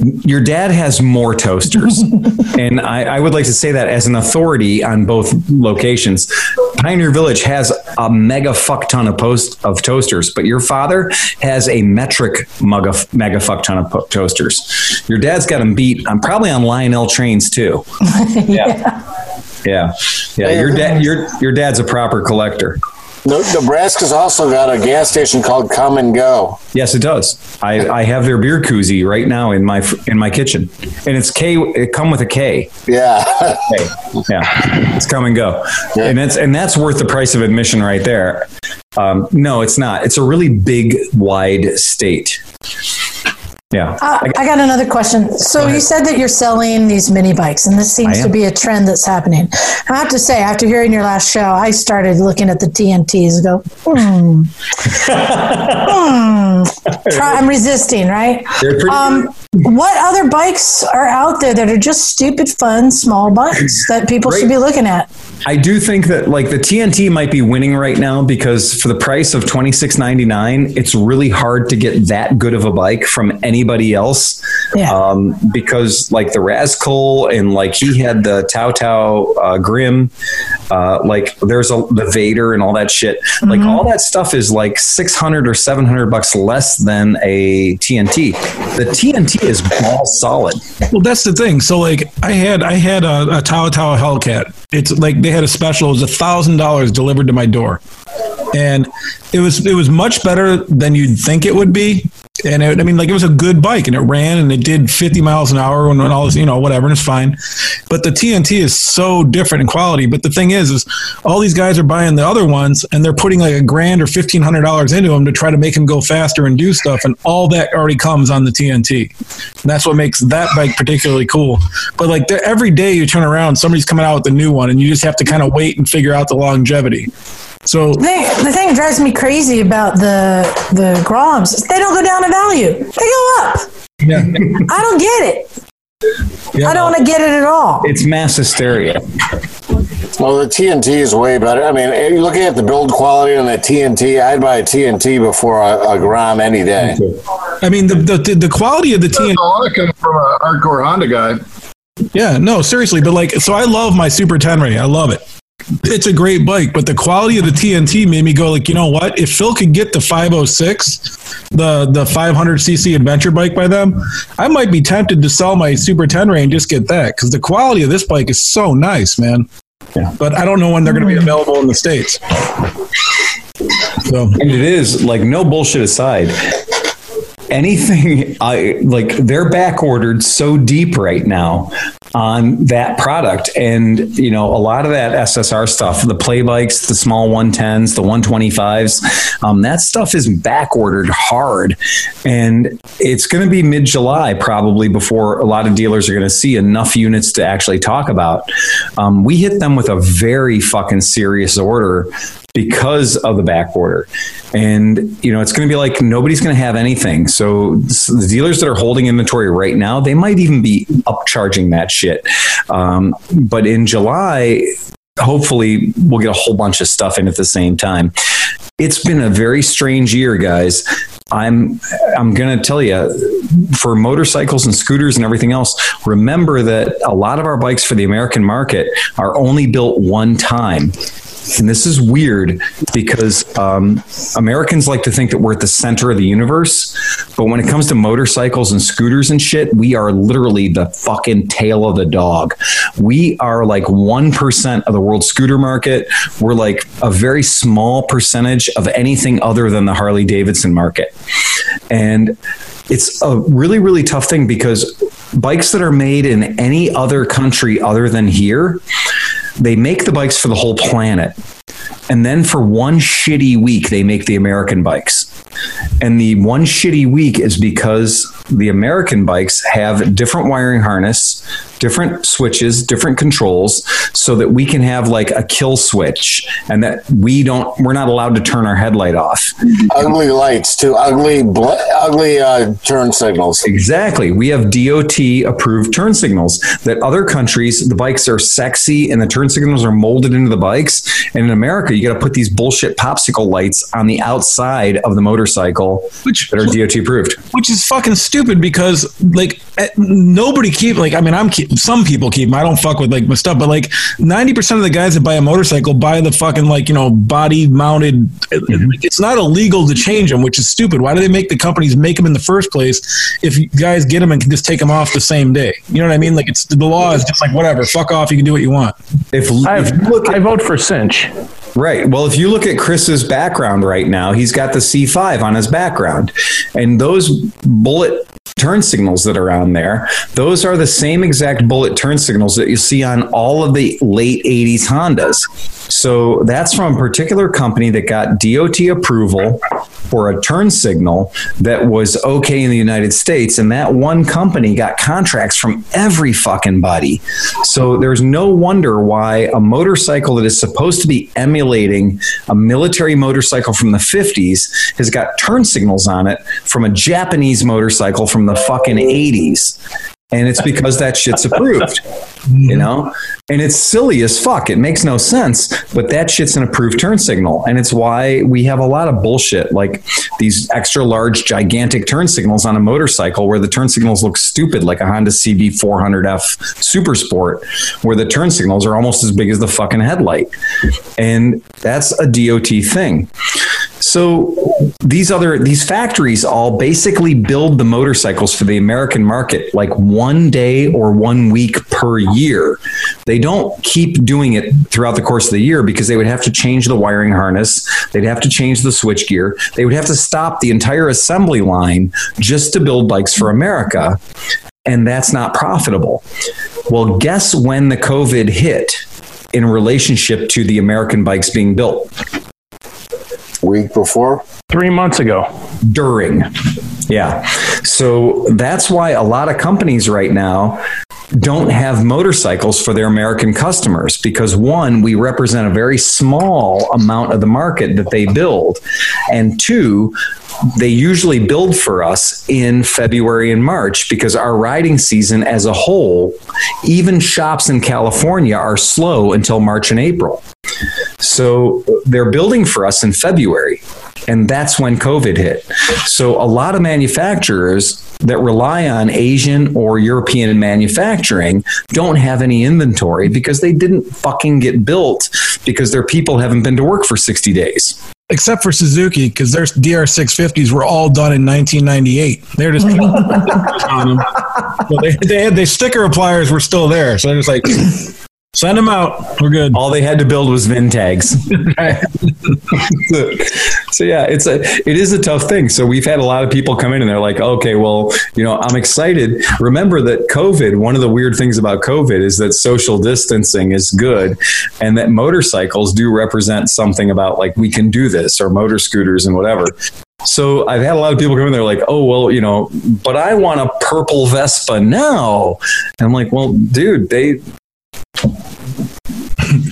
Your dad has more toasters. and I, I would like to say that as an authority on both locations. Pioneer Village has a mega fuck ton of post of toasters, but your father has a metric mega, mega fuck ton of po- toasters. Your dad's got them beat. I'm probably on Lionel trains too. Yeah. Yeah. Yeah. Your dad your your dad's a proper collector. Ne- Nebraska's also got a gas station called Kum & Go. Yes, it does. I, I have their beer koozie right now in my in my kitchen, and it's K. It come with a K. Yeah. K. Yeah, it's come and go, and that's and that's worth the price of admission right there. Um, no, it's not. It's a really big, wide state. Yeah, Uh, I got another question. So you said that you're selling these mini bikes, and this seems to be a trend that's happening. I have to say, after hearing your last show, I started looking at the TNTs and go, hmm, hmm. Try, I'm resisting, right? Um, what other bikes are out there that are just stupid, fun, small bikes that people should be looking at? I do think that like the TNT might be winning right now because for the price of twenty six ninety nine, it's really hard to get that good of a bike from anybody else. Yeah. Um, because like the Rascal and like he had the Tao Tao uh, Grom, uh, like there's a the Vader and all that shit. Like all that stuff is like six hundred or seven hundred bucks less than a TNT. The TNT is ball solid. Well, that's the thing. So, like, I had I had a, a Tawa Tawa Hellcat. It's like they had a special. It was a thousand dollars delivered to my door, and it was it was much better than you'd think it would be. And it, I mean, like, it was a good bike, and it ran, and it did fifty miles an hour, and all this, you know, whatever, and it's fine. But the TNT is so different in quality. But the thing is, is all these guys are buying the other ones, and they're putting like a grand or fifteen hundred dollars into them to try to make them go faster and do stuff, and all that already comes on the TNT. And that's what makes that bike particularly cool. But like every day you turn around, somebody's coming out with a new one, and you just have to kind of wait and figure out the longevity. So The thing, the thing drives me crazy about the the Groms is they don't go down in value. They go up. yeah, I don't get it. yeah. I don't want to get it at all. It's mass hysteria. Well, the TNT is way better. I mean, eh, looking at the build quality on the TNT, I'd buy a TNT before a, a Grom any day. I mean the the, the quality of the TNT. I come from a hardcore Honda guy. Yeah, no, seriously. But like, so I love my Super Tenere. I love it. It's a great bike, but the quality of the TNT made me go like, you know what? If Phil could get the 506, the the 500cc adventure bike by them, I might be tempted to sell my Super Tenere and just get that because the quality of this bike is so nice, man. but I don't know when they're going to be available in the states. So And it is like no bullshit aside. Anything I like, they're back ordered so deep right now on that product. And, you know, a lot of that SSR stuff, the play bikes, the small 110s, the 125s, um, that stuff is back ordered hard. And it's going to be mid July probably before a lot of dealers are going to see enough units to actually talk about. Um, we hit them with a very fucking serious order because of the back order. And, you know, it's going to be like nobody's going to have anything. So the dealers that are holding inventory right now, they might even be upcharging that shit. Um, but in July, hopefully we'll get a whole bunch of stuff in at the same time. It's been a very strange year, guys. I'm I'm going to tell you for motorcycles and scooters and everything else, remember that a lot of our bikes for the American market are only built one time. And this is weird because um, Americans like to think that we're at the center of the universe. But when it comes to motorcycles and scooters and shit, we are literally the fucking tail of the dog. We are like 1% of the world scooter market. We're like a very small percentage of anything other than the Harley Davidson market. And it's a really, really tough thing because bikes that are made in any other country other than here, they make the bikes for the whole planet. And then for one shitty week, they make the American bikes. And the one shitty week is because the American bikes have different wiring harness, different switches, different controls, so that we can have like a kill switch and that we don't, we're not allowed to turn our headlight off. Ugly lights too. Ugly, bl- ugly uh, turn signals. Exactly. We have DOT approved turn signals that other countries, the bikes are sexy and the turn signals are molded into the bikes. And in America, you got to put these bullshit popsicle lights on the outside of the motorcycle Which- that are DOT approved. which is fucking stupid because like eh, nobody keep like I mean I'm keep some people keep them. I don't fuck with like my stuff, but like ninety percent of the guys that buy a motorcycle buy the fucking like you know body mounted. Eh, eh, mm-hmm. It's not illegal to change them, which is stupid. Why do they make the companies make them in the first place if you guys get them and can just take them off the same day? You know what I mean? Like it's the law is just like whatever, fuck off. You can do what you want. If, I, if you look I vote for Cinch. Right, well, if you look at Chris's background right now, he's got the C5 on his background, and those bullet turn signals that are on there, those are the same exact bullet turn signals that you see on all of the late 80s Hondas. So that's from a particular company that got DOT approval for a turn signal that was okay in the United States. And that one company got contracts from every fucking body. So there's no wonder why a motorcycle that is supposed to be emulating a military motorcycle from the 50s has got turn signals on it from a Japanese motorcycle from the fucking 80s. And it's because that shit's approved, you know? And it's silly as fuck. It makes no sense, but that shit's an approved turn signal. And it's why we have a lot of bullshit like these extra large, gigantic turn signals on a motorcycle where the turn signals look stupid, like a Honda CB 400F Super Sport, where the turn signals are almost as big as the fucking headlight. And that's a DOT thing. So these other these factories all basically build the motorcycles for the American market like one day or one week per year. They don't keep doing it throughout the course of the year because they would have to change the wiring harness, they'd have to change the switch gear, they would have to stop the entire assembly line just to build bikes for America, and that's not profitable. Well, guess when the COVID hit in relationship to the American bikes being built? Week before, Three months ago. during. Yeah. So that's why a lot of companies right now don't have motorcycles for their American customers because one, we represent a very small amount of the market that they build. And two, they usually build for us in February and March because our riding season as a whole, even shops in California are slow until March and April. So they're building for us in February. And that's when COVID hit. So a lot of manufacturers that rely on Asian or European manufacturing don't have any inventory because they didn't fucking get built because their people haven't been to work for 60 days. Except for Suzuki, because their DR650s were all done in 1998. They're just on them. So they, they had the sticker appliers were still there, so they're just like Send them out. We're good. All they had to build was VIN tags. so yeah, it's a it is a tough thing. So we've had a lot of people come in and they're like, okay, well, you know, I'm excited. Remember that COVID. One of the weird things about COVID is that social distancing is good, and that motorcycles do represent something about like we can do this, or motor scooters and whatever. So I've had a lot of people come in. They're like, "Oh, well, you know, but I want a purple Vespa now." And I'm like, "Well, dude, they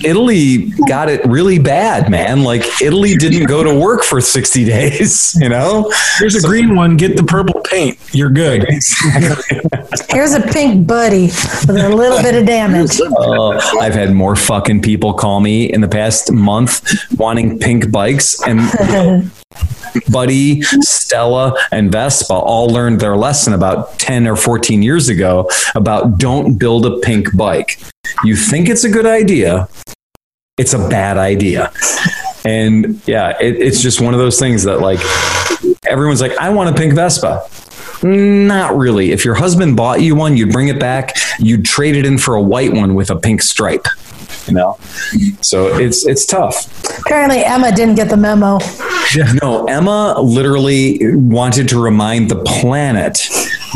Italy got it really bad, man. Like Italy didn't go to work for 60 days, you know? Here's a green one. Get the purple paint. You're good. Here's a pink buddy with a little bit of damage. Uh, I've had more fucking people call me in the past month wanting pink bikes and Buddy, Stella, and Vespa all learned their lesson about 10 or 14 years ago about don't build a pink bike. You think it's a good idea, it's a bad idea. And yeah, it, it's just one of those things that like everyone's like, I want a pink Vespa. Not really. If your husband bought you one, you'd bring it back, you'd trade it in for a white one with a pink stripe. You know? So it's it's tough. Apparently, Emma didn't get the memo. No, Emma literally wanted to remind the planet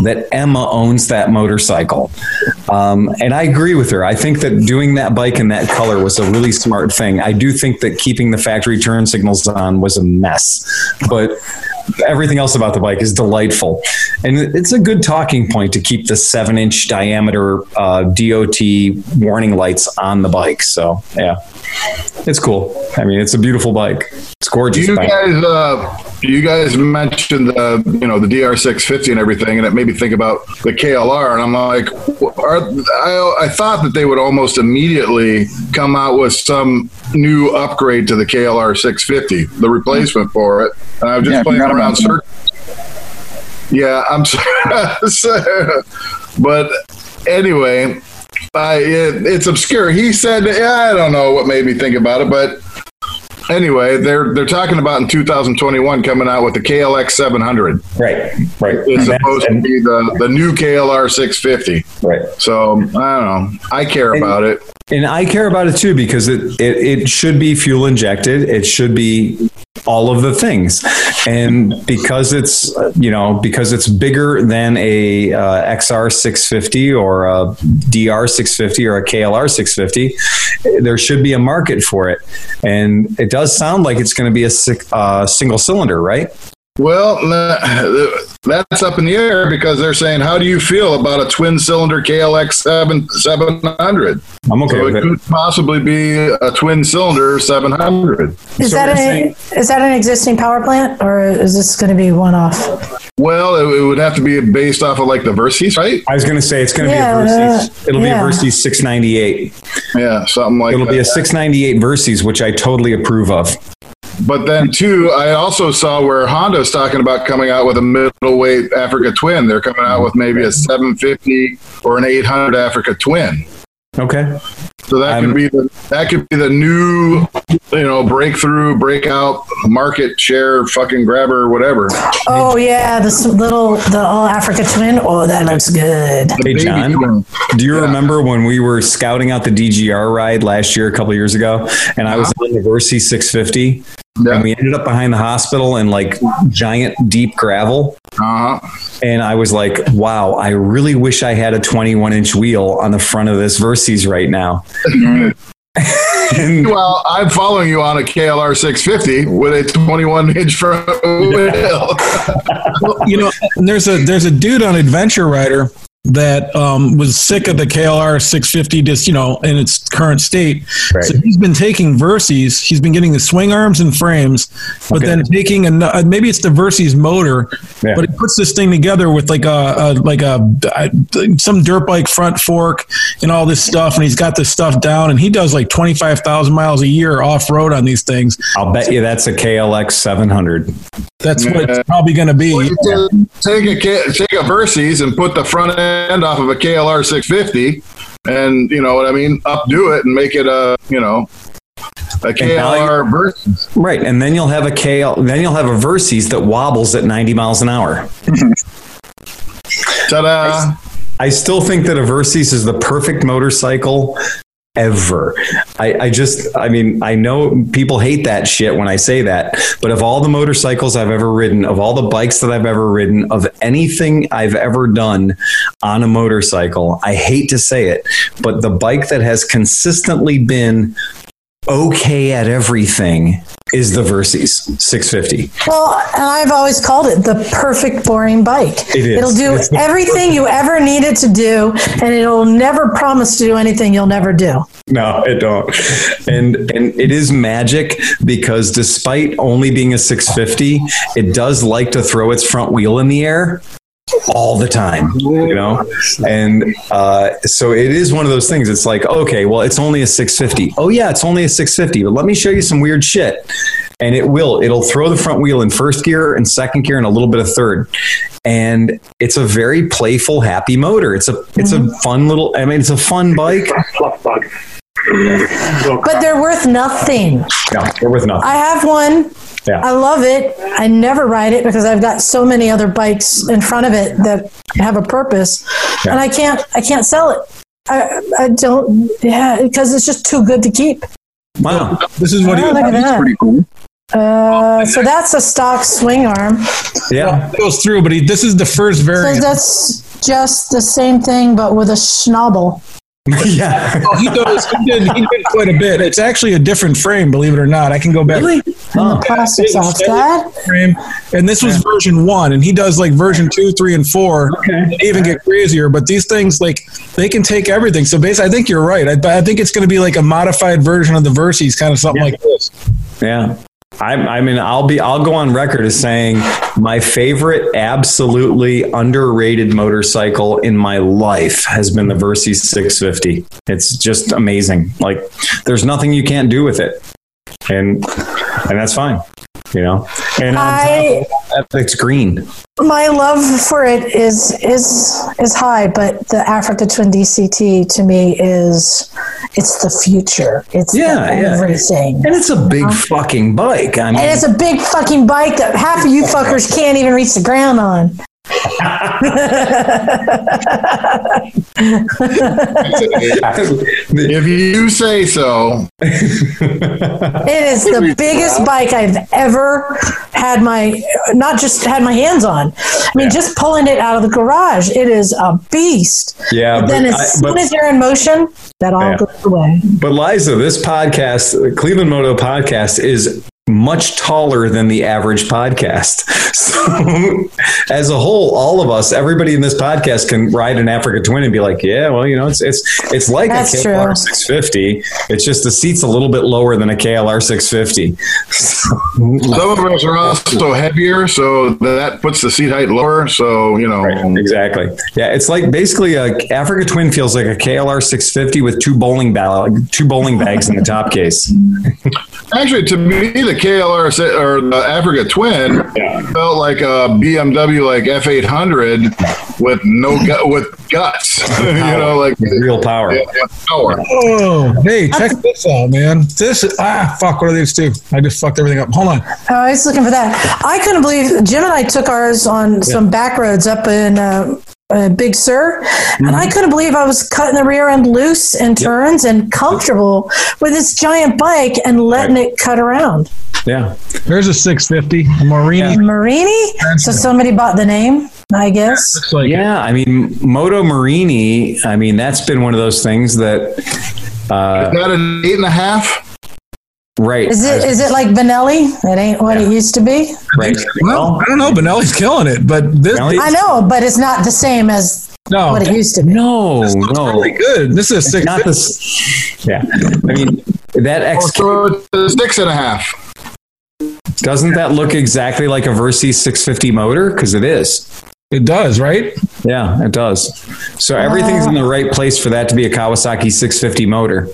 that Emma owns that motorcycle. Um, and I agree with her. I think that doing that bike in that color was a really smart thing. I do think that keeping the factory turn signals on was a mess, but everything else about the bike is delightful. And it's a good talking point to keep the seven inch diameter uh, DOT warning lights on the bike. So, yeah, it's cool. I mean, it's a beautiful bike. It's gorgeous. You bike. guys, uh, you guys mentioned the you know the DR650 and everything, and it made me think about the KLR. And I'm like, are, I, I thought that they would almost immediately come out with some new upgrade to the KLR 650, the replacement for it. And I was just Yeah, playing around search. Yeah, I'm sorry. but anyway, I, it, it's obscure. He said, yeah, I don't know what made me think about it, but anyway, they're they're talking about in 2021 coming out with the KLX 700. Right, right. It's supposed to be the, the new KLR 650. Right. So I don't know. I care about it. And I care about it too because it, it, it should be fuel injected. It should be all of the things. And because it's, you know, because it's bigger than a uh, XR 650 or a DR 650 or a KLR 650, there should be a market for it. And it does sound like it's going to be a uh, single cylinder, right? Well, that's up in the air because they're saying, "How do you feel about a twin-cylinder KLX 7 700?" I'm okay so with it it. could possibly be a twin-cylinder 700. Is that an is that an existing power plant, or is this going to be one off? Well, it, it would have to be based off of like the Versys, right? I was going to say it's going to Yeah, be a Versys. Uh, It'll yeah. be a Versys 698. Yeah, something like that. It'll that. be a 698 Versys, which I totally approve of. But then, too, I also saw where Honda's talking about coming out with a middleweight Africa Twin. They're coming out with maybe a 750 or an 800 Africa Twin. Okay. So that I'm- could um, be the that could be the new, you know, breakthrough, breakout, market share, fucking grabber, whatever. Oh yeah, this little the all Africa twin. Oh, that looks good. Hey, John. Do you remember when we were scouting out the DGR ride last year, a couple years ago, and I was uh-huh. on the Versys 650, Yeah. and we ended up behind the hospital in like giant deep gravel, Uh-huh. and I was like, "Wow, I really wish I had a 21 inch wheel on the front of this Versys right now." and Well, I'm following you on a KLR 650 with a 21 inch front wheel. you know, and there's a there's a dude on Adventure Rider that um, was sick of the KLR 650, just you know, in its current state. Right. So he's been taking Versys. He's been getting the swing arms and frames, but Okay. then taking a uh, maybe it's the Versys motor, Yeah. but he puts this thing together with like a, a like a, a some dirt bike front fork and all this stuff, and he's got this stuff down, and he does like 25,000 miles a year off road on these things. I'll bet you that's a KLX 700. That's what Yeah. it's probably going to be. take a K- take a Versys and put the front end off of a KLR 650, and you know what I mean. Updo it and make it a you know a KLR Versys. Right, and then you'll have a KL, then you'll have a Versys that wobbles at 90 miles an hour. Ta-da! I still think that a Versys is the perfect motorcycle ever. I, I just, I mean, I know people hate that shit when I say that, but of all the motorcycles I've ever ridden, of all the bikes that I've ever ridden, of anything I've ever done on a motorcycle, I hate to say it, but the bike that has consistently been okay at everything is the Versys 650. Well, and I've always called it the perfect boring bike. It is. It'll do It's everything you ever need it to do, and it'll never promise to do anything you'll never do. No, it don't. And and it is magic because despite only being a 650, it does like to throw its front wheel in the air all the time, you know? And uh, so it is one of those things. It's like, okay, well, it's only a 650. Oh, yeah, it's only a 650, but let me show you some weird shit. And it will. It'll throw the front wheel in first gear and second gear and a little bit of third. And it's a very playful, happy motor. It's a it's a fun little. I mean, it's a fun bike. But they're worth nothing. No, they're worth nothing. I have one. Yeah. I love it. I never ride it because I've got so many other bikes in front of it that have a purpose, Yeah. and I can't. I can't sell it. I, I don't. Yeah, because it's just too good to keep. Wow. This is what he Oh, look at that. Pretty cool. Uh, so that's a stock swing arm. Yeah. it goes through, but he, this is the first So variant. that's just the same thing, but with a schnabel. yeah. Oh, he does. He did. He did quite a bit. It's actually a different frame, believe it or not. I can go back. Really? And the oh. plastic's off that. Frame, and this was version one, and he does like version two, three, and four. Okay. They even get crazier, but these things like they can take everything. So basically, I think you're right. I, I think it's going to be like a modified version of the Versys, kind of something like this. Yeah. I, I mean, I'll be, I'll go on record as saying my favorite, absolutely underrated motorcycle in my life has been the Versys 650. It's just amazing. Like, there's nothing you can't do with it, and and that's fine, you know. And um, I top it's green. my love for it is is is high, but the Africa Twin DCT to me is it's the future. It's Yeah, yeah. everything. And it's a big fucking bike. I mean, And it's a big fucking bike that half of you fuckers can't even reach the ground on. If you say so. It is the biggest bike I've ever had my not just had my hands on. I mean, just pulling it out of the garage, it is a beast. yeah, But then as I- soon but as you're in motion, that all Yeah. goes away. But Liza, this podcast, the Cleveland Moto podcast, is much taller than the average podcast. So, as a whole, all of us, everybody in this podcast can ride an Africa Twin and be like, "Yeah, well, you know, it's it's it's like That's a true. KLR 650. It's just the seat's a little bit lower than a KLR 650." Some of us are also heavier, so that puts the seat height lower. So, you know, exactly. Yeah, it's like basically a Africa Twin feels like a KLR 650 with two bowling bag, two bowling bags in the top case. actually, to me, the KLR or the Africa Twin felt like a BMW like F800 with no gut with guts. you know, like Real power. yeah, power. Oh, hey, check this out, man. This is, ah, fuck. What are these two? I just fucked everything up. Hold on. Oh, I was looking for that. I couldn't believe Jim and I took ours on some back roads up in uh, uh, Big Sur, and I couldn't believe I was cutting the rear end loose in turns and comfortable with this giant bike and letting it cut around. Yeah. There's a 650 a Morini. Morini? So somebody bought the name, I guess. Looks like Yeah, I mean, Moto Morini. I mean, that's been one of those things that, uh, Is that an eight and a half? Right? Is it is it like Benelli? It ain't what it used to be. right? Well, I don't know. Benelli's killing it, but this Benelli- I know, but it's not the same as no, what it used to be. No, it's no, really good. This is a It's not this. Yeah, I mean, that Oh, X so six and a half. doesn't that look exactly like a Versys 650 motor? Because it is. It does, right? Yeah, it does. So everything's uh. in the right place for that to be a Kawasaki 650 motor.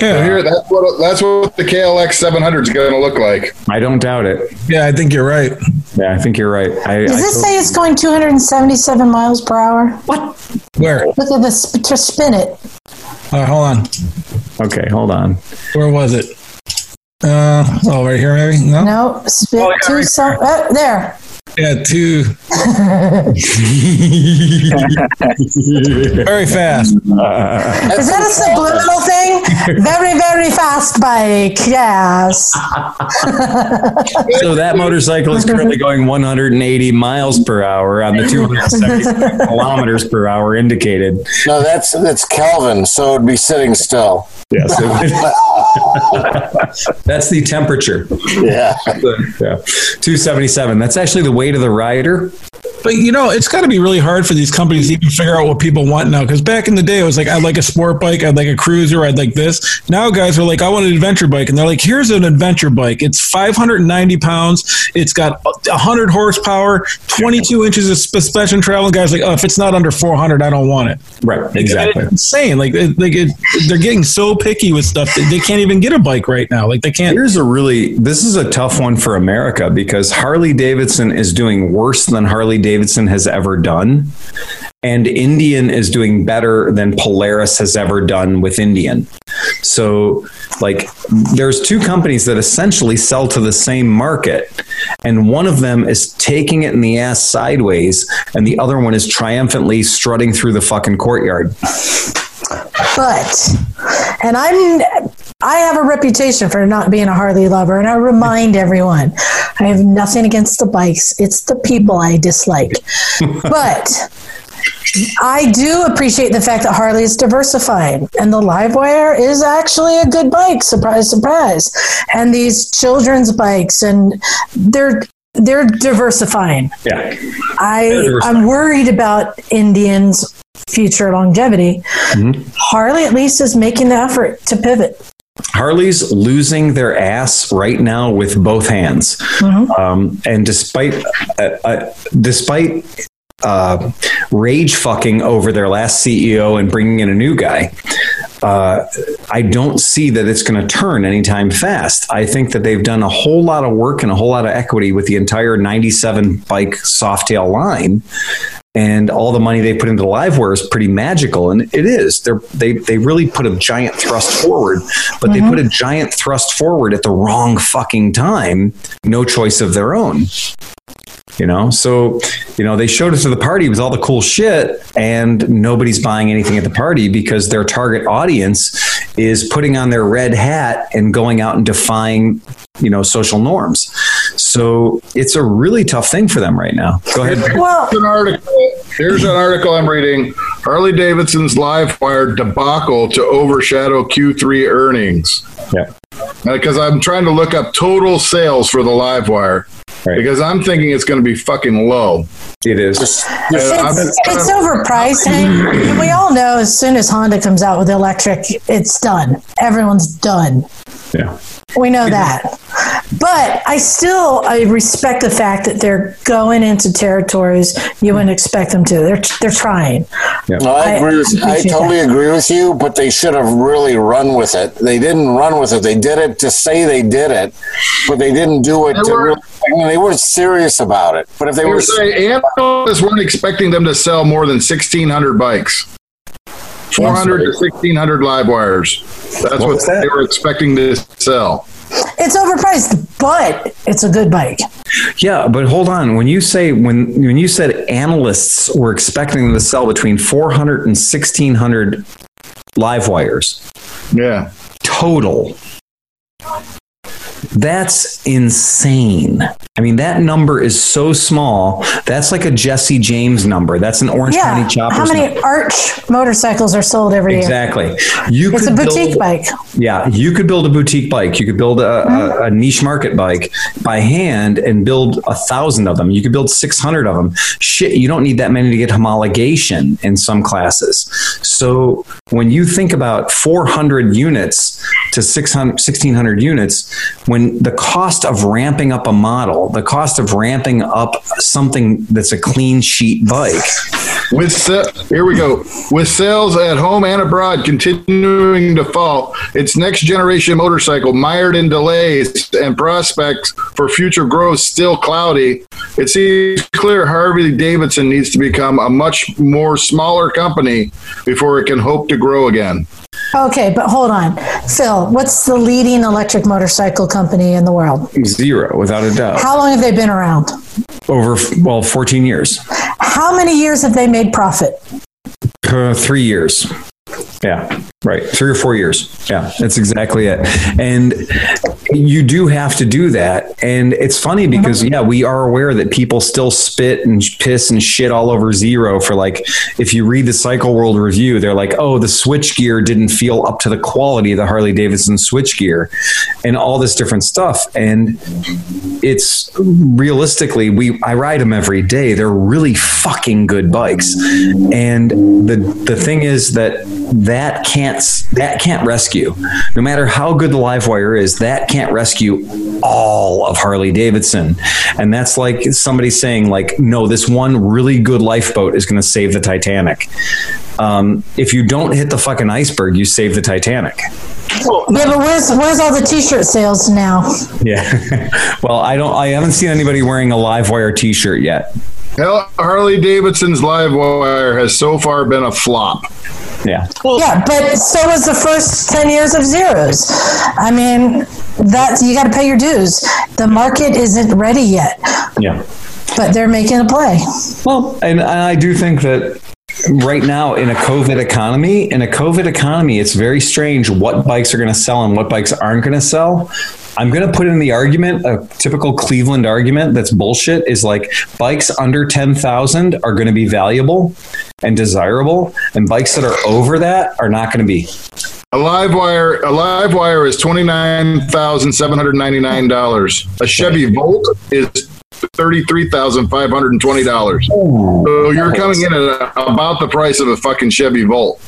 Yeah, Here, that's what that's what the KLX 700 is going to look like. I don't doubt it. yeah. I think you're right. Yeah, I think you're right. I, Does I this say it's going 277 miles per hour? What? Where? Look at this to spin it. All right, hold on. okay, hold on. Where was it? Uh, oh, right here, maybe. No. No, spin Oh, yeah, two right some, uh, there. Yeah, two. Very fast. Is that a subliminal thing? Very, very fast bike. Yes. So that motorcycle is currently going 180 miles per hour on the 270 kilometers per hour indicated. No, that's that's Kelvin, so it'd be sitting still. Yes. That's the temperature. Yeah. Yeah. 277. That's actually the weight of the rider. But you know, it's got to be really hard for these companies to even figure out what people want now. Because back in the day, it was like, I'd like a sport bike, I'd like a cruiser, I'd like this. Now, guys are like, I want an adventure bike, and they're like, here's an adventure bike. It's 590 pounds. It's got 100 horsepower, 22 inches of suspension travel. And guys are like, oh, if it's not under 400, I don't want it. Right. Exactly. It's insane. Like, it, like it, they're getting so picky with stuff that they can't even get a bike right now. Like, they can't. Here's a really this is a tough one for America because Harley Davidson is doing worse than Harley Davidson has ever done. And Indian is doing better than Polaris has ever done with Indian. So, like, there's two companies that essentially sell to the same market, and one of them is taking it in the ass sideways, and the other one is triumphantly strutting through the fucking courtyard. But, and I'm, I have a reputation for not being a Harley lover, and I remind everyone, I have nothing against the bikes. It's the people I dislike. but I do appreciate the fact that Harley is diversifying, and the Livewire is actually a good bike. Surprise, surprise! And these children's bikes, and they're they're diversifying. Yeah. I I'm worried about Indians' future longevity. Harley at least is making the effort to pivot. Harley's losing their ass right now with both hands, um, and despite uh, uh, despite uh, rage fucking over their last CEO and bringing in a new guy. Uh, I don't see that it's going to turn anytime fast. I think that they've done a whole lot of work and a whole lot of equity with the entire 97 bike Softail line. And all the money they put into Livewire is pretty magical, and it is. They're, they they really put a giant thrust forward, but they mm-hmm. put a giant thrust forward at the wrong fucking time. No choice of their own you know so you know they showed it to the party with all the cool shit and nobody's buying anything at the party because their target audience is putting on their red hat and going out and defying you know social norms so it's a really tough thing for them right now go ahead Well, Here's an article. Here's an article I'm reading. Harley Davidson's live wire debacle to overshadow Q3 earnings. yeah Because I'm trying to look up total sales for the live wire. Right. Because I'm thinking it's going to be fucking low. it is And uh, I'm- it's, it's overpriced. And we all know as soon as Honda comes out with electric, it's done. Everyone's done. yeah We know that. But I still I respect the fact that they're going into territories you wouldn't expect them to. They're they're trying. No, I I agree with I appreciate totally agree with you, but they should have really run with it. They didn't run with it. They did it to say they did it, but they didn't do it They to were- really, I mean, they weren't serious about it. But if they They were were saying analysts weren't expecting them to sell more than 1,600 bikes. 400 to 1,600 live wires. That's what, was that? they were expecting to sell. It's overpriced, but it's a good bike. Yeah, but hold on. When you say when when you said analysts were expecting them to sell between 400 and 1600 live wires Yeah. total. That's insane. I mean, that number is so small. That's like a Jesse James number. That's an Orange Yeah. County Choppers. How many number. Arch motorcycles are sold every year? Exactly. You It's a boutique build- bike. Yeah, you could build a boutique bike. You could build a, a, mm-hmm. a niche market bike by hand and build a thousand of them. You could build 600 of them. Shit, you don't need that many to get homologation in some classes. So when you think about 400 units to 600, 1600 units, when the cost of ramping up a model, the cost of ramping up something that's a clean sheet bike, With sa- here we go. With sales at home and abroad continuing to fall, its next generation motorcycle mired in delays and prospects for future growth still cloudy. It seems clear Harley Davidson needs to become a much more smaller company before it can hope to grow again. Okay, but hold on. Phil, what's the leading electric motorcycle company in the world? zero without a doubt. How long have they been around? over well 14 years, How many years have they made profit? uh, three years. Yeah, right. Three or four years. Yeah, that's exactly it. And you do have to do that. And it's funny uh-huh. because, yeah, we are aware that people still spit and piss and shit all over zero for like, if you read the Cycle World review, they're like, oh, the switch gear didn't feel up to the quality of the Harley Davidson switch gear and all this different stuff. And it's realistically, we I ride them every day. They're really fucking good bikes. And the the thing is that that can't that can't rescue. No matter how good the live wire is, that can't rescue all of Harley Davidson. And that's like somebody saying like, no, this one really good lifeboat is going to save the Titanic. Um, if you don't hit the fucking iceberg, you save the Titanic. Yeah, but where's where's all the T-shirt sales now? Yeah. well, I don't. I haven't seen anybody wearing a live wire T-shirt yet. Hell, Harley Davidson's live wire has so far been a flop. Yeah. Yeah, but so was the first ten years of zeros. I mean, that you got to pay your dues. The market isn't ready yet, Yeah. but they're making a play. Well, and I do think that right now in a COVID economy, in a COVID economy, it's very strange what bikes are going to sell and what bikes aren't going to sell. I'm going to put in the argument, a typical Cleveland argument that's bullshit is like bikes under 10,000 are going to be valuable and desirable, and bikes that are over that are not going to be. A live wire, a live wire is twenty nine thousand seven hundred ninety nine dollars. A Chevy Volt is thirty three thousand five hundred and twenty dollars. So you're coming in at about the price of a fucking Chevy Volt.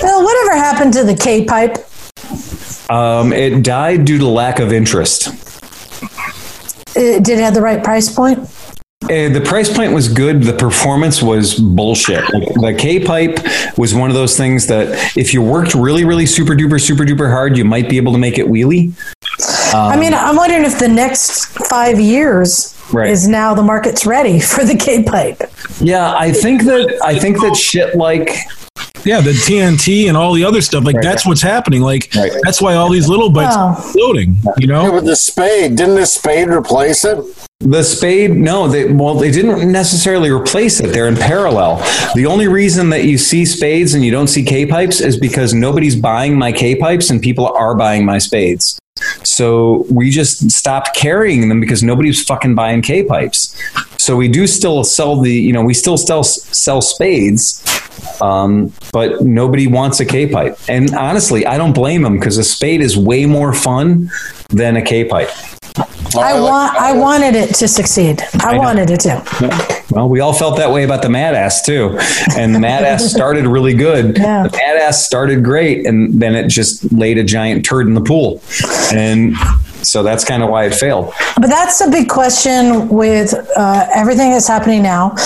Well, whatever happened to the K pipe? Um, it died due to lack of interest. Uh, Did it have the right price point? Uh, the price point was good. The performance was bullshit. Like, the K pipe was one of those things that if you worked really, really super duper, super duper hard, you might be able to make it wheelie. I um, mean, I'm wondering if the next five years Right. is now the market's ready for the K pipe. Yeah, I think that I think that shit like Yeah, the TNT and all the other stuff. Like that's what's happening. Like Right. that's why all these little bikes Wow. are floating. You Yeah, know? with the spade, didn't the spade replace it? The spade, no, they well, they didn't necessarily replace it. They're in parallel. The only reason that you see spades and you don't see K pipes is because nobody's buying my K pipes and people are buying my spades. So we just stopped carrying them because nobody's fucking buying K pipes. So we do still sell the, you know, we still sell sell spades, um, but nobody wants a K pipe. And honestly, I don't blame them because a spade is way more fun than a K pipe. I want. I wanted it to succeed. I, know. wanted it to. Well, we all felt that way about the Mad Ass too. And the Mad Ass started really good. Yeah. The Mad Ass started great, and then it just laid a giant turd in the pool. And so that's kind of why it failed. But that's a big question with uh, everything that's happening now,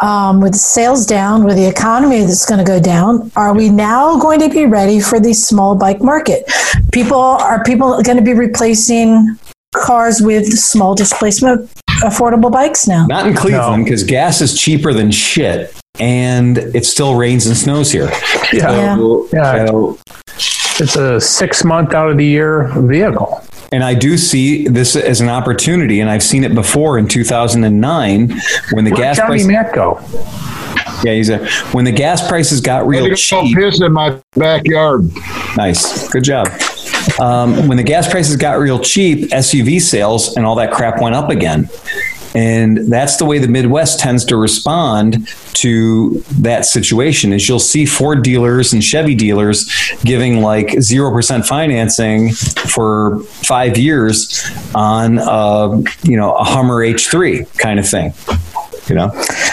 um, with sales down, with the economy that's going to go down. Are we now going to be ready for the small bike market? People are people going to be replacing cars with small displacement affordable bikes now? Not in Cleveland because gas is cheaper than shit, and it still rains and snows here. Yeah. So- Yeah. so- It's a six month out of the year vehicle. And I do see this as an opportunity, and I've seen it before in 2009 when the Where'd gas Johnny price. Matt go? Yeah, he's a, when the gas prices got real Ready to go cheap. piss in my backyard. Nice. Good job. Um, when the gas prices got real cheap, SUV sales and all that crap went up again. And that's the way the Midwest tends to respond to that situation is you'll see Ford dealers and Chevy dealers giving like 0% financing for five years on, uh, you know, a Hummer H3 kind of thing. You know,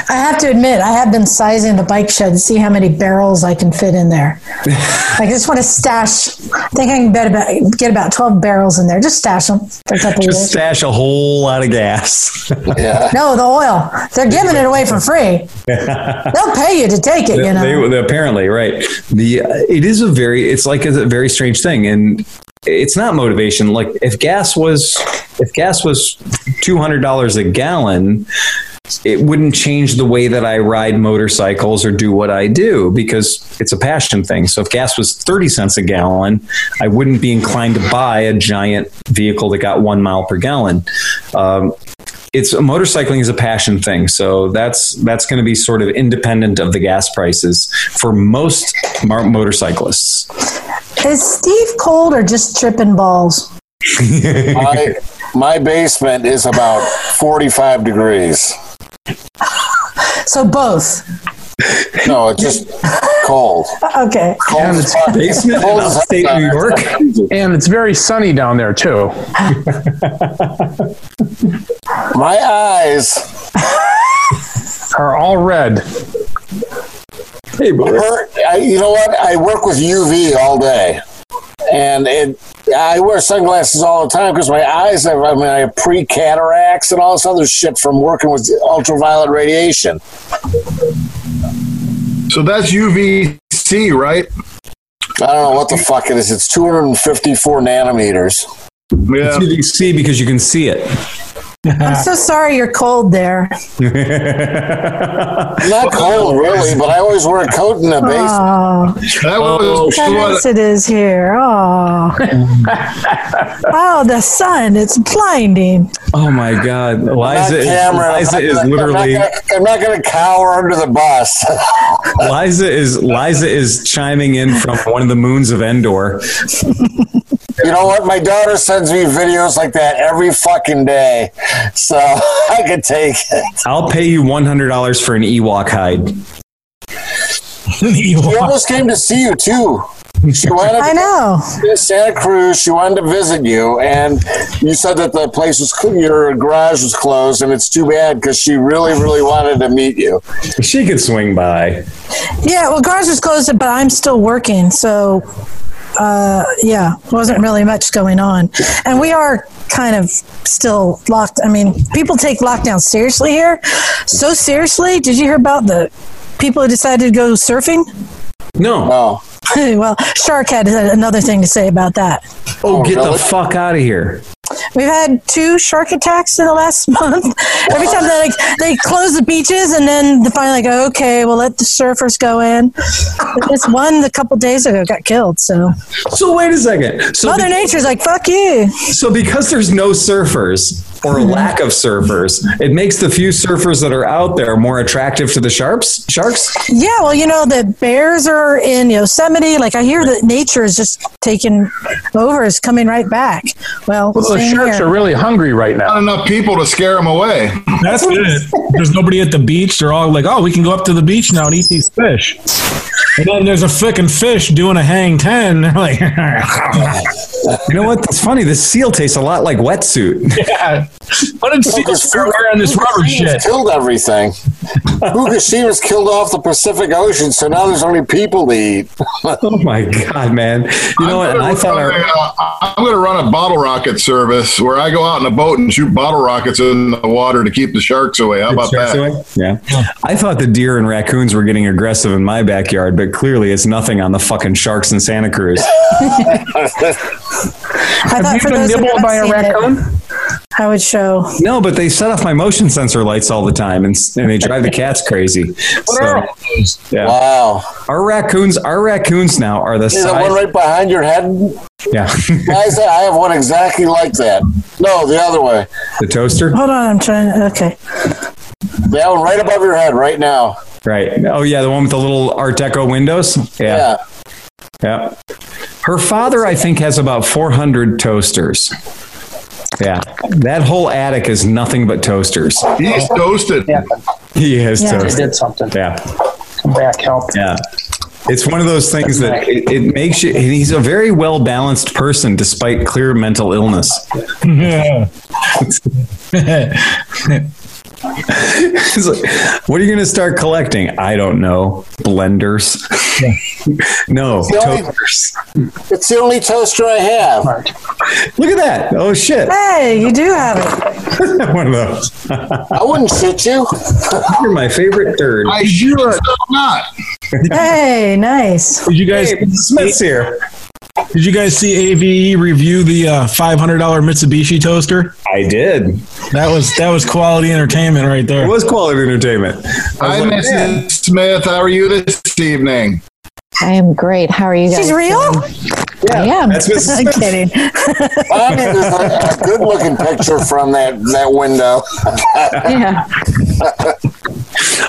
I have to admit, I have been sizing the bike shed to see how many barrels I can fit in there. I just want to stash. I think I can bet about, get about twelve barrels in there. Just stash them for a couple just years. stash a whole lot of gas. Yeah. No, the oil. They're giving it away for free. They'll pay you to take it. You know. They, they- apparently, right. The it is a very it's like a very strange thing, and it's not motivation. Like if gas was if gas was two hundred dollars a gallon, it wouldn't change the way that I ride motorcycles or do what I do because it's a passion thing. So if gas was 30 cents a gallon, I wouldn't be inclined to buy a giant vehicle that got one mile per gallon. Um, it's motorcycling is a passion thing. So that's that's going to be sort of independent of the gas prices for most mar- motorcyclists. Is Steve cold or just tripping balls? My, my basement is about 45 degrees. So both. No, it's just cold. Okay. Cold And as it's fuck. Basement Cold as upstate. New York. And it's very sunny down there too. My eyes Are all red. Hey, brother. you know what? I work with UV all day. And it, I wear sunglasses all the time because my eyes have, I mean, I have pre cataracts and all this other shit from working with ultraviolet radiation. So that's UVC, right? I don't know what the fuck it is. It's 254 nanometers. Yeah. You can see because you can see it. I'm so sorry you're cold there. Not cold, really, but I always wear a coat in the basement. Oh, That was oh, how what, nice it is here. Oh. oh, the sun. It's blinding. Oh my God, Liza is, camera. Liza is gonna, literally. I'm not gonna cower under the bus. Liza is Liza is chiming in from one of the moons of Endor. you know what? My daughter sends me videos like that every fucking day, so I could take it. I'll pay you one hundred dollars for an Ewok hide. She almost came to see you too. She wanted I know. to Santa Cruz. She wanted to visit you, and you said that the place was your garage was closed, and it's too bad because she really, really wanted to meet you. She could swing by. Yeah, well, garage was closed, but I'm still working. So, uh, yeah, wasn't really much going on. And we are kind of still locked. I mean, people take lockdown seriously here. So seriously. Did you hear about the people who decided to go surfing? No. Oh, well, Shark had another thing to say about that. Oh, get really? the fuck out of here. We've had two shark attacks in the last month. Every time they like they close the beaches and then they finally go, okay, we'll let the surfers go in. This one a couple days ago got killed. So So wait a second. So, Mother Nature's like fuck you. so because there's no surfers or a lack of surfers, it makes the few surfers that are out there more attractive to the sharps. Sharks. Yeah, well, you know the bears are in Yosemite. Like I hear that nature is just taking over, is coming right back. Well, Well, the sharks here. are really hungry right now. not enough people to scare them away. That's it. There's nobody at the beach. They're all like, "Oh, we can go up to the beach now and eat these fish." And then there's a fucking fish doing a hang ten. They're like, You know what? That's funny. This seal tastes a lot like wetsuit. yeah. What did seals start wearing this rubber Fukushima's shit? killed everything. Fukushima's killed off the Pacific Ocean, so now there's only people to eat. Oh my god, man! You know what? And I thought our, uh, I'm going to run a bottle rocket service where I go out in a boat and shoot bottle rockets in the water to keep the sharks away. How about that? away? Yeah. I thought the deer and raccoons were getting aggressive in my backyard, but clearly it's nothing on the fucking sharks in Santa Cruz. Have you been nibbled by a seen it, raccoon? I would show. no, but they set off my motion sensor lights all the time, and, and they drive the cats crazy. So, yeah, Wow. our raccoons, our raccoons now are the Is the one right behind your head? Yeah, Guys, I have one exactly like that. No, the other way. the toaster. Hold on, I'm trying. Okay, That one right above your head right now. Right. Oh yeah, the one with the little Art Deco windows. Yeah. Yeah. Her father, I think, has about 400 toasters. Yeah. That whole attic is nothing but toasters. He's toasted. He has Yeah. toasters. did something. Yeah. Come back, help. Yeah. It's one of those things that it, it makes you, and he's a very well balanced person despite clear mental illness. Yeah. He's like, what are you going to start collecting? I don't know. Blenders. no, The only- toasters. It's the only toaster I have. Look at that. Oh, shit. hey, you do have it. one of those. I wouldn't shit you. You're my favorite third. I sure am not. Hey, nice. Did you guys Hey, Smith's here. Did you guys see AVE review the uh, five hundred dollar Mitsubishi toaster? I did. That was that was quality entertainment right there. It was quality entertainment. Hi, was like, man, Smith. How are you this evening? I am great. How are you guys? She's real? doing? I am. That's Mrs. I'm Smith. kidding. I mean, there's a, a good looking picture from that, that window. yeah.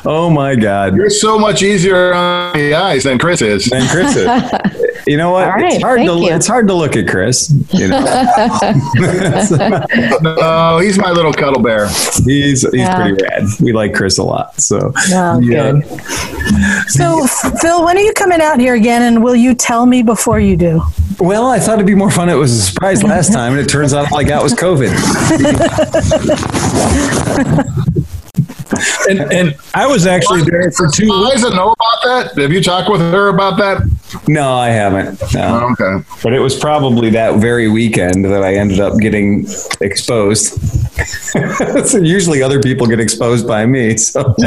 Oh my God. You're so much easier on the eyes than Chris is. And Chris, is. you know what? All right, it's hard to you. it's hard to look at Chris. You know, No, he's my little cuddle bear. he's he's Yeah. pretty rad. We like Chris a lot. So Oh, yeah. good. So, Phil, when are you coming out here again? And will you tell me before you do? Well, I thought it'd be more fun. It was a surprise last time, and it turns out all I got was COVID. And and I was actually there for two. Does Liza know about that? Have you talked with her about that? No, I haven't. No. Oh, okay. But it was probably that very weekend that I ended up getting exposed. so usually other people get exposed by me. So,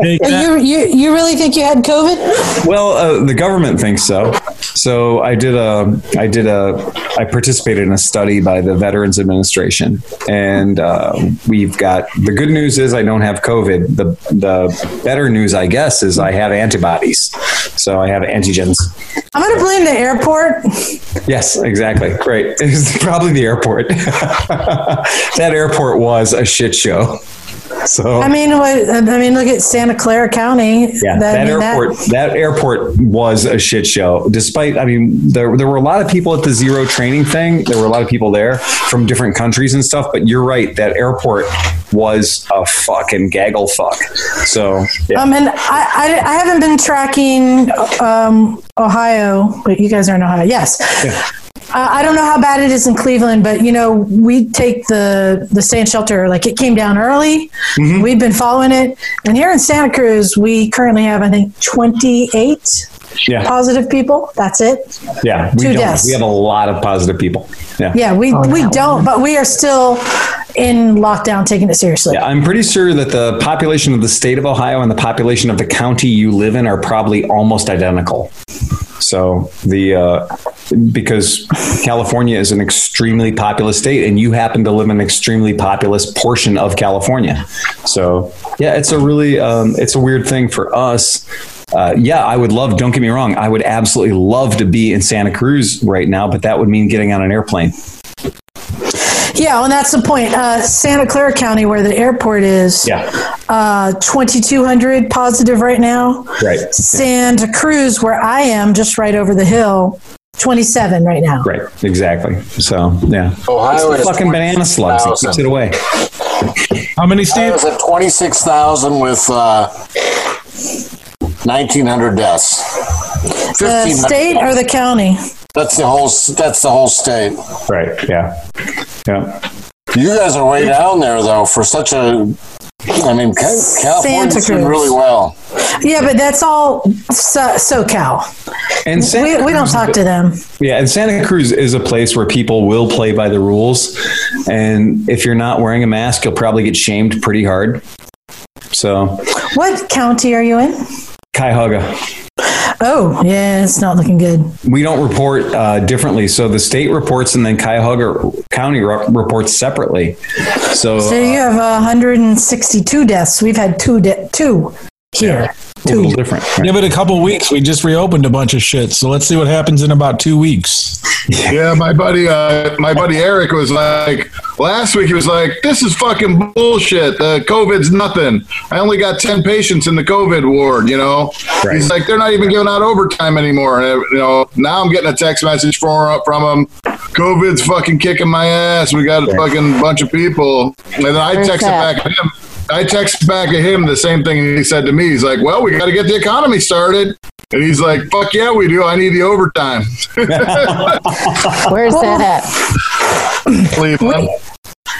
You, you, you really think you had COVID? well, uh, the government thinks so. So I did a, I did a, I participated in a study by the Veterans Administration, and uh, we've got the good news is I don't have COVID. The the better news, I guess, is I have antibodies. So I have antigens. I'm going to blame the airport. Yes, exactly. Right. It's probably the airport. that airport was a shit show. So I mean, what, I mean, look at Santa Clara County. yeah, That- I that mean, airport that, airport was a shit show. Despite I mean there there were a lot of people at the zero training thing. There were a lot of people there from different countries and stuff, but you're right, that airport was a fucking gaggle fuck. So yeah. Um, and I, I, I haven't been tracking um, Ohio, but you guys are in Ohio. Yes. Uh, I don't know how bad it is in Cleveland, but you know we take the the stay in shelter like it came down early. Mm-hmm. We've been following it, and here in Santa Cruz, we currently have I think twenty eight yeah. positive people. That's it. Yeah. We two don't deaths. we have a lot of positive people. Yeah. Yeah, we we don't, but we are still in lockdown, taking it seriously. Yeah, I'm pretty sure that the population of the state of Ohio and the population of the county you live in are probably almost identical. So the uh, because California is an extremely populous state, and you happen to live in an extremely populous portion of California. So yeah, it's a really um, it's a weird thing for us. Uh, yeah, I would love. Don't get me wrong. I would absolutely love to be in Santa Cruz right now, but that would mean getting on an airplane. Yeah, and that's the point. Uh, Santa Clara County, where the airport is, Yeah, uh, 2,200 positive right now. right, Santa Cruz, where I am, just right over the hill, 27 right now. right, exactly. So yeah, Ohio it's is the fucking banana slugs. It keeps it away. How many, I Steve? was at 26,000 with uh, 1,900 deaths. The 1,500 state or the county? That's the whole. That's the whole state. Right. Yeah. Yeah. You guys are way down there though for such a. I mean, Ca- California's Santa doing Cruz. really well. Yeah, but that's all so, SoCal. And Santa We, we don't talk to them. Yeah, and Santa Cruz is a place where people will play by the rules, and if you're not wearing a mask, you'll probably get shamed pretty hard. So, What county are you in? Cuyahoga, Oh, yeah, it's not looking good. we don't report uh, differently. So the state reports, and then Cuyahoga County re- reports separately. So, So you have 162 deaths. We've had two, de- two here. a little different. right? Give it a couple weeks. We just reopened a bunch of shit. So let's see what happens in about two weeks. Yeah, my buddy, uh, my buddy Eric was like last week. He was like, "This is fucking bullshit. The COVID's nothing. I only got ten patients in the COVID ward. You know." Right. He's like, "They're not even giving out overtime anymore." And you know, now I'm getting a text message from from him. COVID's fucking kicking my ass. We got a fucking bunch of people. And then I Where's texted back at him. I texted back at him the same thing he said to me. He's like, "Well, we got to get the economy started." And he's like, "Fuck yeah, we do. I need the overtime." Where's that at? Cleveland.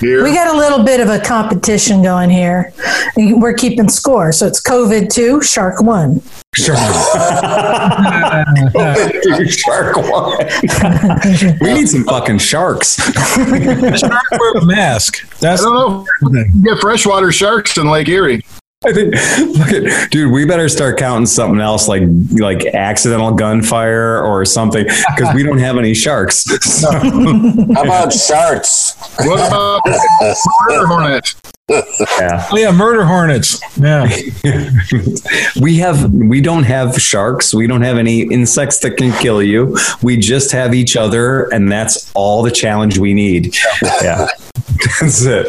Here. We got a little bit of a competition going here. We're keeping score. So it's COVID 2, Shark 1. Sure. Shark one. we need some fucking sharks. shark Wear a mask. I That's don't know. You Get freshwater sharks in Lake Erie. I think, look at, dude, we better start counting something else like like accidental gunfire or something because we don't have any sharks. So, How about sharks? What about murder hornet? yeah. Oh yeah, murder hornets. Yeah. we have we don't have sharks. We don't have any insects that can kill you. We just have each other, and that's all the challenge we need. Yeah, that's it.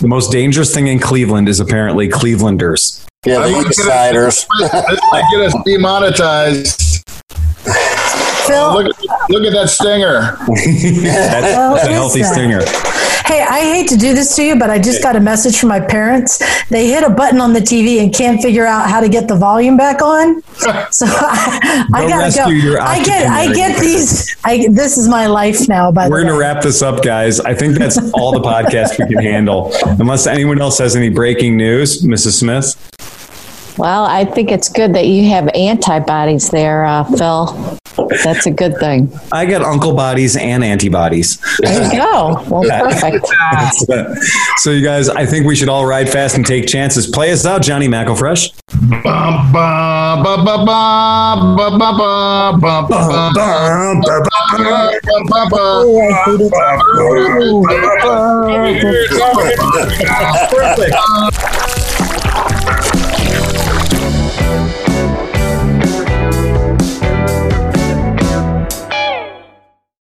The most dangerous thing in Cleveland is apparently Clevelanders. Yeah, I the like it. insiders. This might get us demonetized. Phil, Look, look at that stinger. That's, Well, that's a healthy that? stinger. Hey, I hate to do this to you, but I just got a message from my parents. They hit a button on the TV and can't figure out how to get the volume back on. So I, I gotta go. I get, I get these. I, this is my life now. By We're to wrap this up, guys. I think that's all the podcast we can handle. Unless anyone else has any breaking news, Mrs. Smith. Well, I think it's good that you have antibodies there, uh, Phil. That's a good thing. I got uncle bodies and antibodies. There you go. Well, perfect. so, you guys, I think we should all ride fast and take chances. Play us out, Johnny McElfresh. perfect.